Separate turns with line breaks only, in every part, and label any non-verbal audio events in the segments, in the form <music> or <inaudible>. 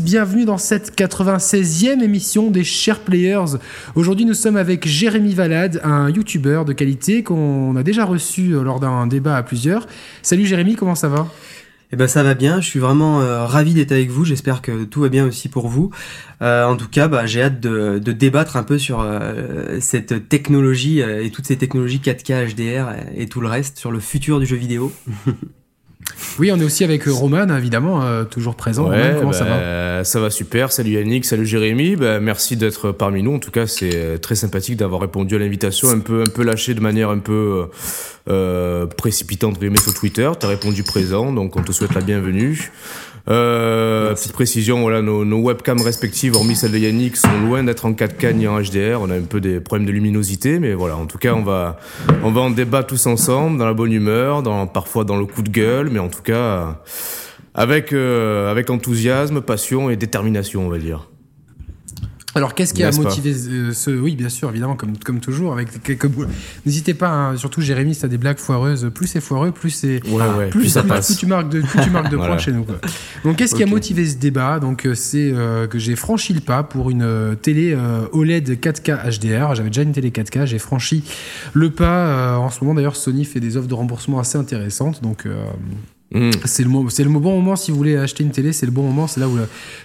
Bienvenue dans cette 96e émission des Share Players. Aujourd'hui, nous sommes avec Jérémy Valade, un YouTuber de qualité qu'on a déjà reçu lors d'un débat à plusieurs. Salut Jérémy, comment ça va?
Eh ben ça va bien, je suis vraiment euh, ravi d'être avec vous, j'espère que tout va bien aussi pour vous. Euh, en tout cas, bah, j'ai hâte de, débattre un peu sur euh, cette technologie et toutes ces technologies 4K HDR et tout le reste, sur le futur du jeu vidéo. <laughs>
Oui, on est aussi avec Roman, évidemment, euh, toujours présent. comment ça
bah,
va?
Ça va super. Salut Yannick, salut Jérémy. Bah, merci d'être parmi nous. En tout cas, c'est euh, très sympathique d'avoir répondu à l'invitation, un peu, un peu lâché de manière un peu euh, précipitante sur Twitter. Tu as répondu présent, donc on te souhaite la bienvenue. Euh, petite précision, voilà, nos, nos, webcams respectives, hormis celle de Yannick, sont loin d'être en 4K ni en HDR. On a un peu des problèmes de luminosité, mais voilà, en tout cas, on va, on va en débattre tous ensemble, dans la bonne humeur, dans, parfois dans le coup de gueule, mais en tout cas, avec, euh, avec enthousiasme, passion et détermination, on va dire.
Alors, qu'est-ce qui a motivé ce. Oui, bien sûr, évidemment, comme, comme toujours. Avec quelques... N'hésitez pas, hein, surtout Jérémy, si t'as des blagues foireuses, plus c'est foireux, plus c'est.
plus, ça passe.
Plus tu marques de, plus tu marques de <laughs> points chez nous. Donc, qu'est-ce qui a motivé ce débat? Donc, euh, c'est euh, que j'ai franchi le pas pour une euh, télé OLED 4K HDR. J'avais déjà une télé 4K, j'ai franchi le pas. en ce moment, d'ailleurs, Sony fait des offres de remboursement assez intéressantes. Donc, Mm. C'est le, c'est le bon moment si vous voulez acheter une télé, c'est le bon moment. C'est là où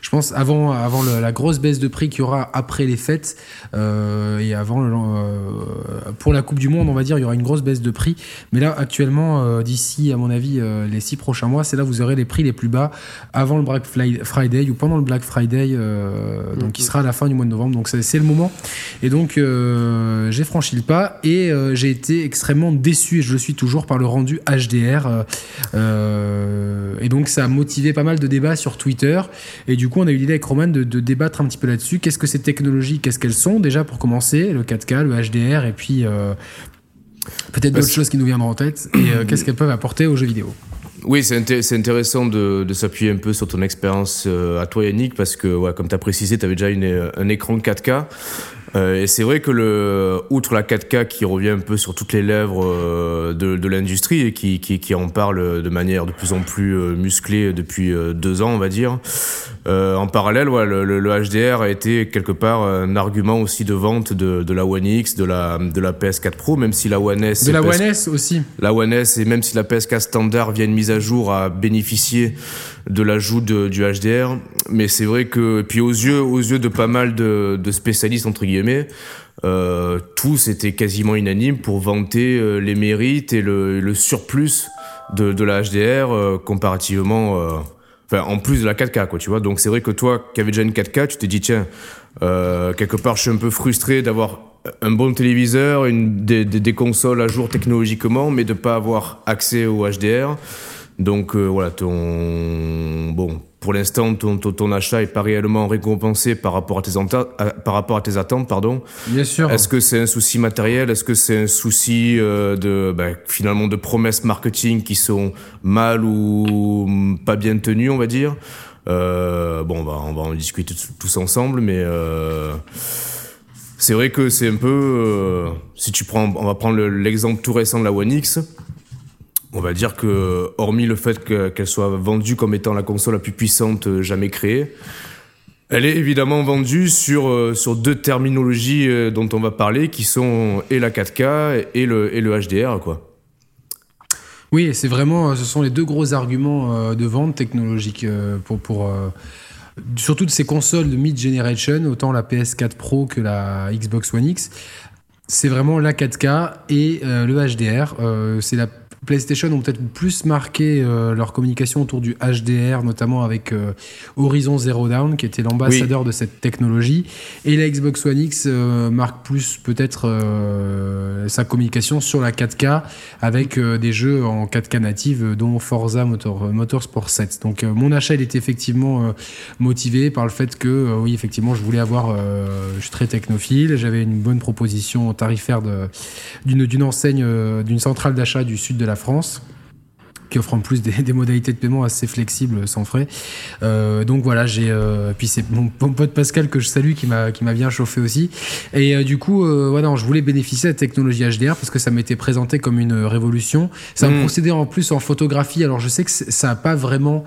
je pense avant, avant la grosse baisse de prix qu'il y aura après les fêtes euh, et avant euh, pour la Coupe du Monde, on va dire, il y aura une grosse baisse de prix. Mais là, actuellement, euh, d'ici à mon avis les six prochains mois, c'est là où vous aurez les prix les plus bas avant le Black Friday ou pendant le Black Friday, donc qui sera à la fin du mois de novembre. Donc c'est le moment. Et donc j'ai franchi le pas et j'ai été extrêmement déçu et je le suis toujours par le rendu HDR. Euh, et donc ça a motivé pas mal de débats sur Twitter. Et du coup, on a eu l'idée avec Roman de, débattre un petit peu là-dessus. Qu'est-ce que ces technologies, qu'est-ce qu'elles sont déjà pour commencer, le 4K, le HDR, et puis euh, peut-être d'autres choses qui nous viendront en tête. Et euh, qu'est-ce qu'elles peuvent apporter aux jeux vidéo?
Oui, c'est intéressant de, s'appuyer un peu sur ton expérience à toi Yannick, parce que ouais, comme tu as précisé, tu avais déjà une, un écran 4K. Euh, et c'est vrai que le, outre la 4K qui revient un peu sur toutes les lèvres euh, de, de l'industrie et qui, qui, qui, en parle de manière de plus en plus euh, musclée depuis deux ans, on va dire. en parallèle, ouais, le, le, HDR a été quelque part un argument aussi de vente de, de la One X, de la, de la PS4 Pro, même si la One S.
De la One S aussi.
La One S et même si la PS4 standard via une mise à jour a bénéficié de l'ajout du HDR. Mais c'est vrai que, puis aux yeux, aux yeux de pas mal de, de spécialistes, entre guillemets, euh, tous étaient quasiment unanimes pour vanter euh, les mérites et le, surplus de, la HDR euh, comparativement, enfin, en plus de la 4K, quoi, tu vois. Donc c'est vrai que toi, qui avais déjà une 4K, tu t'es dit, tiens, quelque part, je suis un peu frustré d'avoir un bon téléviseur, une, des, des, consoles à jour technologiquement, mais de pas avoir accès au HDR. Donc voilà, ton bon, pour l'instant, ton, ton, achat est pas réellement récompensé par rapport à tes, par rapport à tes attentes, pardon.
Bien sûr.
Est-ce que c'est un souci matériel? Est-ce que c'est un souci euh, de ben, finalement de promesses marketing qui sont mal ou pas bien tenues, on va dire? Euh, Bon, bah, on va en discuter tous ensemble, mais euh, c'est vrai que c'est un peu. si tu prends, on va prendre l'exemple tout récent de la One X on va dire que, hormis le fait qu'elle soit vendue comme étant la console la plus puissante euh, jamais créée, elle est évidemment vendue sur, euh, sur deux terminologies euh, dont on va parler, qui sont et la 4K et le, et le HDR, quoi.
Oui, c'est vraiment, ce sont les deux gros arguments de vente technologique pour, pour surtout de ces consoles de mid-generation, autant la PS4 Pro que la Xbox One X. C'est vraiment la 4K et le HDR. c'est la PlayStation ont peut-être plus marqué euh, leur communication autour du HDR, notamment avec euh, Horizon Zero Dawn, qui était l'ambassadeur de cette technologie. Et la Xbox One X euh, marque plus peut-être sa communication sur la 4K, avec des jeux en 4K native, dont Forza Motor, Motorsport 7. Donc mon achat, il était effectivement motivé par le fait que, oui, effectivement, je voulais avoir, je suis très technophile, j'avais une bonne proposition tarifaire d'une enseigne, d'une centrale d'achat du sud de la France qui offre en plus des, modalités de paiement assez flexibles sans frais. donc voilà, j'ai puis c'est mon, pote Pascal que je salue qui m'a qui m'a bien chauffé aussi. Et du coup, voilà, je voulais bénéficier de la technologie HDR parce que ça m'était présenté comme une révolution. C'est un mm. procédé en plus en photographie. Alors je sais que ça n'a pas vraiment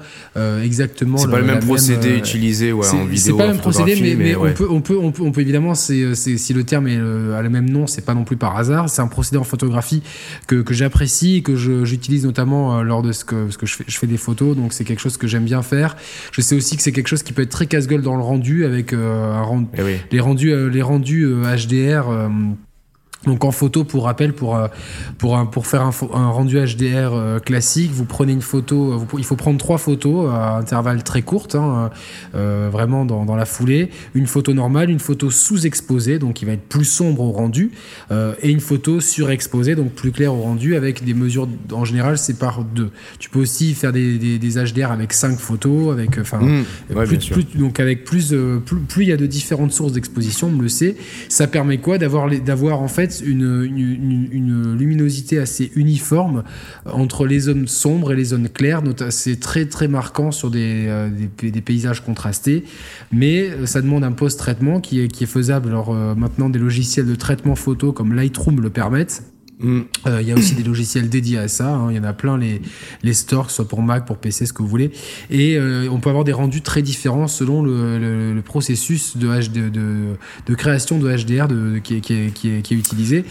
exactement.
C'est pas le même procédé utilisé ouais, en vidéo.
C'est pas le même procédé, mais, mais, on, peut, on, peut, on peut on peut évidemment c'est si le terme est, a le même nom, c'est pas non plus par hasard. C'est un procédé en photographie que, que j'apprécie, que j'utilise notamment euh, de ce que, je, fais, je fais des photos. Donc c'est quelque chose que j'aime bien faire. Je sais aussi que c'est quelque chose qui peut être très casse-gueule dans le rendu avec euh, un eh les rendus, euh, les rendus HDR donc en photo, pour rappel, pour, euh, pour, pour faire un, un rendu HDR euh, classique, vous prenez une photo, euh, il faut prendre trois photos à intervalles très courts, hein, vraiment dans, dans, la foulée. Une photo normale, une photo sous-exposée, donc qui va être plus sombre au rendu, et une photo surexposée, donc plus claire au rendu, avec des mesures, en général, c'est par deux. Tu peux aussi faire des, des, des HDR avec cinq photos, avec, enfin, mmh. plus, plus, donc avec plus, plus, plus il y a de différentes sources d'exposition, on le sait, ça permet quoi? D'avoir en fait une, luminosité assez uniforme entre les zones sombres et les zones claires. C'est très très marquant sur des, euh, paysages contrastés, mais euh, ça demande un post-traitement qui est, qui est faisable. Alors euh, maintenant, des logiciels de traitement photo comme Lightroom le permettent. Mm. Il y a aussi des logiciels dédiés à ça. Hein. Il y en a plein, les, les stores, soit pour Mac, pour PC, ce que vous voulez. Et on peut avoir des rendus très différents selon le, le, processus de, de, de, création de HDR de, qui, est, qui, est, qui, est, qui, est, utilisé.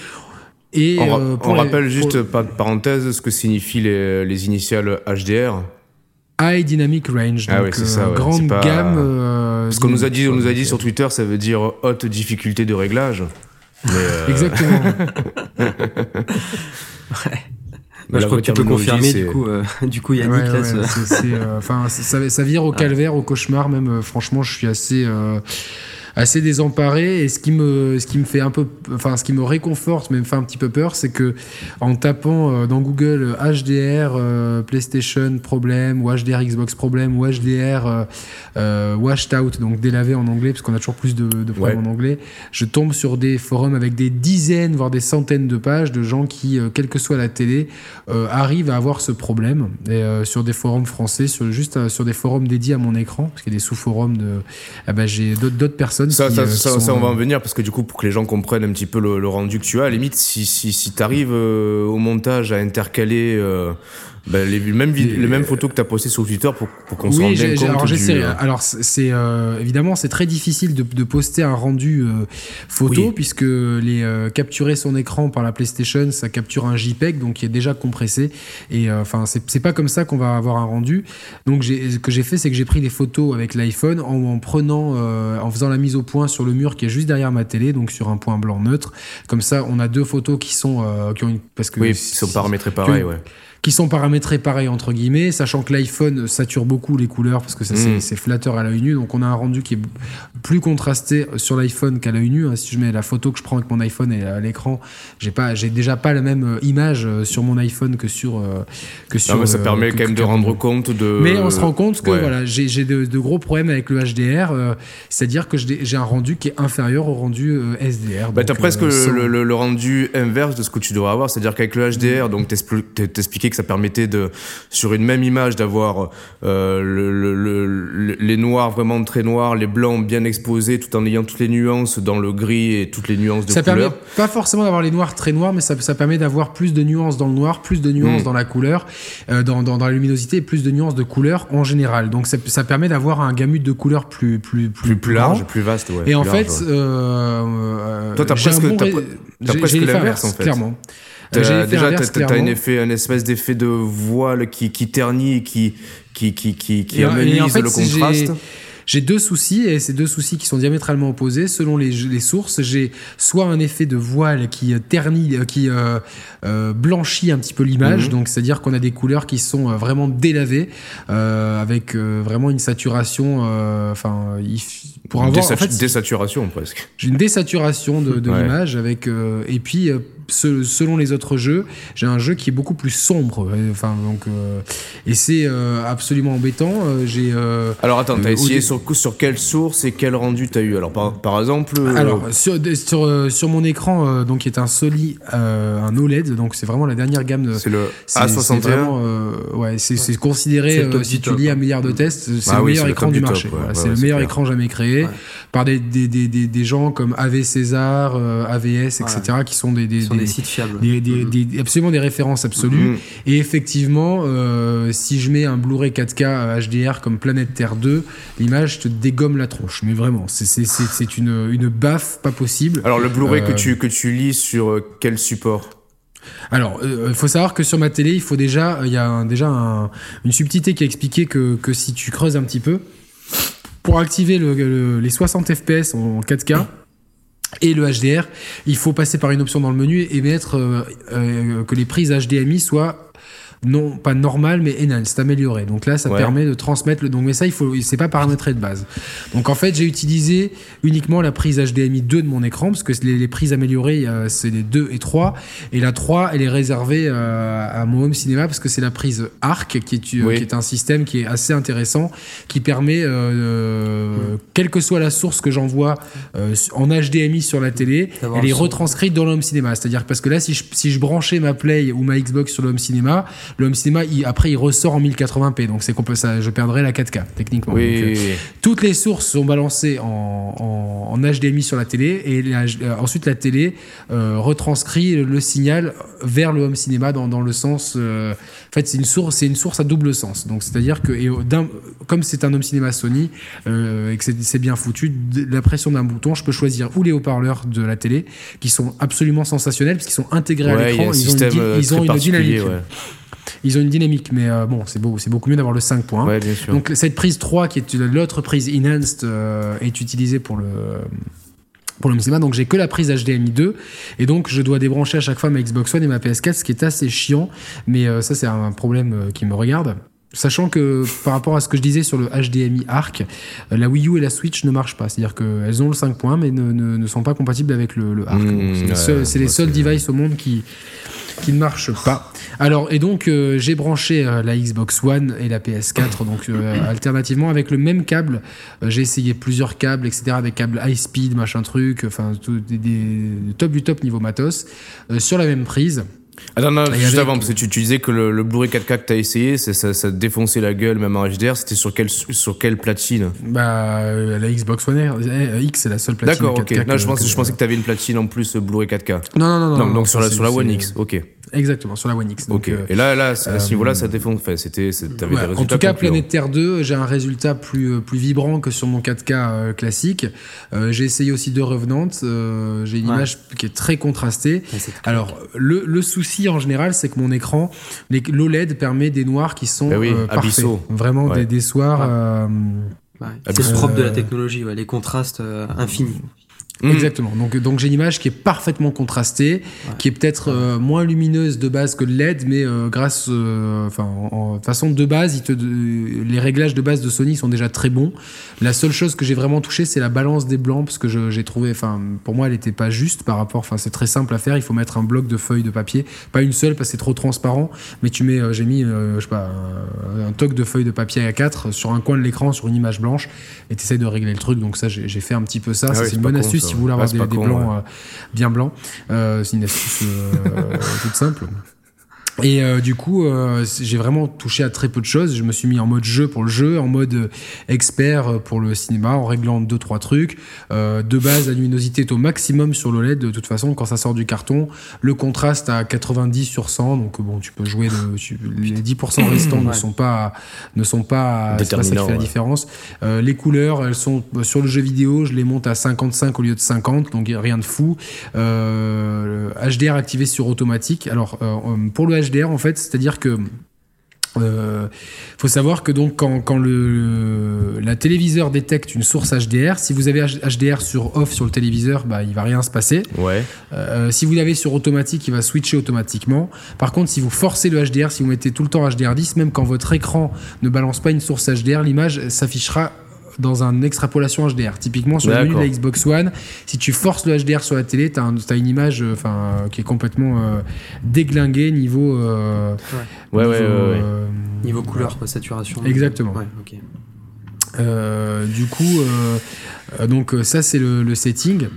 Et on, rappelle juste, par parenthèse, ce que signifient les, les initiales HDR.
High Dynamic Range, ah donc oui, ça, grande gamme.
Euh, ce qu'on nous a dit, on nous a dit sur Twitter, ça veut dire haute difficulté de réglage.
Euh, <laughs> Exactement. <laughs> ouais.
Bah, je crois que tu peux confirmer du coup, euh, <laughs> du coup Yannick ouais, là,
euh, enfin ça, ça, vire au calvaire, au cauchemar même. Euh, franchement, je suis assez assez désemparé. Et ce qui me ce qui me fait un peu enfin ce qui me réconforte mais me fait un petit peu peur c'est que en tapant euh, dans Google HDR euh, PlayStation problème ou HDR Xbox problème ou HDR euh, washed out donc délavé en anglais parce qu'on a toujours plus de, de problèmes en anglais je tombe sur des forums avec des dizaines voire des centaines de pages de gens qui quelle que soit la télé arrivent à avoir ce problème. Et sur des forums français sur juste sur des forums dédiés à mon écran parce qu'il y a des sous-forums de ah ben, j'ai d'autres personnes
ça, ça, euh, ça, on va en venir parce que du coup, pour que les gens comprennent un petit peu le, rendu que tu as, à la limite, si, si, si tu arrives euh, au montage à intercaler euh, ben, les, mêmes, les mêmes photos que tu as postées sur Twitter pour, pour qu'on oui, se rende bien compte.
Alors, du... alors c'est euh, évidemment c'est très difficile de, de, poster un rendu euh, photo puisque les euh, capturer son écran par la PlayStation, ça capture un JPEG donc qui est déjà compressé et enfin c'est pas comme ça qu'on va avoir un rendu. Donc ce que j'ai fait c'est que j'ai pris des photos avec l'iPhone en, en, prenant en faisant la mise au point sur le mur qui est juste derrière ma télé donc sur un point blanc neutre. Comme ça on a deux photos qui sont qui ont une
parce que oui, qui sont paramétrées pareil ouais
qui sont paramétrés pareil entre guillemets, sachant que l'iPhone sature beaucoup les couleurs parce que ça c'est mm. flatteur à l'œil nu, donc on a un rendu qui est plus contrasté sur l'iPhone qu'à l'œil nu. Hein. Si je mets la photo que je prends avec mon iPhone et à l'écran, j'ai pas, j'ai déjà pas la même euh, image euh, sur mon iPhone que sur euh, que sur.
ça permet quand même de rendre compte de.
Mais on se rend compte que voilà, j'ai de, gros problèmes avec le HDR, c'est-à-dire que j'ai un rendu qui est inférieur au rendu SDR.
Bah, t'as presque le, rendu inverse de ce que tu devrais avoir, c'est-à-dire qu'avec le HDR, donc t'expliquais ça permettait de, sur une même image, d'avoir euh, le, les noirs vraiment très noirs, les blancs bien exposés, tout en ayant toutes les nuances dans le gris et toutes les nuances de
ça
couleur.
permet pas forcément d'avoir les noirs très noirs, mais ça, ça permet d'avoir plus de nuances dans le noir, plus de nuances hmm. dans la couleur, euh, dans, dans, dans, la luminosité, et plus de nuances de couleur en général. Donc ça, ça permet d'avoir un gamut de couleurs plus plus
plus, plus, large, plus vaste. Ouais,
et
en
fait, euh,
toi t'as presque, as, presque l'inverse en fait.
Clairement.
Euh, déjà, t'as un effet, un espèce d'effet de voile qui, qui ternit, qui, qui, qui, qui, qui amenuise le contraste.
J'ai deux soucis, et ces deux soucis qui sont diamétralement opposés. Selon les, les sources, j'ai soit un effet de voile qui ternit, euh, qui euh, euh, blanchit un petit peu l'image, mhm. donc c'est-à-dire qu'on a des couleurs qui sont vraiment délavées, euh, avec vraiment une saturation, enfin,
pour avoir... en fait, désaturation presque.
J'ai une désaturation de, de <laughs> l'image, avec... et puis selon les autres jeux, j'ai un jeu qui est beaucoup plus sombre. Enfin, donc, et c'est absolument embêtant. j'ai.
alors attends, t'as essayé sur, sur quelle source et quel rendu t'as eu? Alors par, par exemple.
Alors sur, sur, sur mon écran, donc qui est un Soli, un OLED, donc c'est vraiment la dernière gamme de.
C'est le A61.
ouais, c'est considéré si tu lis un milliard de tests, c'est bah le meilleur écran du marché. c'est le meilleur écran jamais créé par des, des, des, des, gens comme AV César, AVS, etc., qui sont des, des,
sites fiables.
Des, absolument des références absolues. Mm. Et effectivement, euh, si je mets un Blu-ray 4K HDR comme Planète Terre 2, l'image te dégomme la tronche. Mais vraiment, c'est une, une baffe pas possible.
Alors, le Blu-ray que, euh, tu, que tu lis sur euh, quel support?
Alors, il faut savoir que sur ma télé, il faut déjà, il y a déjà une subtilité qui a expliqué que, que, si tu creuses un petit peu, pour activer les 60 fps en 4K, et le HDR, il faut passer par une option dans le menu et mettre euh, euh, que les prises HDMI soient non pas normal mais enhanced, amélioré. Donc là, ça permet de transmettre le. Donc mais ça, il faut, c'est pas paramétré de base. Donc en fait, j'ai utilisé uniquement la prise HDMI 2 de mon écran parce que les, prises améliorées, c'est les 2 et 3 et la 3, elle est réservée euh, à mon home cinéma parce que c'est la prise ARC qui est, qui est un système qui est assez intéressant qui permet, euh, quelle que soit la source que j'envoie euh, en HDMI sur la télé, elle est retranscrite dans le home cinéma. C'est-à-dire parce que là, si je, si je branchais ma Play ou ma Xbox sur le home cinéma, le home cinéma, après, il ressort en 1080p. Donc, c'est qu'on peut, ça, je perdrais la 4K, techniquement.
Euh,
toutes les sources sont balancées en, en, HDMI sur la télé et euh, ensuite, la télé euh, retranscrit le, signal vers le home cinéma dans, dans le sens. en fait, c'est une source, c'est une source à double sens. Donc, c'est-à-dire que, et comme c'est un home cinéma Sony et que c'est bien foutu, la pression d'un bouton, je peux choisir ou les haut-parleurs de la télé qui sont absolument sensationnels parce qu'ils sont intégrés à l'écran. Ils, ils, ont une dynamique. Ils ont une dynamique, mais euh, bon, c'est beau, c'est beaucoup mieux d'avoir le 5 points. Donc cette prise 3, qui est l'autre prise enhanced, euh, est utilisée pour le pour le cinéma. Donc j'ai que la prise HDMI 2 et donc je dois débrancher à chaque fois ma Xbox One et ma PS4, ce qui est assez chiant. Mais euh, ça c'est un problème qui me regarde. Sachant que par rapport à ce que je disais sur le HDMI ARC, la Wii U et la Switch ne marchent pas. C'est-à-dire qu'elles ont le 5 points mais ne, ne, sont pas compatibles avec le, ARC. Mmh, c'est les, seuls devices au monde qui, qui ne marchent pas. Alors, et donc, euh, j'ai branché euh, la Xbox One et la PS4, donc euh, <coughs> alternativement avec le même câble. j'ai essayé plusieurs câbles, etc., des câbles high speed, machin truc, enfin, des, des, top du top niveau matos, sur la même prise.
Attends, non, juste avant, parce que tu, tu, disais que le, le Blu-ray 4K que t'as essayé, ça, ça, ça, défonçait la gueule, même en HDR. C'était sur quelle, sur quelle platine?
Bah, la Xbox One X, c'est la seule platine.
D'accord, ok. Non, je, pense, je pensais que t'avais une platine en plus Blu-ray 4K.
Non, non, non.
non, donc sur la, sur la One X, ok.
Exactement, sur la One X.
ok. Euh, et là, là, à ce euh, niveau-là, ça défonce. Enfin, c'était, t'avais des résultats.
En tout cas, Planète Terre 2, j'ai un résultat plus, euh, plus vibrant que sur mon 4K classique. j'ai essayé aussi de Revenant. j'ai une image qui est très contrastée. Alors, le, le souci en général, c'est que mon écran, l'OLED permet des noirs qui sont
ben parfaits.
Vraiment des, des soirs.
C'est le propre de la technologie, les contrastes infinis.
Mm. Exactement. Donc, donc j'ai une image qui est parfaitement contrastée, qui est peut-être euh, moins lumineuse de base que le LED, mais euh, grâce, euh, enfin, en, de façon de base, il te, les réglages de base de Sony sont déjà très bons. La seule chose que j'ai vraiment touché, c'est la balance des blancs, parce que j'ai trouvé, enfin, pour moi, elle n'était pas juste par rapport, enfin, c'est très simple à faire. Il faut mettre un bloc de feuilles de papier, pas une seule parce que c'est trop transparent, mais tu mets, j'ai mis, je sais pas, un, toc de feuilles de papier à 4 sur un coin de l'écran, sur une image blanche, et tu essaies de régler le truc. Donc ça, j'ai fait un petit peu ça. Ah c'est une bonne astuce si vous voulez avoir des, blancs euh, bien blancs. Euh, c'est une astuce euh, <laughs> toute simple. Et euh, du coup, euh, j'ai vraiment touché à très peu de choses. Je me suis mis en mode jeu pour le jeu, en mode expert pour le cinéma, en réglant deux trois trucs. Euh, de base, la luminosité est au maximum sur l'OLED. De toute façon, quand ça sort du carton, le contraste à 90 sur 100. Donc bon, tu peux jouer. De, les 10% restants ne sont pas ne sont pas. Pas ça qui fait la différence. Euh, les couleurs, elles sont sur le jeu vidéo. Je les monte à 55 au lieu de 50, donc rien de fou. HDR activé sur automatique. Alors pour le HDR en fait, c'est-à-dire que euh, faut savoir que donc quand, quand le la téléviseur détecte une source HDR, si vous avez HDR sur off sur le téléviseur, bah il va rien se passer.
Ouais.
Euh, si vous l'avez sur automatique, il va switcher automatiquement. Par contre, si vous forcez le HDR, si vous mettez tout le temps HDR10, même quand votre écran ne balance pas une source HDR, l'image s'affichera dans un extrapolation HDR. Typiquement sur le menu de la Xbox One, si tu forces le HDR sur la télé, tu as, une image enfin qui est complètement déglinguée niveau
ouais. Ouais,
niveau, couleur, saturation.
Exactement. du coup, donc ça c'est le, le setting.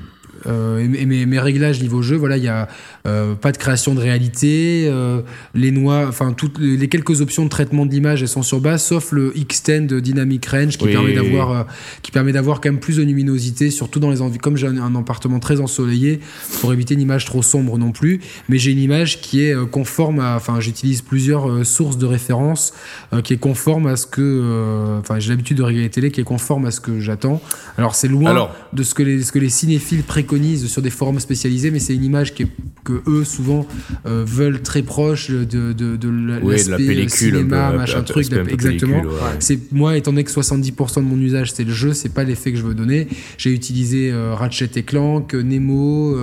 Euh, et, mes, mes, réglages niveau jeu, voilà, il y a euh, pas de création de réalité, euh, les noix, enfin toutes les quelques options de traitement d'image elles sont sur base, sauf le Extend Dynamic Range qui permet d'avoir euh, qui permet d'avoir quand même plus de luminosité, surtout dans les envies. Comme j'ai un, appartement très ensoleillé, pour éviter une image trop sombre non plus, mais j'ai une image qui est conforme à, enfin j'utilise plusieurs sources de référence qui est conforme à ce que, enfin j'ai l'habitude de les télé qui est conforme à ce que j'attends. Alors c'est loin de ce que les ce que les cinéphiles préconisent sur des forums spécialisés, mais c'est une image qui est, que eux souvent euh, veulent très proche de, de, de l'aspect
euh,
cinéma, machin truc, exactement. C'est moi étant donné que 70% de mon usage c'est le jeu, c'est pas l'effet que je veux donner. J'ai utilisé euh, Ratchet et Clank, Nemo,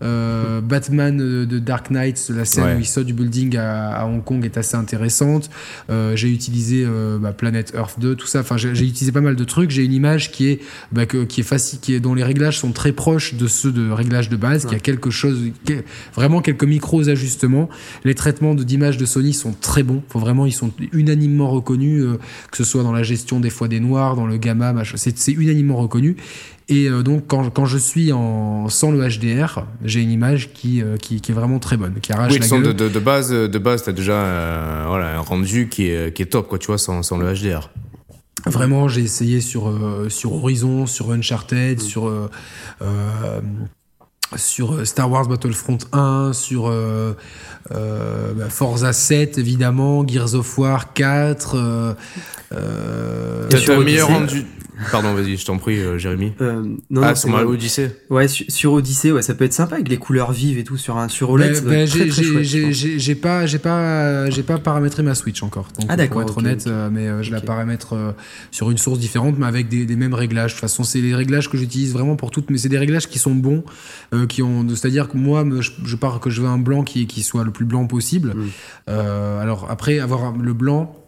Batman de Dark Knight, la scène où il sort du building à, Hong Kong est assez intéressante. j'ai utilisé bah, Planet Earth 2, tout ça. Enfin, j'ai utilisé pas mal de trucs. J'ai une image qui est bah, qui est facile, qui est dont les réglages sont très proches de ceux de réglage de base, qui a quelque chose vraiment quelques micros ajustements. Les traitements d'image de Sony sont très bons. Faut vraiment, ils sont unanimement reconnus, euh, que ce soit dans la gestion des fois des noirs, dans le gamma, c'est unanimement reconnu. Et euh, donc, quand, quand, je suis en, sans le HDR, j'ai une image qui, euh, qui, qui, est vraiment très bonne, qui arrache
oui,
la
gueule. De, de, base, de base, t'as déjà voilà, un rendu qui est, qui est top, quoi, tu vois, sans, sans le HDR.
Vraiment, j'ai essayé sur, sur Horizon, sur Uncharted, mm. sur sur euh, Star Wars Battlefront 1, sur euh, euh, bah, Forza 7 évidemment, Gears of War 4. Euh,
euh, T'as un meilleur rendu. Pardon, vas-y, je t'en prie, euh, Jérémy. Euh, non, ah, sur Mario Odyssey.
Ouais, sur, Odyssey, ouais, ça peut être sympa avec les couleurs vives et tout sur un sur OLED.
Ben, j'ai pas, j'ai pas, j'ai pas paramétré ma Switch encore. Donc, ah d'accord. Pour être honnête, euh, mais euh, je la paramètre sur une source différente, mais avec des, des mêmes réglages. De toute façon, c'est les réglages que j'utilise vraiment pour toutes, mais c'est des réglages qui sont bons, qui ont, c'est-à-dire que moi, je, je, pars que je veux un blanc qui, qui soit le plus blanc possible. Mm. alors après, avoir le blanc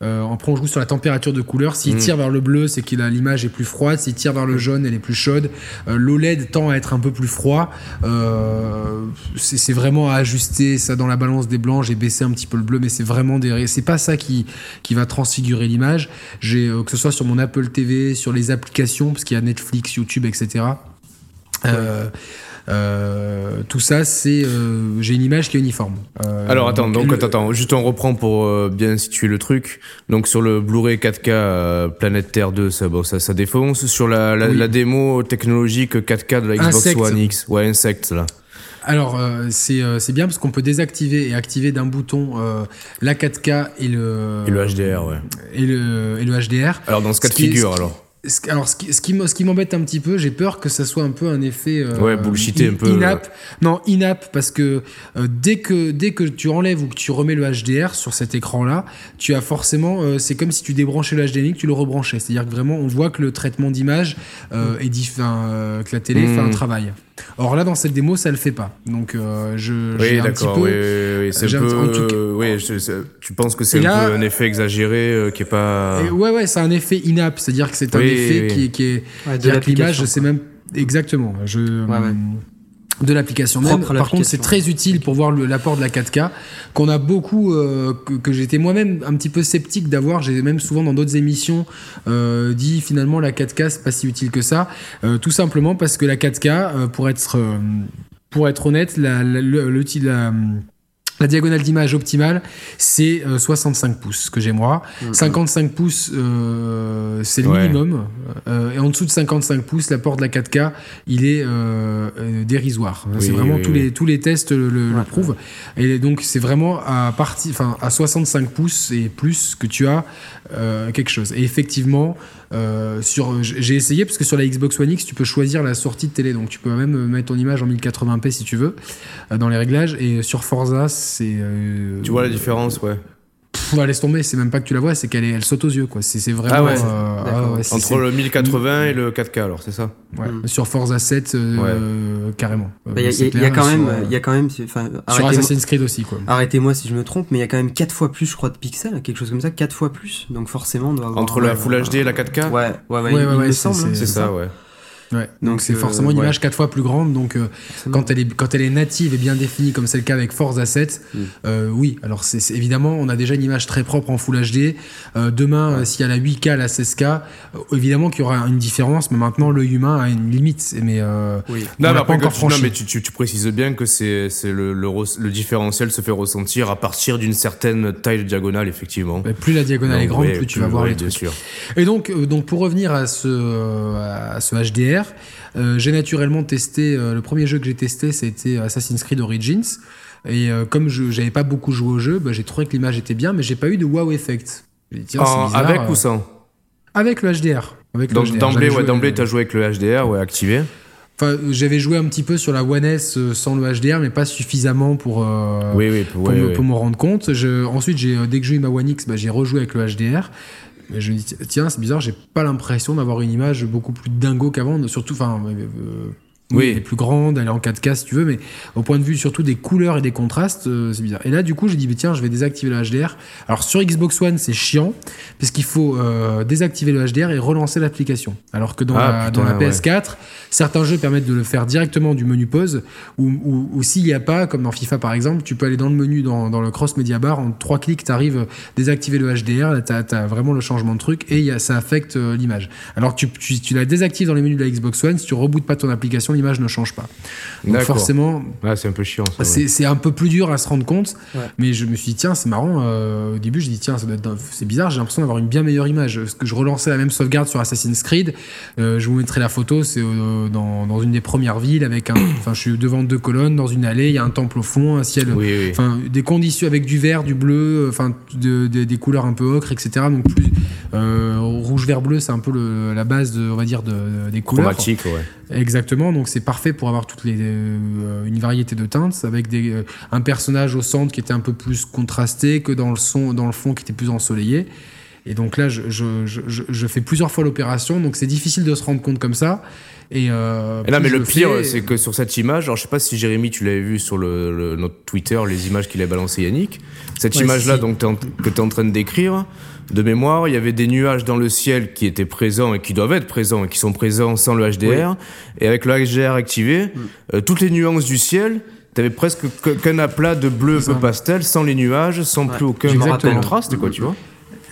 euh, après, on joue sur la température de couleur. S'il mm. tire vers le bleu, c'est que l'image est plus froide. S'il tire vers le jaune, elle est plus chaude. Euh, L'OLED tend à être un peu plus froid. Euh, c'est vraiment à ajuster ça dans la balance des blancs. J'ai baissé un petit peu le bleu, mais c'est vraiment des. C'est pas ça qui qui va transfigurer l'image. J'ai euh, que ce soit sur mon Apple TV, sur les applications, parce qu'il y a Netflix, YouTube, etc. tout ça, c'est euh, j'ai une image qui est uniforme.
Euh, Alors attends, donc, attends, juste on reprend pour bien situer le truc. Donc sur le Blu-ray 4K Planète Terre 2, ça, bon, ça, ça défonce. Sur la, la, démo technologique 4K de la Xbox One X, ouais, Insect là.
Alors c'est c'est bien parce qu'on peut désactiver et activer d'un bouton la 4K et le
et le HDR ouais
et le et le HDR.
Alors dans ce cas de figure alors
alors, ce qui, ce qui m'embête un petit peu, j'ai peur que ça soit un peu un effet euh,
ouais, bullshité un peu.
Inap. Non, inap parce que euh, dès que dès que tu enlèves ou que tu remets le HDR sur cet écran-là, tu as forcément, euh, c'est comme si tu débranchais le HDMI, que tu le rebranchais. C'est-à-dire que vraiment, on voit que le traitement d'image euh, est différent, que la télé fait un hmm. travail. Or là, dans cette démo, ça le fait pas. Donc, euh, je.
Oui, d'accord. Oui, oui, c'est un peu. oui, tu penses que c'est un peu un effet exagéré euh, qui est pas.
ouais, ouais, c'est un effet inap, c'est-à-dire que c'est un effet qui, qui est. Ouais, de l'image, je sais même exactement. Je. Ouais, de l'application même. Par contre, c'est très utile pour voir l'apport de la 4K qu'on a beaucoup, euh, que, j'étais moi-même un petit peu sceptique d'avoir. J'ai même souvent dans d'autres émissions euh, dit finalement la 4K c'est pas si utile que ça. Euh, tout simplement parce que la 4K, pour être pour être honnête, la, la, la la diagonale d'image optimale, c'est 65 euh, pouces que j'ai moi. 55 mhm. pouces, euh, c'est le minimum. Euh, et en dessous de 55 pouces, l'apport de la 4K, il est dérisoire. c'est vraiment tous les tous les tests le, prouvent. Et donc c'est vraiment à partir, enfin à 65 pouces et plus que tu as quelque chose. Et effectivement, euh, sur, j'ai essayé parce que sur la Xbox One X, tu peux choisir la sortie de télé, donc tu peux même mettre ton image en 1080p si tu veux euh, dans les réglages. Et sur Forza, c'est. Euh,
tu vois la différence, ouais.
Laisse tomber, c'est même pas que tu la vois, c'est qu'elle elle saute aux yeux, quoi. C'est vraiment.
Ah ouais.
euh, ah ouais, c'est-
Entre le 1080 et le 4K, alors, c'est ça
Ouais,
Mm.
Sur Forza 7, euh, carrément.
Bah, Il y, a-
C'est
il y a quand même,
sur,
il y a quand même,
sur Assassin's Creed aussi, quoi.
arrêtez-moi si je me trompe, mais il y a quand même 4 fois plus, je crois, de pixels, quelque chose comme ça, 4 fois plus. Donc forcément, on doit avoir.
Entre la
euh,
Full HD et la 4K
Ouais, ouais, ouais,
Ouais,
il,
ouais,
il
ouais,
me
c'est-
semble. hein,
c'est-
C'est ça, ouais.
Ouais. Donc c'est
euh,
forcément une
ouais.
image quatre fois plus grande. Donc euh, quand elle est quand elle est native et bien définie comme c'est le cas avec Forza 7,
Mm.
euh, oui. Alors c'est évidemment on a déjà une image très propre en Full HD. Euh, demain euh, s'il y a la 8K, la 16K, euh, évidemment qu'il y aura une différence. Mais maintenant l'œil humain a une limite. Mais euh,
Oui.
on
Non, mais
pas encore
tu, non, mais tu, tu, tu précises bien que c'est c'est le, le, le différentiel se fait ressentir à partir d'une certaine taille de diagonale, effectivement.
Plus la diagonale est grande,
ouais,
plus tu vas voir
ouais,
les
bien
trucs.
sûr.
Et donc, euh, donc pour revenir à ce, euh, à ce HDR, euh, j'ai naturellement testé, euh, le premier jeu que j'ai testé, c'était Assassin's Creed Origins. Et euh, comme je j'avais pas beaucoup joué au jeu, bah, j'ai trouvé que l'image était bien, mais j'ai pas eu de wow effect. Dit, tiens, bizarre,
avec ou sans
Avec le HDR. Avec
Donc d'emblée, ouais,
joué-
d'emblée, t'as joué avec le HDR, ouais, activé.
Enfin, j'avais joué un petit peu sur la One S sans le HDR, mais pas suffisamment pour, euh,
oui, oui,
pour,
ouais,
me,
ouais.
pour me rendre compte. Je, ensuite, dès que j'ai eu ma One X, bah, j'ai rejoué avec le HDR. Mais je me dis, tiens, c'est bizarre, j'ai pas l'impression d'avoir une image beaucoup plus dingo qu'avant. Surtout, enfin, euh, oui, elle est plus grande, elle est en 4K si tu veux, mais au point de vue surtout des couleurs et des contrastes, euh, c'est bizarre. Et là, du coup, j'ai dit, mais tiens, je vais désactiver le HDR. Alors sur Xbox One, c'est chiant, puisqu'il faut euh, désactiver le HDR et relancer l'application. Alors que dans,
Ah,
la,
putain,
dans la
ouais.
PS4, certains jeux permettent de le faire directement du menu pause, ou, s'il n'y a pas, comme dans FIFA par exemple, tu peux aller dans le menu, dans, dans le cross media bar, en trois clics, tu arrives désactiver le HDR, là, tu as, vraiment le changement de truc, et y a, ça affecte euh, l'image. Alors tu, tu, tu la désactives dans les menus de la Xbox One, si tu rebootes pas ton application, l'image ne change pas. Donc forcément,
Ouais, c'est un peu chiant, ça. ouais.
c'est c'est un peu plus dur à se rendre compte,
Ouais.
mais je me suis dit, tiens, c'est marrant. euh, au début, j'ai dit, tiens, ça doit être- c'est bizarre, j'ai l'impression d'avoir une bien meilleure image. Parce que je relançais la même sauvegarde sur Assassin's Creed. euh, je vous mettrai la photo, c'est euh, dans, dans une des premières villes, avec un. <coughs> Enfin, je suis devant deux colonnes, dans une allée, il y a un temple au fond, un ciel.
Oui, oui.
Enfin, des conditions avec du vert, du bleu, enfin, de- de- des couleurs un peu ocre, etc. Donc, plus. euh, rouge, vert, bleu, c'est un peu le- la base, de, on va dire, de, des couleurs.
Chromatique, ouais.
Exactement, donc c'est parfait pour avoir euh, une variété de teintes avec euh, un personnage au centre qui était un peu plus contrasté que dans le fond qui était plus ensoleillé. Et donc là, je, je, je, je- fais plusieurs fois l'opération, donc c'est difficile de se rendre compte comme ça. Et, euh,
Et là,
plus
mais le pire,
fais-
c'est que sur cette image, alors je sais pas si Jérémy, tu l'avais vu sur le, le- notre Twitter, les images qu'il a balancées Yannick. Cette
Ouais,
image-là,
si.
donc, que tu es en train de décrire, de mémoire, il y avait des nuages dans le ciel qui étaient présents et qui doivent être présents et qui sont présents sans le HDR. Et avec le HDR activé,
Mm.
euh, toutes les nuances du ciel, t'avais presque que- qu'un aplat de bleu peu pastel, sans les nuages, sans
Ouais,
plus aucun contraste, quoi, tu vois.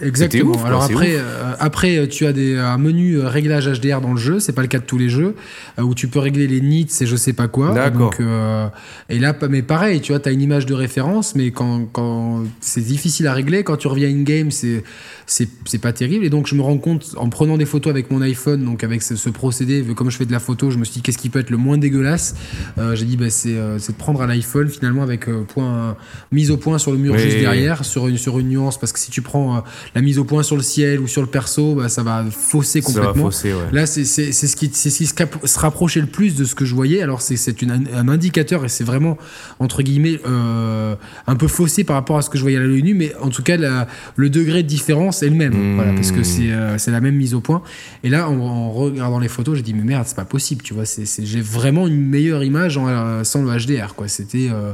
Exactement.
ouf,
Alors
c'est
après, euh, après, euh, tu as des, un menu euh, réglage HDR dans le jeu. C'est pas le cas de tous les jeux euh, où tu peux régler les nits et je sais pas quoi.
D'accord.
Donc, euh, et là, mais pareil, tu vois, as une image de référence, mais quand, quand c'est difficile à régler, quand tu reviens in game, c'est c'est c'est pas terrible. Et donc, je me rends compte en prenant des photos avec mon iPhone, donc avec ce, ce procédé, comme je fais de la photo, je me suis dit qu'est-ce qui peut être le moins dégueulasse. Euh, J'ai dit bah, c'est euh, c'est de prendre un iPhone finalement avec euh, point mise au point sur le mur
Oui,
juste derrière sur une sur une nuance parce que si tu prends euh, la mise au point sur le ciel ou sur le perso, bah, ça va fausser
Ça va
complètement.
fausser, ouais.
Là, c'est c'est- c'est ce qui, c'est ce qui se, rapprochait le plus de ce que je voyais. Alors, c'est un indicateur et c'est vraiment, entre guillemets, euh, un peu faussé par rapport à ce que je voyais à l'œil nu, mais en tout cas, la- le degré de différence est le même.
Mmh.
Voilà, parce que c'est euh, c'est la même mise au point. Et là, en, en regardant les photos, j'ai dit, mais merde, c'est pas possible, tu vois. J'ai vraiment une meilleure image en, euh, sans le HDR, quoi. C'était. euh,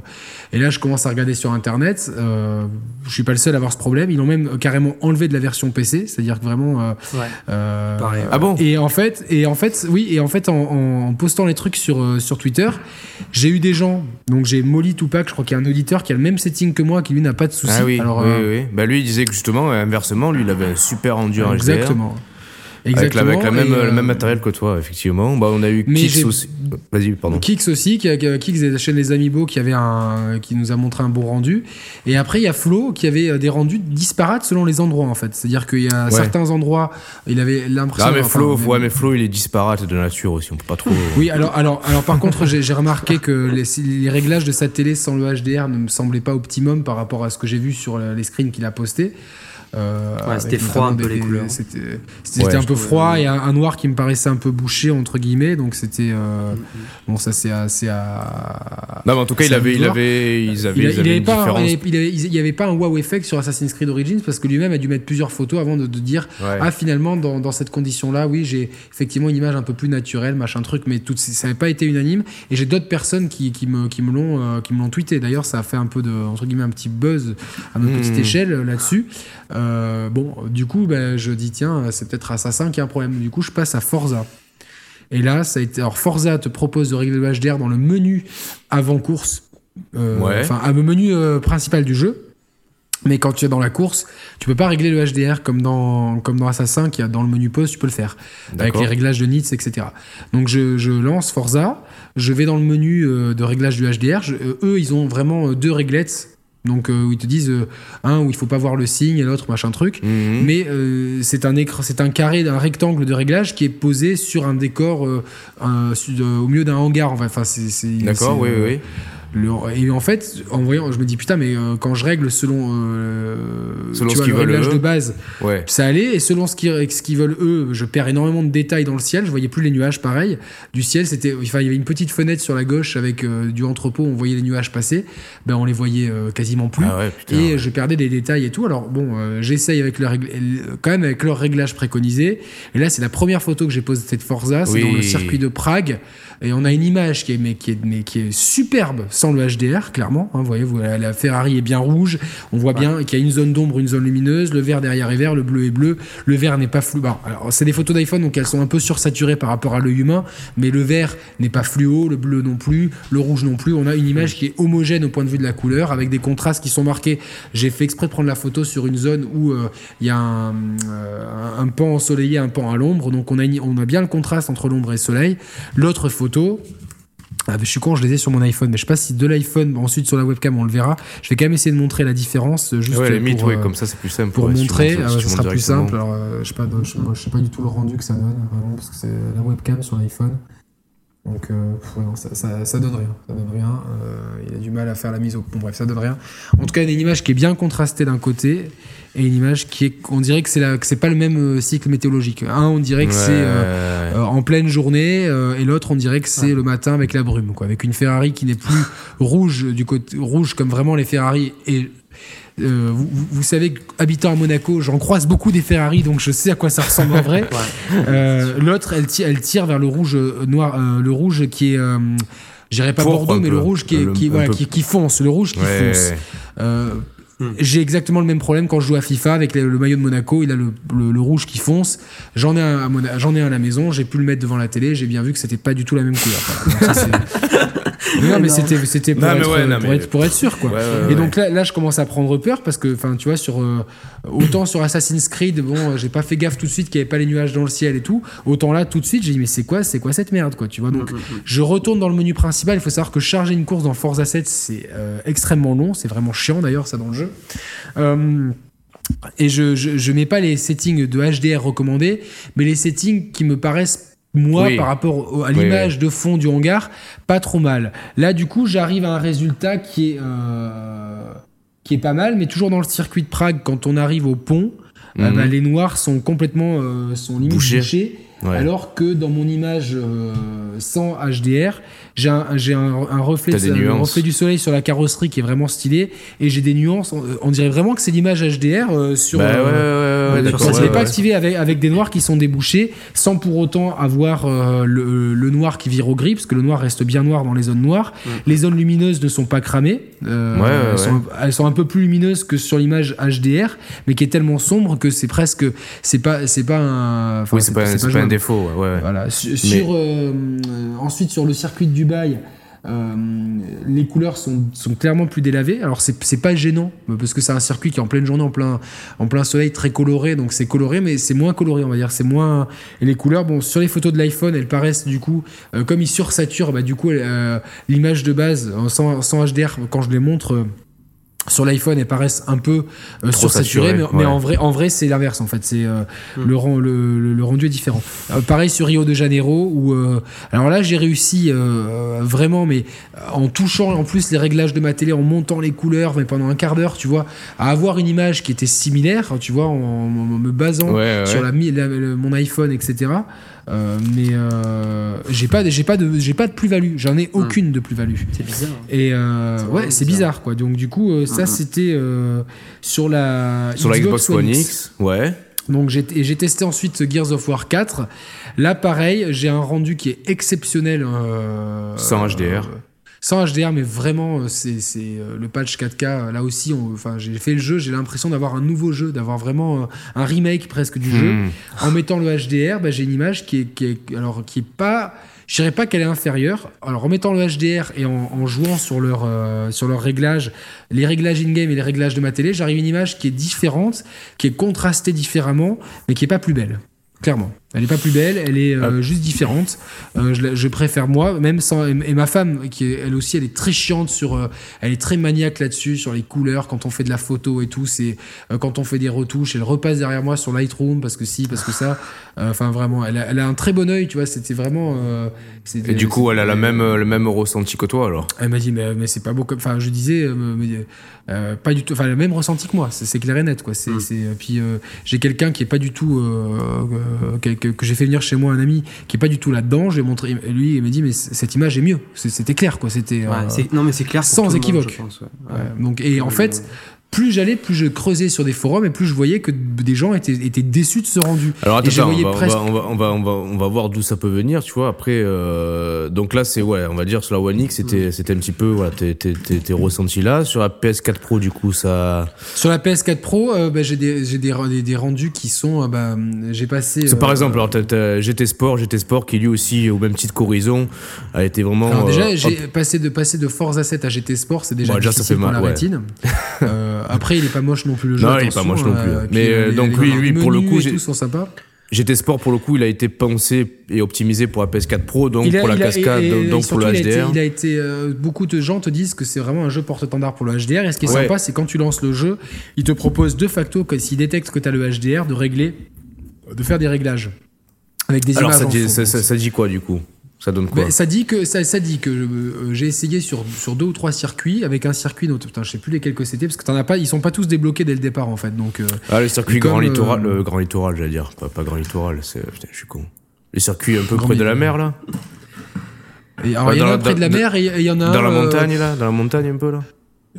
Et là, je commence à regarder sur Internet. Je suis pas le seul à avoir ce problème. Ils l'ont même carrément enlevé de la version PC, c'est-à-dire que vraiment. euh,
Ouais.
euh,
Pareil.
Ah bon
et en fait, et en fait, oui, et en fait, en, en- en postant les trucs sur euh, sur Twitter, j'ai eu des gens. Donc j'ai Molly Tupac, je crois qu'il y a un auditeur qui a le même setting que moi, qui lui n'a pas de soucis.
Ah oui,
Alors,
oui,
euh,
oui. Bah lui, il disait que justement, inversement, lui, il avait un super rendu en HDR.
Exactement.
Avec, la,
Exactement.
avec la même,
euh,
le même matériel que toi, effectivement. Bah, on a eu
Mais
Kix aussi. Vas-y, pardon.
Kix aussi, qui Kix de la chaîne Les Amiibo, qui avait un, qui nous a montré un bon rendu. Et après, il y a Flo qui avait euh, des rendus disparates selon les endroits, en fait. C'est-à-dire qu'il y a
Ouais.
certains endroits, il avait l'impression.
Ah, mais
enfin,
Flo,
même-
ouais, mais Flo, il est disparate de nature aussi. On peut pas trop.
Oui, alors, alors, alors par contre, j'ai remarqué que les, les réglages de sa télé sans le HDR ne me semblaient pas optimum par rapport à ce que j'ai vu sur le- les screens qu'il a postés.
Euh, c'était froid un peu les couleurs.
C'était un peu froid et un, noir qui me paraissait un peu bouché entre guillemets, donc c'était euh, mm-hmm. bon ça c'est assez à.
Non mais en tout cas il avait, il avait ils avaient il, avait
pas il, y avait pas un wow effect sur Assassin's Creed Origins parce que lui-même a dû mettre plusieurs photos avant de, dire ah finalement dans, dans cette condition là oui j'ai effectivement une image un peu plus naturelle machin truc mais tout ça n'avait pas été unanime et j'ai d'autres personnes qui, qui me qui me l'ont euh, qui me l'ont tweeté d'ailleurs ça a fait un peu de entre guillemets un petit buzz à notre petite mm. échelle là-dessus. Euh, bon, du coup, ben, je dis, tiens, c'est peut-être Assassin qui a un problème. Du coup, je passe à Forza. Et là, ça a été. Alors, Forza te propose de régler le HDR dans le menu avant course. Euh, enfin, à le menu euh, principal du jeu. Mais quand tu es dans la course, tu peux pas régler le HDR comme dans, comme dans Assassin, qui a dans le menu pause, tu peux le faire. Avec les réglages de nits, etc. Donc je, je, lance Forza, je vais dans le menu de réglage du HDR. eux, ils ont vraiment deux réglettes donc euh, où ils te disent euh, un où il faut pas voir le signe et l'autre machin truc. Mhm. mais euh, c'est un écran c'est un carré un rectangle de réglage qui est posé sur un décor au milieu d'un hangar. Enfin c'est
d'accord oui oui
et en fait, en voyant, je me dis putain, mais euh, quand je règle selon, euh, selon tu vois, le réglage de base, ça allait. Et selon ce qu'ils ce qu'ils veulent eux, je perds énormément de détails dans le ciel. Je voyais plus les nuages, pareil. Du ciel, c'était, enfin, il y avait une petite fenêtre sur la gauche avec euh, du entrepôt. On voyait les nuages passer. Ben, on les voyait quasiment plus. Ah et je perdais des détails et tout. Alors bon, j'essaye avec leur quand même avec leur réglage préconisé. Et là, c'est la première photo que j'ai posée de cette Forza. C'est dans le circuit de Prague. Et on a une image qui est, mais qui est, mais qui est superbe sans le HDR, clairement. Hein, vous voyez, la Ferrari est bien rouge. On voit bien qu'il y a une zone d'ombre, une zone lumineuse. Le vert derrière est vert, le bleu est bleu. Le vert n'est pas flou. alors, c'est des photos d'iPhone, donc elles sont un peu sursaturées par rapport à l'œil humain. Mais le vert n'est pas fluo, le bleu non plus, le rouge non plus. On a une image qui est homogène au point de vue de la couleur, avec des contrastes qui sont marqués. J'ai fait exprès de prendre la photo sur une zone où euh, il y a un, euh, un, pan ensoleillé, un pan à l'ombre. Donc on a, on a bien le contraste entre l'ombre et le soleil. L'autre photo, ah, je suis con, je les ai sur mon iPhone, mais je sais pas si de l'iPhone, ensuite sur la webcam, on le verra. Je vais quand même essayer de montrer la différence. Juste
ouais,
pour,
ouais, comme ça, c'est plus simple.
Pour montrer, ça sera plus simple. Alors, euh, je sais pas, je, sais pas du tout le rendu que ça donne, vraiment, parce que c'est la webcam sur l'iPhone. Donc, euh, ça, ça, ça, donne rien. Ça donne rien. Euh, il a du mal à faire la mise au. Bon, bref, ça donne rien. En tout cas, il y a une image qui est bien contrastée d'un côté et une image qui est, on dirait que c'est que c'est pas le même euh, cycle météorologique. Un, on dirait que c'est euh, euh, en pleine journée, et l'autre, on dirait que c'est le matin avec la brume, quoi, avec une Ferrari qui n'est plus <laughs> rouge du côté rouge comme vraiment les Ferrari et vous, vous, savez, habitant à Monaco, j'en croise beaucoup des Ferrari, donc je sais à quoi ça ressemble en vrai. <laughs> L'autre, elle, tire, elle tire vers le rouge noir, le rouge qui est, j'irais pas Bordeaux, mais le rouge qui, qui, voilà, qui, qui, fonce, le rouge qui fonce. Hmm. J'ai exactement le même problème quand je joue à FIFA avec le, maillot de Monaco. Il a le, le, rouge qui fonce. J'en ai un à, j'en ai un à la maison. J'ai pu le mettre devant la télé. J'ai bien vu que c'était pas du tout la même couleur. <laughs> non, mais c'était c'était pour, être, pour, être, sûr quoi. et donc là, là, je commence à prendre peur parce que, enfin, tu vois, sur euh, autant sur Assassin's Creed, bon, j'ai pas fait gaffe tout de suite qu'il y avait pas les nuages dans le ciel et tout. Autant là, tout de suite, j'ai dit mais c'est quoi, c'est quoi cette merde quoi, tu vois. Donc, mm, mm, mm. je retourne dans le menu principal. Il faut savoir que charger une course dans Forza 7 c'est euh, extrêmement long. C'est vraiment chiant d'ailleurs ça dans le jeu. Euh, et je, je, mets pas les settings de HDR recommandés, mais les settings qui me paraissent moi par rapport à l'image de fond du hangar, pas trop mal. Là du coup j'arrive à un résultat qui est euh, qui est pas mal, mais toujours dans le circuit de Prague quand on arrive au pont, euh, mhm. bah, les noirs sont complètement sont limite bouchés. Alors que dans mon image sans HDR, j'ai un, reflet, un reflet du soleil sur la carrosserie qui est vraiment stylé et j'ai des nuances. On, dirait vraiment que c'est l'image HDR euh, sur.
Bah, euh, ouais,
ça pas activé avec, avec des noirs qui sont débouchés sans pour autant avoir euh, le, le, noir qui vire au gris parce que le noir reste bien noir dans les zones noires. Mm. Les zones lumineuses ne sont pas cramées. elles sont, elles, sont, un peu plus lumineuses que sur l'image HDR, mais qui est tellement sombre que c'est presque c'est pas c'est pas un.
Oui, c'est pas, pas, un défaut.
Voilà. Sur, ensuite sur le circuit du Dubaï, euh, les couleurs sont, sont, clairement plus délavées. Alors c'est pas gênant parce que c'est un circuit qui est en pleine journée, en plein, en plein soleil, très coloré. Donc c'est coloré, mais c'est moins coloré, on va dire. C'est moins. Et les couleurs, bon, sur les photos de l'iPhone, elles paraissent du coup, euh, comme ils sursaturent, bah, du coup, euh, l'image de base sans, sans, HDR, quand je les montre sur l'iPhone elles paraissent un peu euh, sursaturées mais, en vrai en vrai c'est l'inverse en fait. C'est euh, hmm. le, le, rendu est différent. Euh, pareil sur Rio de Janeiro où alors là j'ai réussi vraiment mais en touchant en plus les réglages de ma télé en montant les couleurs mais pendant un quart d'heure tu vois à avoir une image qui était similaire tu vois en, me basant sur la, mon iPhone etc euh, mais euh, j'ai pas, j'ai pas de, j'ai pas de plus-value. J'en ai aucune de plus-value.
C'est bizarre.
Et euh, ouais, c'est bizarre. quoi. Donc du coup, ça c'était sur la
sur Xbox, One X. Ouais.
Donc j'ai j'ai testé ensuite Gears of War 4. Là pareil, j'ai un rendu qui est exceptionnel.
Sans HDR
sans HDR, mais vraiment, euh, c'est euh, le patch 4K. Là aussi, enfin, j'ai fait le jeu, j'ai l'impression d'avoir un nouveau jeu, d'avoir vraiment euh, un remake presque du jeu. Hmm. En mettant le HDR, bah, j'ai une image qui est, qui est, alors, qui est pas. Je dirais pas qu'elle est inférieure. Alors en mettant le HDR et en, jouant sur leur sur leurs réglages, les réglages in-game et les réglages de ma télé, j'arrive à une image qui est différente, qui est contrastée différemment, mais qui est pas plus belle. Clairement. Elle est pas plus belle, elle est euh, ah. juste différente. Euh, je, préfère moi, même sans. Et, ma femme, qui est, elle aussi, elle est très chiante sur. Euh, elle est très maniaque là-dessus, sur les couleurs, quand on fait de la photo et tout. C'est quand on fait des retouches, elle repasse derrière moi sur Lightroom parce que si, parce que ça. Enfin, vraiment, elle a, elle a, un très bon œil, tu vois. C'était vraiment.
et du coup, elle a la même, le même ressenti que toi, alors?
Elle m'a dit, mais, mais c'est pas beau comme. Enfin, je disais, pas du tout. Enfin, le même ressenti que moi, c'est clair et net, quoi. C'est, mm. puis j'ai quelqu'un qui est pas du tout que, j'ai fait venir chez moi un ami qui est pas du tout là-dedans. J'ai montré, lui, il m'a dit mais cette image est mieux. C'était clair quoi. C'était
euh, non mais c'est clair
sans équivoque. donc et en fait plus j'allais, plus je creusais sur des forums et plus je voyais que des gens étaient, étaient déçus de ce rendu.
Alors attends, on, va, presque... on, va, on, va, on, va, on, va, voir d'où ça peut venir, tu vois. Après, euh, donc là, c'est ouais, on va dire sur la One X, c'était, c'était un petit peu voilà, tes, tes, tes, ressentis là. Sur la PS4 Pro, du coup, ça.
Sur la PS4 Pro, euh, bah, j'ai des, j'ai des, des, rendus qui sont, euh, bah, j'ai passé.
par exemple, alors t'as, GT Sport, GT Sport qui lui aussi, au même titre qu'Horizon, a été vraiment.
Alors déjà, j'ai passé de passer de Forza 7 à GT Sport, c'est déjà, déjà ça fait mal, la rétine. <laughs> Après, il est pas moche non plus le jeu.
Non, il est pas moche non plus. Euh, mais euh, donc lui, lui pour le coup,
sympas.
GT Sport pour le coup, il a été pensé et optimisé pour la PS4 Pro, donc pour la cascade, donc pour le HDR.
Il a été, euh, beaucoup de gens te disent que c'est vraiment un jeu porte-étendard pour le HDR. Et ce qui est sympa, c'est quand tu lances le jeu, il te propose de facto s'il détecte que tu as le HDR, de régler, de faire des réglages avec des
Alors images. ça, ça, ça dit quoi du coup? Ça donne quoi
Ça dit que ça, ça dit que euh, j'ai essayé sur, sur deux ou trois circuits avec un circuit dont putain, je sais plus lesquels que c'était parce que t'en as pas ils sont pas tous débloqués dès le départ en fait donc euh,
ah le circuit grand littoral euh, le grand littoral j'allais dire pas, pas grand littoral c'est putain je suis con les circuits un peu près de la mer là
et, alors, il y en a près de la mer et il y en a
dans la montagne là dans la montagne un peu là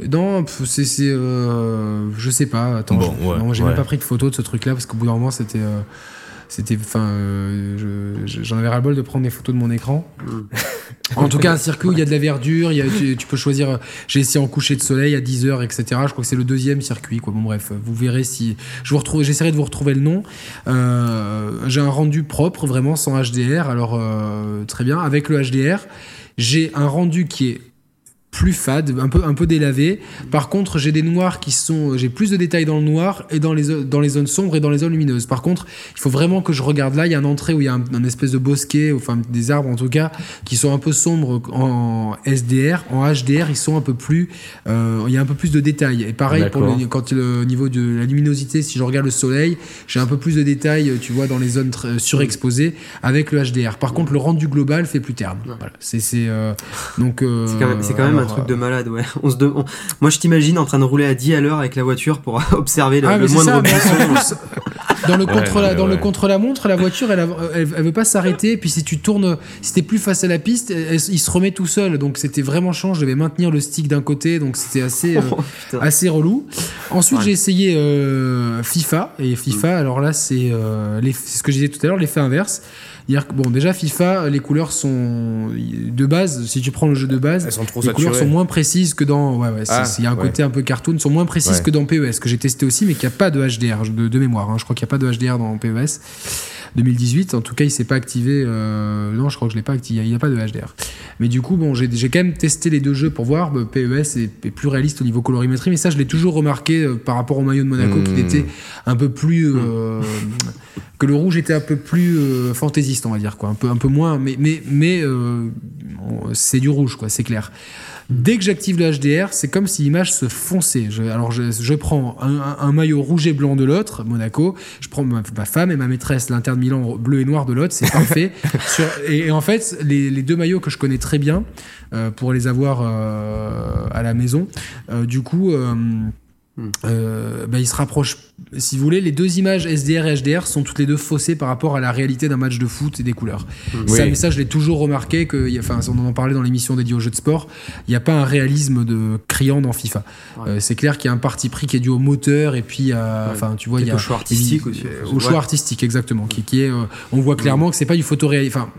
non, c'est, c'est je sais pas. Attends, bon, j'ai même pas pris de photo de ce truc-là parce qu'au bout d'un moment, c'était, c'était enfin euh, j'en avais ras le bol de prendre des photos de mon écran. En tout cas un <laughs> circuit où il y a de la verdure il y a, tu, peux choisir j'ai essayé en coucher de soleil à 10 heures etc je crois que c'est le deuxième circuit quoi. Bon bref vous verrez si je vous retrouve j'essaierai de vous retrouver le nom. Euh, j'ai un rendu propre vraiment sans HDR alors euh, très bien. Avec le HDR j'ai un rendu qui est plus fade, un peu, un peu délavé. Par contre, j'ai des noirs qui sont, j'ai plus de détails dans le noir et dans les, dans les zones sombres et dans les zones lumineuses. Par contre, il faut vraiment que je regarde là. Il y a une entrée où il y a un, espèce de bosquet, enfin des arbres en tout cas, qui sont un peu sombres en SDR. En HDR, ils sont un peu plus, euh, il y a un peu plus de détails. Et pareil pour le, quand le niveau de la luminosité, si je regarde le soleil, j'ai un peu plus de détails, tu vois, dans les zones surexposées avec le HDR. Par contre, le rendu global fait plus terne. Voilà. C'est, euh, donc.
Euh, c'est quand même, un truc de malade, ouais. <laughs> On se Moi, je t'imagine en train de rouler à 10 à l'heure avec la voiture pour <laughs> observer le, ah, moindre buisson. <laughs>
dans le contre la, dans le contre la montre, la voiture, elle, elle, veut pas s'arrêter. Puis si tu tournes, si t'es plus face à la piste, il se remet tout seul. Donc c'était vraiment chiant. Je devais maintenir le stick d'un côté, donc c'était assez, oh, euh, assez relou. Ensuite, j'ai essayé euh, FIFA et FIFA. Mm. Alors là, c'est euh, ce que je disais tout à l'heure, l'effet inverse bon, déjà, FIFA, les couleurs sont de base. Si tu prends le jeu de base, les couleurs sont moins précises que dans. Ouais, ouais, ah, il y a un côté un peu cartoon, sont moins précises que dans PES, que j'ai testé aussi, mais qu'il n'y a pas de HDR de, mémoire. Hein. Je crois qu'il n'y a pas de HDR dans PES. 2018. En tout cas, il s'est pas activé. Euh, non, je crois que je l'ai pas activé. Il n'y a pas de HDR. Mais du coup, bon, j'ai quand même testé les deux jeux pour voir. Bah, PES est, plus réaliste au niveau colorimétrie, mais ça, je l'ai toujours remarqué euh, par rapport au maillot de Monaco, qui hmm. était un peu plus. Euh, que le rouge était un peu plus fantaisiste, on va dire, quoi. Un peu, un peu moins. Mais, mais, mais c'est du rouge, quoi, c'est clair. Dès que j'active le HDR, c'est comme si l'image se fonçait. alors je, prends un, maillot rouge et blanc de l'autre, Monaco, je prends ma, femme et ma maîtresse, l'Inter de Milan bleu et noir de l'autre, c'est parfait. <laughs> et, en fait, les, deux maillots que je connais très bien, euh, pour les avoir euh, à la maison, euh, du coup... Euh, bah, il se rapproche. Si vous voulez, les deux images SDR et HDR sont toutes les deux faussées par rapport à la réalité d'un match de foot et des couleurs. Hmm. Ça, mais ça, je l'ai toujours remarqué. Que, enfin, on en parlait dans l'émission dédiée aux jeux de sport. Il n'y a pas un réalisme de criant dans FIFA. Euh, c'est clair qu'il y a un parti pris qui est dû au moteur et puis, enfin, tu vois, il y a
au choix artistique aussi.
Au choix artistique, exactement. Qui, qui est, euh, on voit clairement que c'est pas du photoréalisme. Enfin,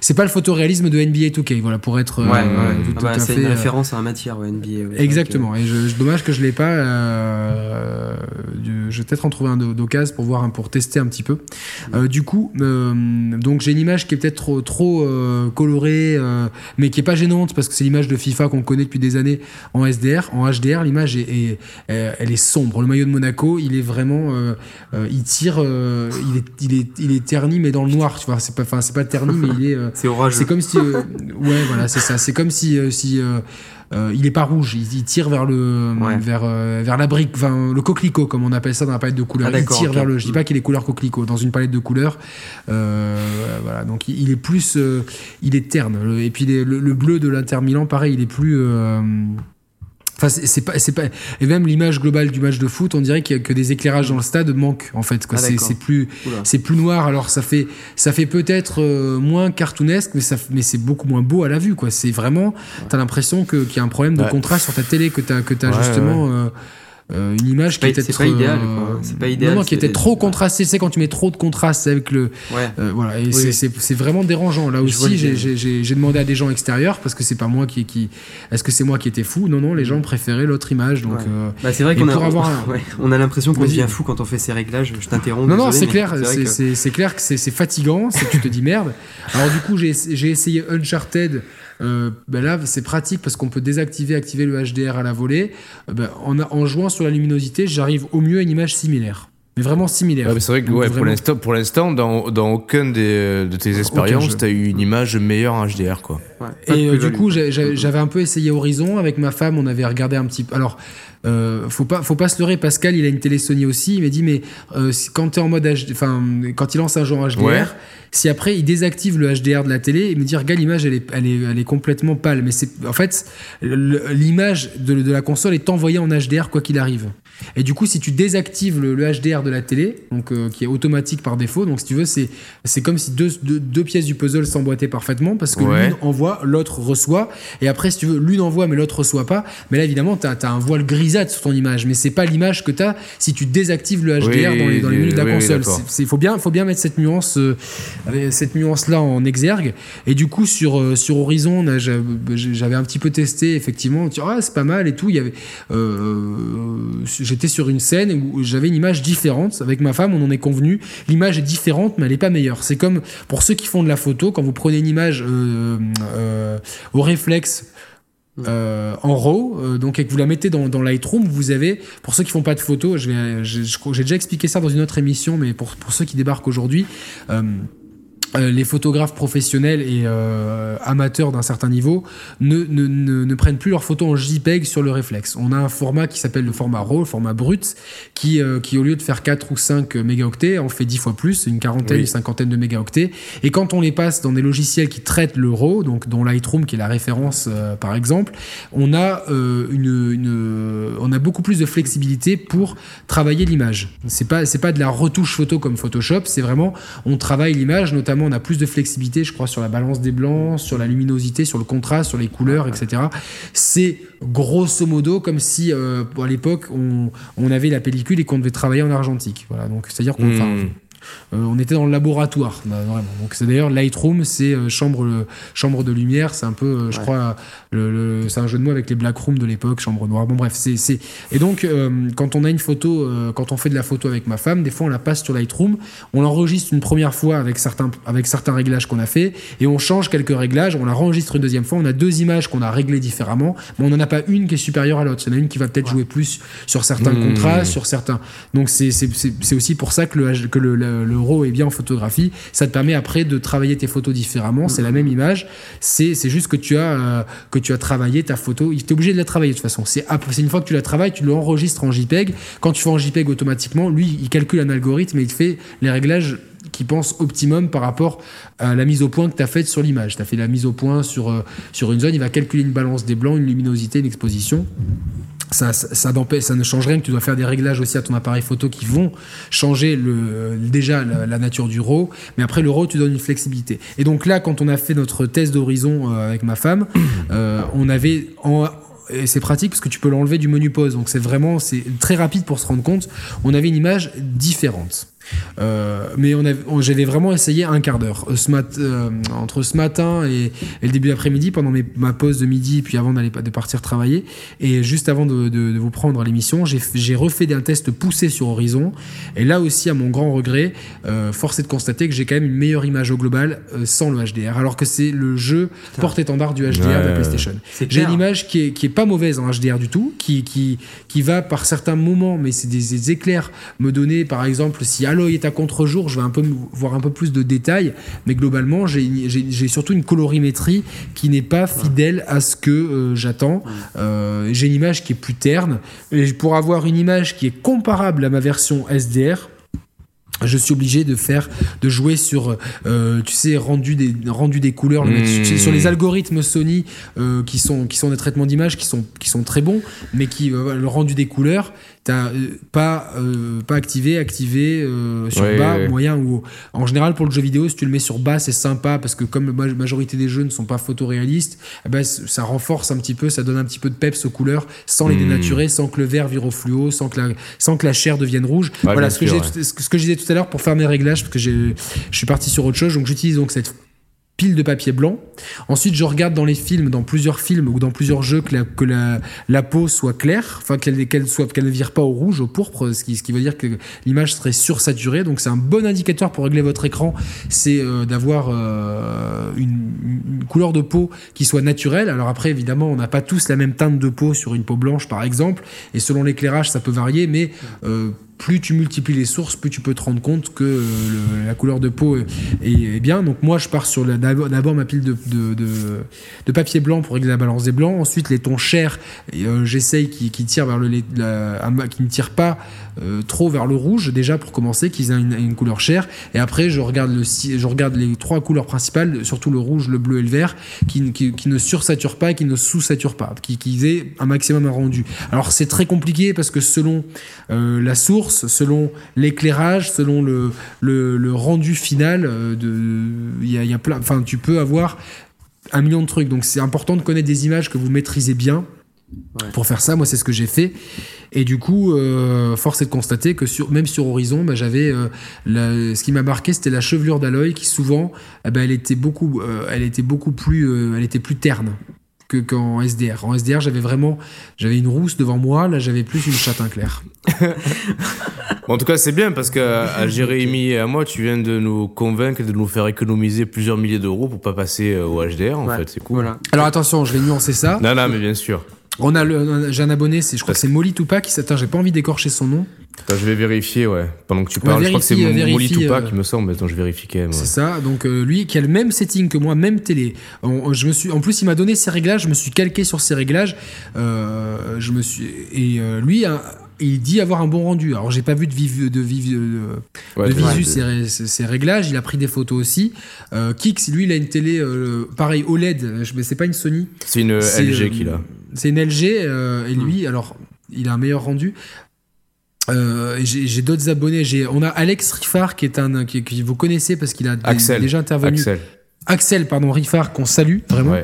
c'est pas le photoréalisme de NBA 2K. Voilà, pour être.
Ouais, ah bah, c'est une référence à un matière NBA.
exactement. Et je, dommage que je l'ai pas euh, je vais peut-être en trouver un d'occasion pour voir, pour tester un petit peu. Euh, du coup, euh, donc j'ai une image qui est peut-être trop, trop colorée, mais qui est pas gênante parce que c'est l'image de FIFA qu'on connaît depuis des années en SDR. En HDR, l'image est, elle est sombre. Le maillot de Monaco, il est vraiment, il tire, il est, il est, il est terni mais dans le noir. Tu vois, c'est pas, enfin c'est pas terni mais il est. <laughs>
c'est orageux.
C'est comme si, ouais, voilà, c'est ça. C'est comme si, si euh, il est pas rouge, il, tire vers le vers euh, vers la brique, enfin le coquelicot comme on appelle ça dans la palette de couleurs. Ah, il tire vers le. Je dis pas qu'il est couleur coquelicot dans une palette de couleurs. Euh, voilà, donc il, est plus, il est terne. Et puis le, le bleu de l'Inter Milan, pareil, il est plus Enfin, c'est pas, c'est pas, et même l'image globale du match de foot, on dirait que des éclairages dans le stade manquent en fait. Quoi. Ah, c'est, plus, c'est plus noir. Alors ça fait, ça fait peut-être euh, moins cartoonesque, mais ça, mais c'est beaucoup moins beau à la vue. Quoi. C'est vraiment, t'as l'impression que qu'il y a un problème de contraste sur ta télé que t'as, que t'as justement. Euh, euh, une image qui était
c'est pas idéal quoi. c'est pas idéal
non, qui était trop contrastée tu sais quand tu mets trop de contraste avec le ouais. euh, voilà et c'est, c'est, c'est vraiment dérangeant. Là aussi j'ai, j'ai, j'ai demandé à des gens extérieurs parce que c'est pas moi qui, qui est-ce que c'est moi qui étais fou? Non non les gens préféraient l'autre image. Donc euh,
bah, c'est vrai qu'on a avoir <laughs> on a l'impression qu'on devient fou quand on fait ces réglages. Je t'interromps
non non c'est clair c'est, c'est, c'est clair que c'est, fatigant c'est que tu te dis merde. Alors du coup j'ai, j'ai essayé Uncharted euh, ben là, c'est pratique parce qu'on peut désactiver, activer le HDR à la volée. Euh, ben, en, en jouant sur la luminosité, j'arrive au mieux à une image similaire. Mais vraiment similaire.
c'est vrai que ouais, pour l'instant, pour l'instant, dans, dans aucun des, de tes expériences, tu as eu une image meilleure en HDR. Quoi.
et euh, du coup, j'avais un peu essayé Horizon avec ma femme. On avait regardé un petit peu. Alors, euh, faut pas, faut pas se leurrer. Pascal, il a une télé Sony aussi. Il m'a dit, mais euh, quand tu es en mode, enfin, quand il lance un jeu en HDR, si après il désactive le HDR de la télé, il me dit, regarde l'image, elle est, elle est, elle est complètement pâle. Mais c'est, en fait, l'image de, de la console est envoyée en HDR quoi qu'il arrive. Et du coup, si tu désactives le, HDR de la télé, donc euh, qui est automatique par défaut, donc si tu veux, c'est c'est comme si deux, deux, pièces du puzzle s'emboîtaient parfaitement parce que l'une envoie, l'autre reçoit. Et après, si tu veux, l'une envoie mais l'autre reçoit pas. Mais là, évidemment, tu as, un voile grisâtre sur ton image, mais c'est pas l'image que tu as si tu désactives le HDR dans les, dans les menus de la console. Il faut bien, faut bien mettre cette nuance, euh, cette nuance là en exergue. Et du coup, sur euh, sur Horizon, j'avais un petit peu testé effectivement. Ah, c'est pas mal et tout. Il y avait j'étais sur une scène où j'avais une image différente. Avec ma femme, on en est convenu. L'image est différente, mais elle n'est pas meilleure. C'est comme pour ceux qui font de la photo, quand vous prenez une image euh, euh, au réflexe. Euh, en RAW, donc et que vous la mettez dans, Lightroom, vous avez, pour ceux qui font pas de photos, j'ai déjà expliqué ça dans une autre émission, mais pour, pour ceux qui débarquent aujourd'hui, les photographes professionnels et euh, amateurs d'un certain niveau ne, ne, ne, prennent plus leurs photos en JPEG sur le réflexe. On a un format qui s'appelle le format RAW, le format brut, qui, euh, qui au lieu de faire 4 ou 5 mégaoctets, en fait 10 fois plus, une quarantaine, une cinquantaine de mégaoctets. Et quand on les passe dans des logiciels qui traitent le RAW, donc dont Lightroom qui est la référence par exemple, on a, une, une, on a beaucoup plus de flexibilité pour travailler l'image. C'est pas, c'est pas de la retouche photo comme Photoshop, c'est vraiment on travaille l'image notamment on a plus de flexibilité, je crois, sur la balance des blancs, sur la luminosité, sur le contraste, sur les couleurs, etc. C'est grosso modo comme si euh, à l'époque on, avait la pellicule et qu'on devait travailler en argentique. Voilà, donc c'est-à-dire qu'on hmm. Euh, on était dans le laboratoire, bah, vraiment. Donc c'est d'ailleurs Lightroom, c'est euh, chambre chambre de lumière, c'est un peu, euh, je crois, le, c'est un jeu de mots avec les black rooms de l'époque, chambre noire. Bon bref, c'est c'est et donc quand on a une photo, quand on fait de la photo avec ma femme, des fois on la passe sur Lightroom, on l'enregistre une première fois avec certains avec certains réglages qu'on a fait et on change quelques réglages, on la enregistre une deuxième fois, on a deux images qu'on a réglées différemment, mais on n'en a pas une qui est supérieure à l'autre. Il y en a une qui va peut-être jouer plus sur certains mmh. contrats, sur certains. Donc c'est c'est c'est aussi pour ça que le que le le RAW est bien en photographie, ça te permet après de travailler tes photos différemment. C'est la même image, c'est juste que tu as euh, que tu as travaillé ta photo. Il est obligé de la travailler de toute façon. C'est une fois que tu la travailles, tu l'enregistres en JPEG. Quand tu fais en JPEG automatiquement, lui, il calcule un algorithme et il fait les réglages qui pense optimum par rapport à la mise au point que tu as faite sur l'image. Tu as fait la mise au point sur, euh, sur une zone, il va calculer une balance des blancs, une luminosité, une exposition. Ça, ça, ça, ne change rien, tu dois faire des réglages aussi à ton appareil photo qui vont changer le, déjà la, nature du RAW, mais après le RAW, tu donnes une flexibilité. Et donc là, quand on a fait notre test d'horizon euh, avec ma femme, <coughs> euh, on avait en, et c'est pratique parce que tu peux l'enlever du menu pause. Donc c'est vraiment c'est très rapide pour se rendre compte. On avait une image différente. Euh, mais on, j'avais vraiment essayé un quart d'heure. Euh, euh, entre ce matin et, le début d'après-midi, pendant ma pause de midi, puis avant d'aller de partir travailler, et juste avant de, vous prendre à l'émission, j'ai refait un test poussé sur Horizon. Et là aussi, à mon grand regret, force est de constater que j'ai quand même une meilleure image au global sans le HDR, alors que c'est le jeu porte-étendard du HDR de la PlayStation. J'ai une image qui est, qui est pas mauvaise en HDR du tout, qui, qui, qui va par certains moments, mais c'est des, éclairs, me donner par exemple si est à contre-jour, je vais un peu voir un peu plus de détails, mais globalement, j'ai surtout une colorimétrie qui n'est pas fidèle à ce que euh, j'attends. Euh, j'ai une image qui est plus terne, et pour avoir une image qui est comparable à ma version SDR, je suis obligé de faire de jouer sur euh, tu sais rendu des rendu des couleurs mmh. sur les algorithmes Sony qui sont qui sont des traitements d'image qui sont qui sont très bons mais qui le rendu des couleurs t'as euh, pas euh, pas activé activé euh, sur bas moyen ou en général pour le jeu vidéo si tu le mets sur bas c'est sympa parce que comme la majorité des jeux ne sont pas photoréalistes eh ben, ça renforce un petit peu ça donne un petit peu de peps aux couleurs sans les hmm. dénaturer sans que le vert vire au fluo sans que la sans que la chair devienne rouge. Voilà ce que, ce que je disais tout à l'heure pour faire mes réglages parce que je suis parti sur autre chose donc j'utilise donc cette pile de papier blanc. Ensuite, je regarde dans les films, dans plusieurs films ou dans plusieurs jeux que la, que la, peau soit claire, enfin qu'elle soit qu'elle ne vire pas au rouge, au pourpre, ce qui, veut dire que l'image serait sursaturée. Donc c'est un bon indicateur pour régler votre écran, c'est euh, d'avoir euh, une, une, couleur de peau qui soit naturelle. Alors après, évidemment, on n'a pas tous la même teinte de peau sur une peau blanche, par exemple, et selon l'éclairage, ça peut varier, mais euh, plus tu multiplies les sources, plus tu peux te rendre compte que euh, la couleur de peau est, bien. Donc moi, je pars sur d'abord ma pile de, papier blanc pour régler la balance des blancs. Ensuite, les tons chers, euh, j'essaye qui, qui vers le, qui ne tirent pas euh, trop vers le rouge déjà pour commencer, qu'ils aient une, couleur chère. Et après, je regarde, le, je regarde les trois couleurs principales, surtout le rouge, le bleu et le vert, qui, ne sursaturent pas, qui ne sous-saturent pas, qui, qui aient un maximum rendu. Alors c'est très compliqué parce que selon euh, la source, selon l'éclairage, selon le, le, rendu final, euh, il y a, y a plein, enfin tu peux avoir un million de trucs. Donc c'est important de connaître des images que vous maîtrisez bien pour faire ça, moi, c'est ce que j'ai fait. Et du coup, euh, force est de constater que sur, même sur Horizon, bah, j'avais euh, ce qui m'a marqué, c'était la chevelure d'Aloy qui souvent, eh ben, elle était beaucoup, euh, elle était beaucoup plus, elle était plus terne que qu'en SDR. En SDR, j'avais vraiment, j'avais une rousse devant moi. Là, j'avais plus une châtain clair. <laughs>
en tout cas, c'est bien parce qu'à Jérémy <laughs> et à moi, tu viens de nous convaincre de nous faire économiser plusieurs milliers d'euros pour pas passer au HDR. En fait, c'est cool.
Alors attention, je vais nuancer ça.
Non, non, mais bien sûr.
On a le, j'ai un abonné, c'est, je crois que c'est Molly Tupac. Qui, attends, j'ai pas envie d'écorcher son nom.
Attends, je vais vérifier, ouais. Pendant que tu parles, je crois que c'est Molly Tupac, euh, qui me semble. Mais attends, je vérifie quand même.
C'est ça. Donc euh, lui, qui a le même setting que moi, même télé. je me suis, en plus, il m'a donné ses réglages. Je me suis calqué sur ses réglages. Euh, je me suis et lui. A, il dit avoir un bon rendu. Alors j'ai pas vu de vive de vive de, visu ses, réglages. Il a pris des photos aussi. Euh, Kix, lui, il a une télé pareil OLED. Mais c'est pas une Sony.
C'est une LG qu'il a.
C'est une LG euh, et lui, hmm. alors, il a un meilleur rendu. Euh, j'ai d'autres abonnés. On a Alex Riffard qui est un qui, vous connaissez parce qu'il a déjà intervenu.
Axel.
Axel, pardon, Riffard, qu'on salue vraiment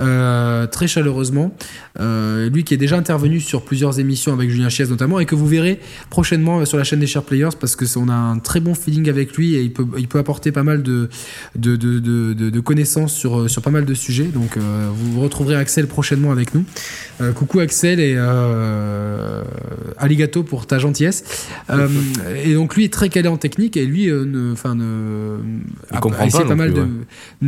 euh, très chaleureusement. Euh, lui qui est déjà intervenu sur plusieurs émissions avec Julien Chies notamment et que vous verrez prochainement sur la chaîne des Share Players parce que on a un très bon feeling avec lui et il peut, il peut apporter pas mal de, de, de, de, de connaissances sur, sur pas mal de sujets. Donc euh, vous retrouverez Axel prochainement avec nous. Euh, coucou Axel et euh, Aligato pour ta gentillesse. et donc lui est très calé en technique et lui, enfin, ne,
il comprend pas,
pas mal de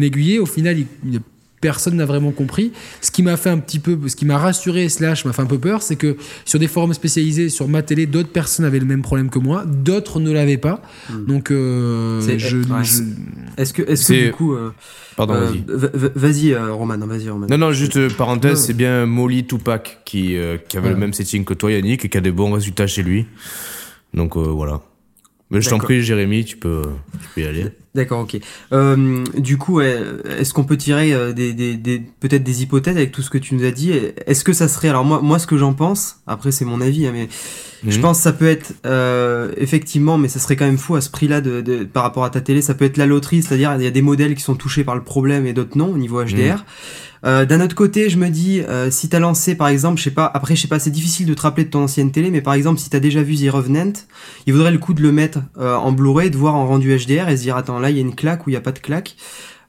aiguillé. Au final, il, personne n'a vraiment compris. Ce qui m'a fait un petit peu, ce qui m'a rassuré slash m'a fait un peu peur, c'est que sur des forums spécialisés sur ma télé, d'autres personnes avaient le même problème que moi, d'autres ne l'avaient pas. Hmm. Donc euh, je,
est-ce que, est-ce que du coup, euh,
pardon,
vas-y, vas-y Roman, vas-y Roman.
Non non, juste parenthèse, c'est bien Molly Tupac qui qui avait le même setting que toi Yannick et qui a des bons résultats chez lui. Donc voilà. Mais je t'en prie, Jérémy, tu peux, tu peux y aller.
D'accord, ok. Euh, du coup, est-ce qu'on peut tirer euh, des, des, des peut-être des hypothèses avec tout ce que tu nous as dit? Est-ce que ça serait alors moi, moi, ce que j'en pense, après c'est mon avis, hein, mais je mhm. pense que ça peut être euh, effectivement, mais ça serait quand même fou à ce prix-là de, de, par rapport à ta télé. Ça peut être la loterie, c'est-à-dire il y a des modèles qui sont touchés par le problème et d'autres non au niveau HDR. Mhm. Euh, D'un autre côté, je me dis, euh, si t'as lancé par exemple, je sais pas, après je sais pas, c'est difficile de te rappeler de ton ancienne télé, mais par exemple, si t'as déjà vu The Revenant, il vaudrait le coup de le mettre euh, en Blu-ray, de voir en rendu HDR et se dire, attends, là il y a une claque ou il y a pas de claque.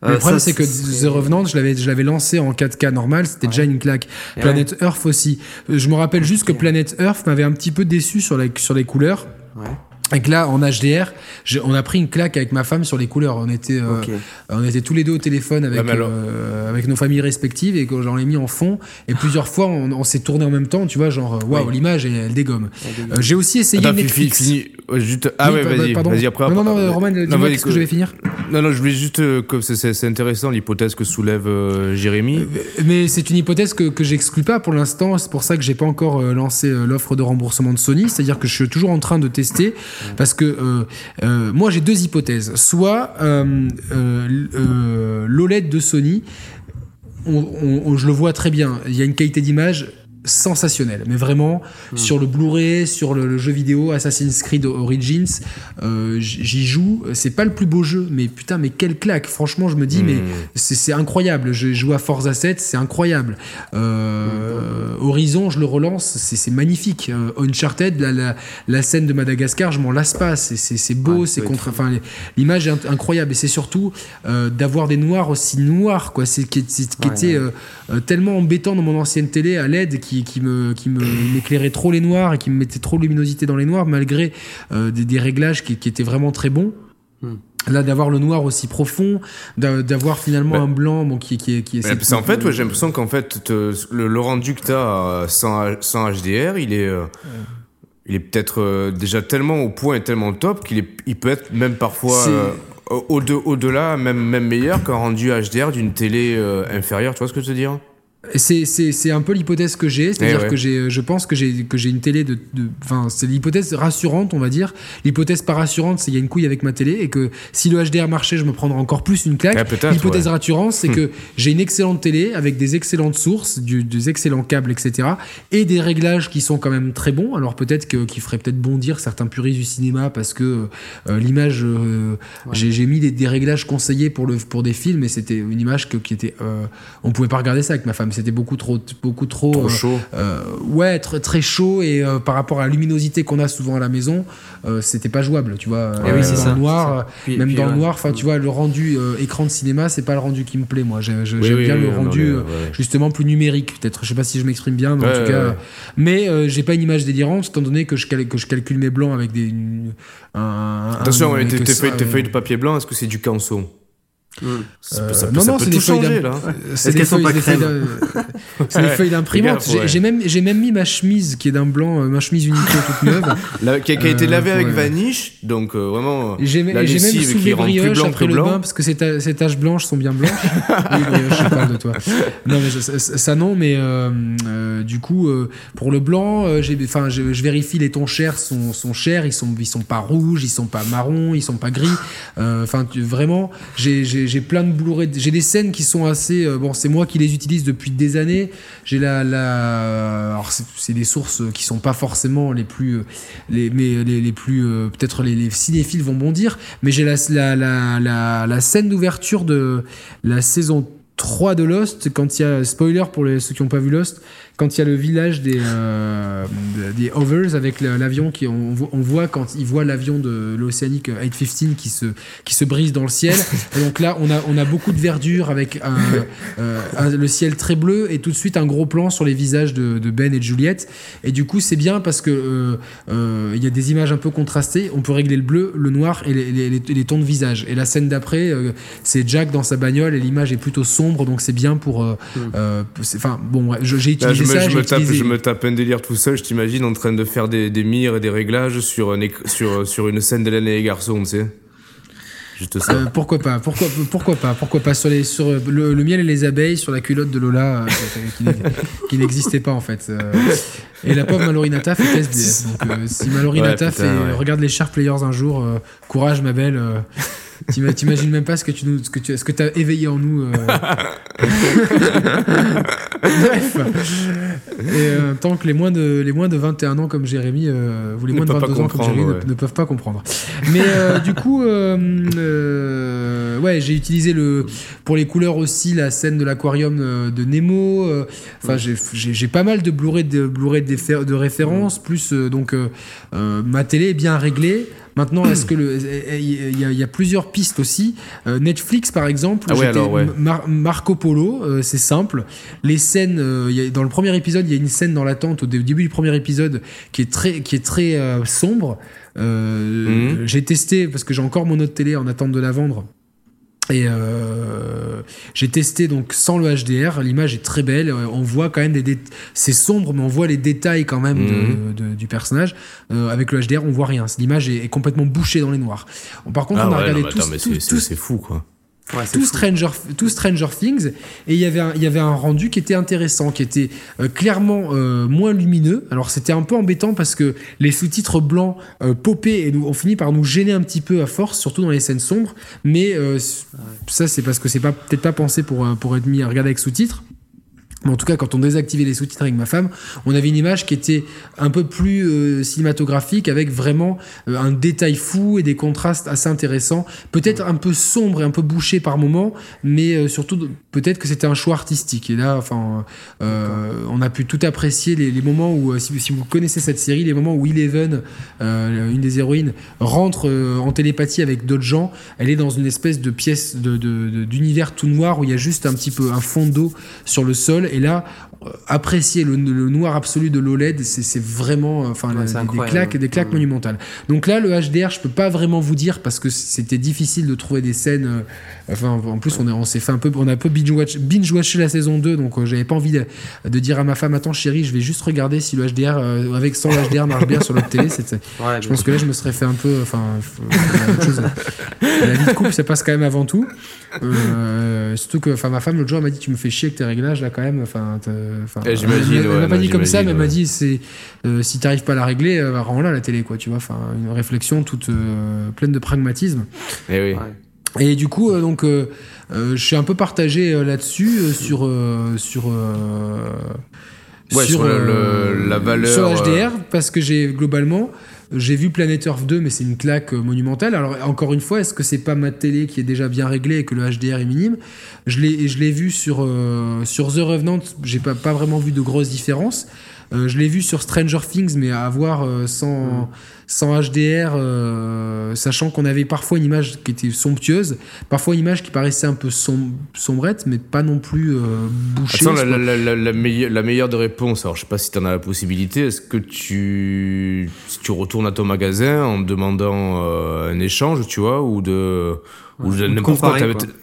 le problème, c'est que The Revenant, je l'avais, je l'avais lancé en 4K normal, c'était déjà une claque. Planet Earth aussi. Je me rappelle juste que Planet Earth m'avait un petit peu déçu sur, la, sur les couleurs. Ouais. Et que là, en HDR, on a pris une claque avec ma femme sur les couleurs. On était, euh, on était tous les deux au téléphone avec, euh, avec nos familles respectives et j'en ai mis en fond. Et plusieurs fois, on, s'est tourné en même temps, tu vois, genre, euh, waouh, l'image, elle, dégomme. J'ai aussi essayé
Attends, Netflix. Fini, juste... Ah ouais, vas-y, vas-y après.
Non, non, non, Roman, dis-moi qu'est-ce que je vais finir.
Non, non, je voulais juste, que c'est intéressant l'hypothèse que soulève Jérémy.
mais c'est une hypothèse que, que j'exclus pas pour l'instant. C'est pour ça que j'ai pas encore lancé l'offre de remboursement de Sony. C'est-à-dire que je suis toujours en train de tester parce que euh, euh, moi j'ai deux hypothèses. Soit euh, l'OLED de Sony, je le vois très bien, il y a une qualité d'image sensationnel. Mais vraiment, hmm. sur le Blu-ray, sur le, jeu vidéo Assassin's Creed Origins, euh, j'y joue. C'est pas le plus beau jeu, mais putain, mais quelle claque. Franchement, je me dis, mais hmm. c'est incroyable. Je joue à Forza 7, c'est incroyable. Euh, Horizon, je le relance, c'est magnifique. Euh, Uncharted, la, la, scène de Madagascar, je m'en lasse pas. C'est beau, c'est contre. Enfin, l'image est incroyable. Et c'est surtout d'avoir des noirs aussi noirs, quoi. C'est qui, qui était tellement embêtant dans mon ancienne télé à LED qui qui, me qui m'éclairait trop les noirs et qui me mettait trop de luminosité dans les noirs malgré euh, des, réglages qui, étaient vraiment très bons. Hmm. Là, d'avoir le noir aussi profond, d'avoir finalement un blanc bon, qui, qui, qui
est. en fait, j'ai l'impression qu'en fait, le, rendu que tu as sans, sans, HDR, il est. Euh, il est peut-être euh, déjà tellement au point et tellement top qu'il il peut être même parfois au-delà, même, même meilleur qu'un rendu HDR d'une télé inférieure. Tu vois ce que je veux dire?
C'est un peu l'hypothèse que j'ai, c'est-à-dire eh que j'ai, je pense que j'ai que j'ai une télé de, enfin c'est l'hypothèse rassurante, on va dire. L'hypothèse pas rassurante, c'est qu'il y a une couille avec ma télé et que si le HDR marchait, je me prendrais encore plus une claque. Eh, l'hypothèse rassurante, c'est hmm. que j'ai une excellente télé avec des excellentes sources, du, des excellents câbles, etc. et des réglages qui sont quand même très bons. Alors peut-être que qui ferait peut-être bondir certains puristes du cinéma parce que euh, l'image, euh, j'ai mis des, réglages conseillés pour le pour des films et c'était une image que, qui était, euh, on pouvait pas regarder ça avec ma femme c'était beaucoup trop beaucoup trop,
euh, chaud.
euh, ouais très, très chaud et euh, par rapport à la luminosité qu'on a souvent à la maison c'était pas jouable tu vois.
Oui,
dans
ça,
le noir même dans le noir enfin tu vois le rendu écran de cinéma c'est pas le rendu qui me plaît moi. J'aime bien le rendu justement plus numérique peut-être. Je sais pas si je m'exprime bien mais en tout cas mais j'ai pas une image délirante étant donné que je, que je calcule mes blancs avec des
attention tes feuilles de papier blanc est-ce que c'est du canson
euh, ça, non, non, <laughs> c'est des, feuilles là.
C'est des, feuilles,
c'est des feuilles d'imprimante. J'ai même, j'ai même mis ma chemise qui est d'un blanc, euh, ma chemise Uniqlo <laughs> toute neuve,
qui, a, été lavée avec vaniche, donc euh, vraiment.
J'ai même soulevé brioche après le bain parce que ces, taches blanches sont bien blanches. <laughs> oui, brioche, je parle de toi. Non, mais ça, non, mais du coup, pour le blanc, enfin, je, vérifie les tons chers sont, sont chers, ils sont, ils sont pas rouges, ils sont pas marrons, ils sont pas gris. Enfin, vraiment, j'ai j'ai plein de Blu-ray. J'ai des scènes qui sont assez. Euh, bon, c'est moi qui les utilise depuis des années. J'ai la. Alors, c'est des sources qui sont pas forcément les plus. Euh, les, mais les, les plus. Euh, peut-être les, les, cinéphiles vont bondir. Mais j'ai la, la, la, la, scène d'ouverture de la saison 3 de Lost, quand il y a. Spoiler pour ceux qui n'ont pas vu Lost quand il y a le village des, euh, des Hovers avec l'avion qui on, on, voit quand il voit l'avion de l'Océanique 815 qui se qui se brise dans le ciel. et donc là, on a on a beaucoup de verdure avec un, euh, le ciel très bleu et tout de suite un gros plan sur les visages de, de Ben et de Juliette. Et du coup, c'est bien parce que euh, euh, il y a des images un peu contrastées. On peut régler le bleu, le noir et les, les, les tons de visage. Et la scène d'après, c'est Jack dans sa bagnole et l'image est plutôt sombre, donc c'est bien pour. Mm. Enfin bon, j'ai utilisé
je
ça.
Je, me tape, je me tape un délire tout seul. Je t'imagine en train de faire des, des mires et des réglages sur, un, sur, sur une scène d'Hélène et les garçons, tu sais.
Euh, pourquoi pas Pourquoi pourquoi pas Pourquoi pas sur les sur le, miel et les abeilles sur la culotte de Lola euh, qui, n'existait pas en fait. Euh. et la pauvre Malorinata fait SDF. Donc si Malorinata fait regarde les Sharp Players un jour, courage ma belle. T'imagines même pas ce que tu nous, ce que tu, ce que t'as éveillé en nous. Bref. Et tant que les moins de, les moins de 21 ans comme Jérémy, ou les moins de 22 ans comme Jérémy ne, peuvent pas comprendre. Mais du coup, euh, ouais, j'ai utilisé le pour les couleurs aussi la scène de l'aquarium euh, de Nemo. Euh, enfin, j'ai pas mal de Blu-ray de Blu-ray de, de référence. Plus donc ma télé est bien réglée. Maintenant, est-ce que le il y, a plusieurs pistes aussi. Netflix, par exemple,
ah
Marco Polo, c'est simple. Les scènes, dans le premier épisode, il y a une scène dans l'attente au début du premier épisode qui est très qui est très sombre. Euh, mhm. J'ai testé parce que j'ai encore mon autre télé en attente de la vendre. Et euh, j'ai testé donc sans le HDR, l'image est très belle, on voit quand même des, c'est sombre mais on voit les détails quand même de, mhm. du personnage. Euh, avec le HDR on voit rien, l'image est, complètement bouchée dans les noirs. Par contre
ah
on
a
regardé
tout, c'est fou quoi.
Ouais, tout, Stranger, tout Stranger Things et il y avait un, il y avait un rendu qui était intéressant qui était euh, clairement euh, moins lumineux. Alors c'était un peu embêtant parce que les sous-titres blancs euh, popaient et nous, ont fini par nous gêner un petit peu à force surtout dans les scènes sombres. Mais ça c'est parce que c'est pas peut-être pas pensé pour, pour être mis à regarder avec sous-titres en tout cas, quand on désactivait les sous-titres avec ma femme, on avait une image qui était un peu plus euh, cinématographique, avec vraiment euh, un détail fou et des contrastes assez intéressants. Peut-être un peu sombre et un peu bouché par moments, mais euh, surtout peut-être que c'était un choix artistique. Et là, enfin, on a pu tout apprécier les, moments où, si, si, vous connaissez cette série, les moments où Eleven, une des héroïnes, rentre en télépathie avec d'autres gens. Elle est dans une espèce de pièce d'univers de, tout noir où il y a juste un petit peu un fond d'eau sur le sol et là, apprécier le, noir absolu de l'OLED, c'est vraiment euh, enfin des, claques, des claques monumentales. Donc là, le HDR, je peux pas vraiment vous dire parce que c'était difficile de trouver des scènes. Euh, enfin, en plus, on, on s'est fait un peu, on a un peu binge watch, binge watché la saison 2, donc j'avais pas envie de, dire à ma femme, attends chérie, je vais juste regarder si le HDR avec sans le HDR marche bien sur notre télé. je pense que là, je me serais fait un peu, enfin, la vie de couple, ça passe quand même avant tout. surtout que, enfin, ma femme l'autre jour m'a dit, tu me fais chier avec tes réglages là quand même. Enfin,
j'imagine.
Elle, m'a pas dit comme ça, mais elle m'a dit c'est euh, si t'arrives pas à la régler, euh, rends-la la télé, quoi. Tu vois, enfin, une réflexion toute euh, pleine de pragmatisme.
Et eh oui.
Et du coup, donc, je suis un peu partagé là-dessus sur sur
ouais, sur, le, la valeur
sur HDR parce que j'ai globalement j'ai vu Planet Earth 2, mais c'est une claque euh, monumentale. Alors, encore une fois, est-ce que c'est pas ma télé qui est déjà bien réglée et que le HDR est minime? Je l'ai vu sur, euh, sur The Revenant, j'ai pas, pas vraiment vu de grosses différences. Euh, je l'ai vu sur Stranger Things, mais à voir sans, mm sans HDR, euh, sachant qu'on avait parfois une image qui était somptueuse, parfois une image qui paraissait un peu sombrette, mais pas non plus euh, bouchée.
Attends, la, la, la, meilleure, la, meilleure de réponse, alors je sais pas si tu en as la possibilité, est-ce que tu, si tu retournes à ton magasin en demandant euh, un échange, tu vois, ou de ou n'importe quoi,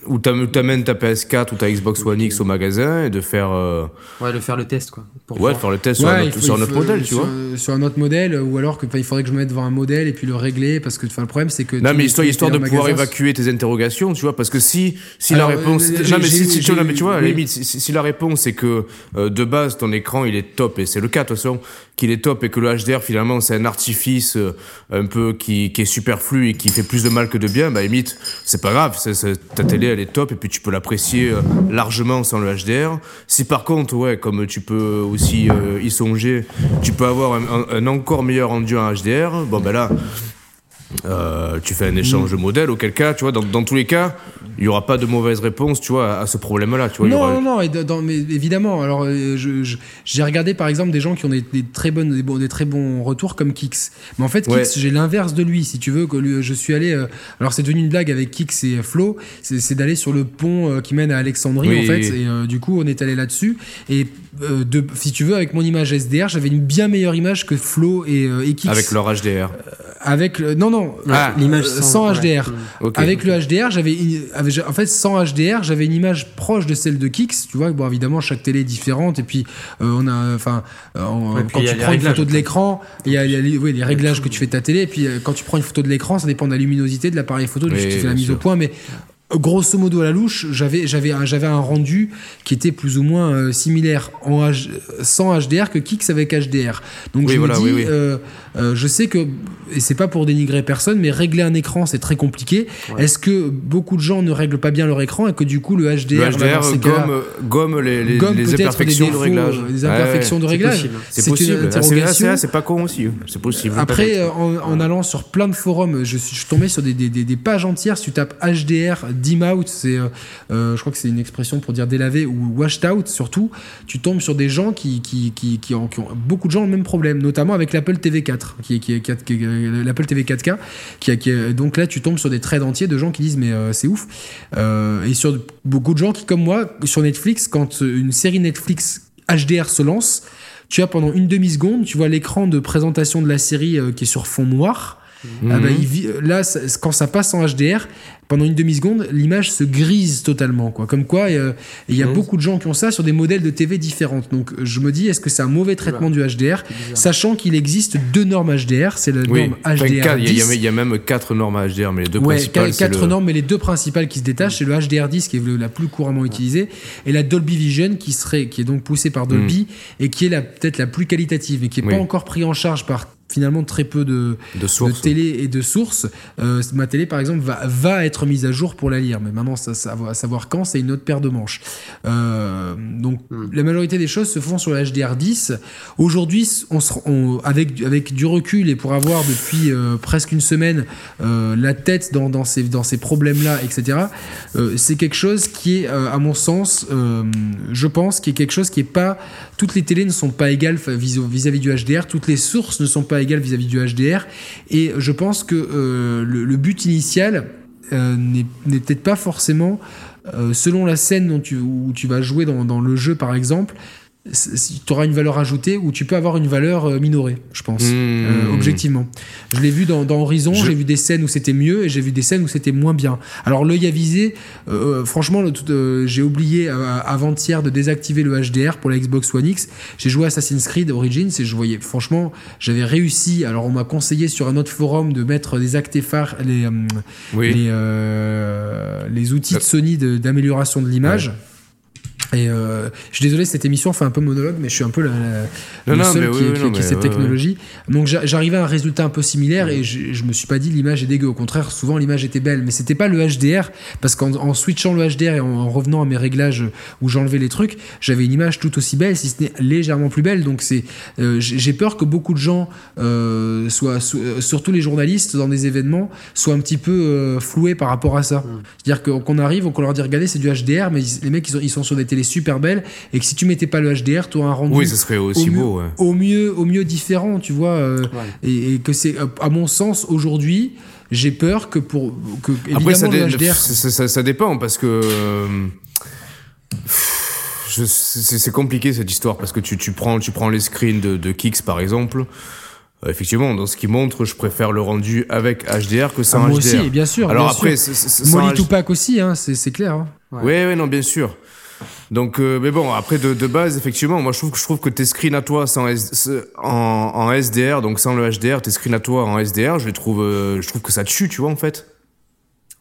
ou t'amènes ta PS4 ou ta Xbox One X au magasin et de faire euh,
ouais de faire le test quoi.
Ouais de faire le test sur, un, autre, sur un autre modèle tu vois.
sur un autre modèle ou alors que il faudrait que je me mette devant un modèle et puis le régler parce que le problème c'est que
non mais histoire, histoire de pouvoir évacuer tes interrogations tu vois parce que si si la réponse euh, non mais si, si, tu, vois à la limite si, la réponse c'est que euh, de base ton écran il est top et c'est le cas de toute façon qu'il est top et que le HDR finalement c'est un artifice un peu qui, qui est superflu et qui fait plus de mal que de bien bah limite c'est pas grave, ta télé elle est top et puis tu peux l'apprécier euh, largement sans le HDR. Si par contre, ouais, comme tu peux aussi euh, y songer, tu peux avoir un, encore meilleur rendu en HDR, bon ben là, euh, tu fais un échange de modèle, auquel cas, tu vois, dans, dans tous les cas, il y aura pas de mauvaise réponse, tu vois, à ce problème-là, tu vois.
Non, non, non, et dans, mais évidemment. Alors, euh, j'ai regardé par exemple des gens qui ont des, très bonnes, des, bons, des, très bons retours comme Kix. Mais en fait, Kix, j'ai l'inverse de lui, si tu veux. Que je suis allé. Euh, alors, c'est devenu une blague avec Kix et Flo, c'est d'aller sur le pont euh, qui mène à Alexandrie, en fait. Et du coup, on est allé là-dessus. Et de, si tu veux, avec mon image SDR, j'avais une bien meilleure image que Flo et, et Kix.
Avec leur HDR.
avec le, non, non, ah. l'image sans, HDR. Avec le HDR, j'avais en fait, sans HDR, j'avais une image proche de celle de Kix. Tu vois, bon, évidemment, chaque télé est différente. Et puis, euh, on a, enfin, euh, quand tu prends une photo de l'écran, il y a, les, réglages que tu fais de ta télé. Et puis, euh, quand tu prends une photo de l'écran, ça dépend de la luminosité de l'appareil photo, de tu fais la mise au point. Mais grosso modo à la louche, j'avais j'avais j'avais un rendu qui était plus ou moins euh, similaire en sans HDR que Kix avec HDR. Donc je me dis, euh, euh, je sais que et c'est pas pour dénigrer personne, mais régler un écran c'est très compliqué. Est-ce que beaucoup de gens ne règlent pas bien leur écran et que du coup le HDR,
gomme, gomme, les, les, les imperfections de réglage,
les imperfections de réglage.
C'est possible. C'est pas con aussi. C'est possible.
Après, en, allant sur plein de forums, je suis, tombé sur des, des, des pages entières. Si tu tapes HDR dim out, c'est, euh, euh, je crois que c'est une expression pour dire délavé ou washed out surtout. Tu tombes sur des gens qui, qui, qui, qui, ont, beaucoup de gens ont le même problème, notamment avec l'Apple TV 4, qui, qui, l'Apple TV 4K, qui, qui, donc là tu tombes sur des traits entiers de gens qui disent mais euh, c'est ouf. et sur beaucoup de gens qui comme moi sur Netflix, quand une série Netflix HDR se lance, tu as pendant une demi seconde, tu vois l'écran de présentation de la série qui est sur fond noir. Ah bah, mhm. là, quand ça passe en HDR, pendant une demi-seconde, l'image se grise totalement. Quoi. Comme quoi, il y a mmh. beaucoup de gens qui ont ça sur des modèles de TV différentes. Donc je me dis, est-ce que c'est un mauvais traitement du HDR Sachant qu'il existe deux normes HDR. C'est la norme HDR.
Il y, a même quatre normes HDR, mais les deux principales.
Quatre normes, mais les deux principales qui se détachent, c'est le HDR10 qui est la plus couramment utilisée et la Dolby Vision qui, serait, qui est donc poussée par Dolby mmh. et qui est peut-être la plus qualitative, mais qui n'est pas encore pris en charge par finalement très peu de, de, télé et de sources. Euh, ma télé, par exemple, va, va être mise à jour pour la lire, mais maintenant, ça, ça à savoir quand, c'est une autre paire de manches. Euh, donc, hmm. la majorité des choses se font sur la HDR10. Aujourd'hui, on, avec, avec du recul et pour avoir depuis euh, presque une semaine la tête dans, dans ces, dans ces problèmes-là, etc., c'est quelque chose qui est, à mon sens, je pense, qui est quelque chose qui est pas. Toutes les télés ne sont pas égales vis-à-vis du HDR, toutes les sources ne sont pas vis-à-vis du HDR. Et je pense que euh, le, but initial euh, n'est peut-être pas forcément, euh, selon la scène dont tu, où tu vas jouer dans le jeu par exemple, tu auras une valeur ajoutée ou tu peux avoir une valeur euh, minorée, je pense, hmm. euh, objectivement. Je l'ai vu dans, Horizon, j'ai vu des scènes où c'était mieux et j'ai vu des scènes où c'était moins bien. Alors l'œil avisé, euh, franchement, j'ai oublié avant-hier de désactiver le HDR pour la Xbox One X. J'ai joué Assassin's Creed Origins et je voyais, franchement, j'avais réussi. Alors on m'a conseillé sur un autre forum de mettre des phares, les, les, les, outils de Sony d'amélioration de, l'image. Et euh, je suis désolé, cette émission fait un peu monologue, mais je suis un peu la, le seul qui, a cette technologie. Donc j'arrivais à un résultat un peu similaire et je, je me suis pas dit l'image est dégueu. Au contraire, souvent l'image était belle, mais c'était pas le HDR parce qu'en switchant le HDR et en, revenant à mes réglages où j'enlevais les trucs, j'avais une image tout aussi belle, si ce n'est légèrement plus belle. Donc c'est, euh, j'ai peur que beaucoup de gens, euh, soient, surtout les journalistes dans des événements, soient un petit peu floués par rapport à ça. C'est-à-dire qu'on arrive, qu'on leur dit regardez c'est du HDR, mais les mecs ils sont, ils sont sur des télé super belle et que si tu mettais pas le HDR, tu aurais un rendu
oui, ça serait aussi
au
beau,
mieux, au mieux, au mieux différent, tu vois. Euh, et, que c'est, à mon sens, aujourd'hui, j'ai peur que pour que
Après, ça, le HDR... ça, ça, dépend parce que. c'est compliqué cette histoire parce que tu, tu, prends, tu prends les screens de, de Kix par exemple. Euh, effectivement, dans ce qui montre, je préfère le rendu avec HDR que sans
ah,
moi
HDR. aussi, bien sûr. Alors après, Molly Tupac aussi, hein, c'est clair. Hein.
Oui, oui, non, bien sûr. Donc, euh, mais bon, après de, de, base, effectivement, moi je trouve que je trouve que tes screens à toi sans en, en, SDR, donc sans le HDR, tes screens à toi en SDR, je les trouve, euh, je trouve que ça tue, tu vois, en fait.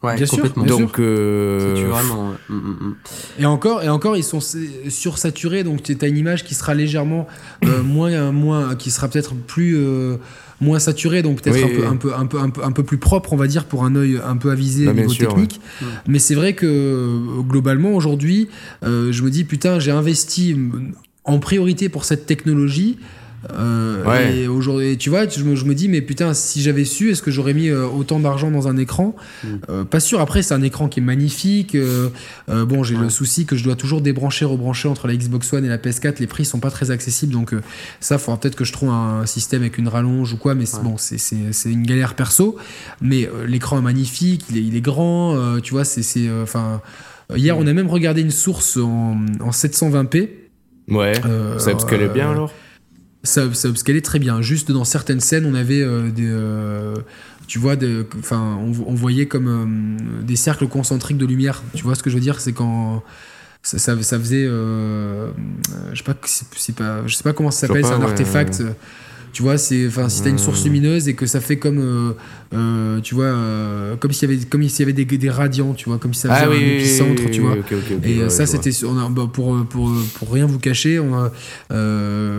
Ouais, bien complètement.
Sûr, donc, euh...
tue vraiment. Mm, mm,
mm. Et encore, et encore, ils sont sursaturés, donc tu as une image qui sera légèrement euh, moins, moins, qui sera peut-être plus moins saturé, donc peut-être un, peu, un, peu, un, peu, un, peu, plus propre, on va dire, pour un œil un peu avisé bah, au niveau technique. Mais c'est vrai que globalement, aujourd'hui, euh, je me dis, putain, j'ai investi en priorité pour cette technologie. Euh, Et aujourd'hui, tu vois, je me, je me, dis, mais putain, si j'avais su, est-ce que j'aurais mis euh, autant d'argent dans un écran? Mm. euh, Pas sûr. Après, c'est un écran qui est magnifique. Euh, bon, j'ai le souci que je dois toujours débrancher, rebrancher entre la Xbox One et la PS4. Les prix sont pas très accessibles, donc ça, faudra peut-être que je trouve un système avec une rallonge ou quoi. Mais bon, c'est une galère perso. Mais l'écran est magnifique, il est, il est grand. tu vois, c'est, enfin, hier, on a même regardé une source en, en 720p.
Ouais. ça upscale bien alors?
Ça, ça upscalait très bien. Juste dans certaines scènes, on avait euh, des. Euh, tu vois, enfin, on, voyait comme euh, des cercles concentriques de lumière. Tu vois ce que je veux dire? C'est quand. Ça, ça, faisait. je sais pas, c'est pas, je sais pas comment ça s'appelle, c'est un artefact. Tu vois, c'est, enfin, si t'as une source lumineuse et que ça fait comme, euh, euh, tu vois, euh, comme s'il y avait, comme s'il y avait des, des, radiants, tu vois, comme si ça faisait ah, un oui, épicentre, tu vois. et ça, c'était, bah, pour, pour, pour rien vous cacher, on a,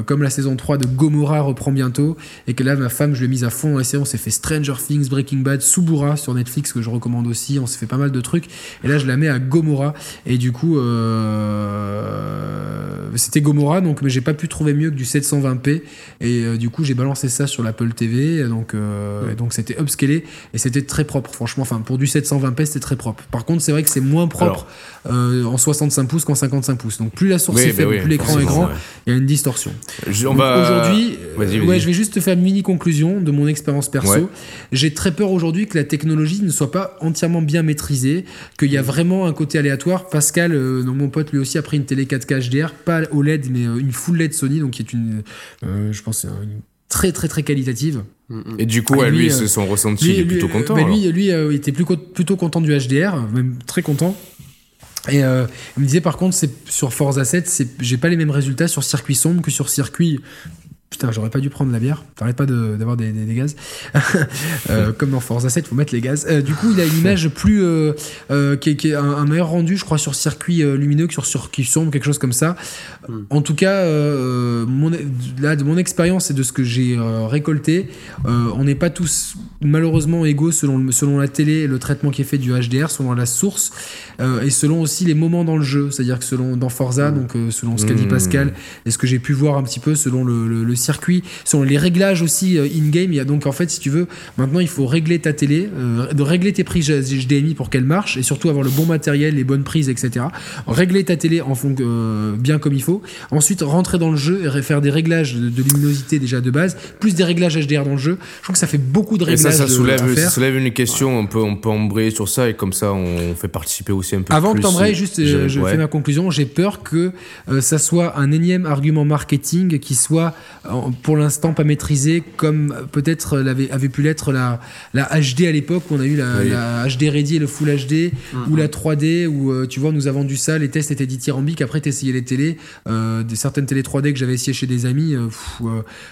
comme la saison 3 de Gomorrah reprend bientôt et que là, ma femme, je l'ai mise à fond et on s'est fait Stranger Things, Breaking Bad, Subura sur Netflix que je recommande aussi. On s'est fait pas mal de trucs et là, je la mets à Gomorrah et du coup, c'était Gomorrah, donc mais j'ai pas pu trouver mieux que du 720p et du coup j'ai balancé ça sur l'Apple TV, donc euh, donc c'était upscalé et c'était très propre. Franchement, enfin pour du 720p, c'était très propre. Par contre, c'est vrai que c'est moins propre euh, en 65 pouces qu'en 55 pouces. Donc plus la source est bah faible, plus l'écran est grand, il y a une distorsion. Aujourd'hui, ouais, je vais juste te faire une mini conclusion de mon expérience perso. J'ai très peur aujourd'hui que la technologie ne soit pas entièrement bien maîtrisée, qu'il y a vraiment un côté aléatoire. Pascal, euh, mon pote, lui aussi a pris une télé 4K HDR, pas OLED, mais une full LED Sony, donc qui est une, je pense, une très très très qualitative.
Et du coup, lui, c'est son ressenti, il est plutôt content.
Bah, lui, lui euh, il était plutôt content du HDR, même très content. Et euh, il me disait par contre, c'est sur Forza 7, j'ai pas les mêmes résultats sur circuit sombre que sur circuit Putain, j'aurais pas dû prendre la bière. T'arrêtes pas d'avoir des, des, gaz. <laughs> euh, comme dans Forza 7, il faut mettre les gaz. Euh, du coup, il a une image plus. Euh, qui, qui, est un, meilleur rendu, je crois, sur circuit lumineux que sur circuit sombre, quelque chose comme ça. Hmm. En tout cas, mon, là, de mon expérience et de ce que j'ai récolté, on n'est pas tous malheureusement égaux selon, selon la télé le traitement qui est fait du HDR, selon la source et selon aussi les moments dans le jeu. C'est-à-dire que selon dans Forza, hmm. donc selon ce qu'a dit hmm. Pascal et ce que j'ai pu voir un petit peu selon le, le, le circuit, sont les réglages aussi euh, in-game. Il y a donc en fait, si tu veux, maintenant il faut régler ta télé, euh, de régler tes prises HDMI pour qu'elle marche et surtout avoir le bon matériel, les bonnes prises, etc. Régler ta télé en fond euh, bien comme il faut. Ensuite, rentrer dans le jeu et faire des réglages de, luminosité déjà de base, plus des réglages HDR dans le jeu. Je trouve que ça fait beaucoup de réglages.
Et ça, ça soulève, ça soulève une question. On peut, on peut embrayer sur ça et comme ça, on fait participer aussi un peu.
Avant que t'embrayes, juste, je, fais ma conclusion. J'ai peur que ça soit un énième argument marketing qui soit pour l'instant pas maîtrisé comme peut-être avait, avait pu l'être la, la HD à l'époque où on a eu la, HD Ready et le Full HD ou la 3D où euh, tu vois nous avons vendu ça les tests étaient dithyrambiques après tu essayais les télés euh, des certaines télé 3D que j'avais essayé chez des amis euh,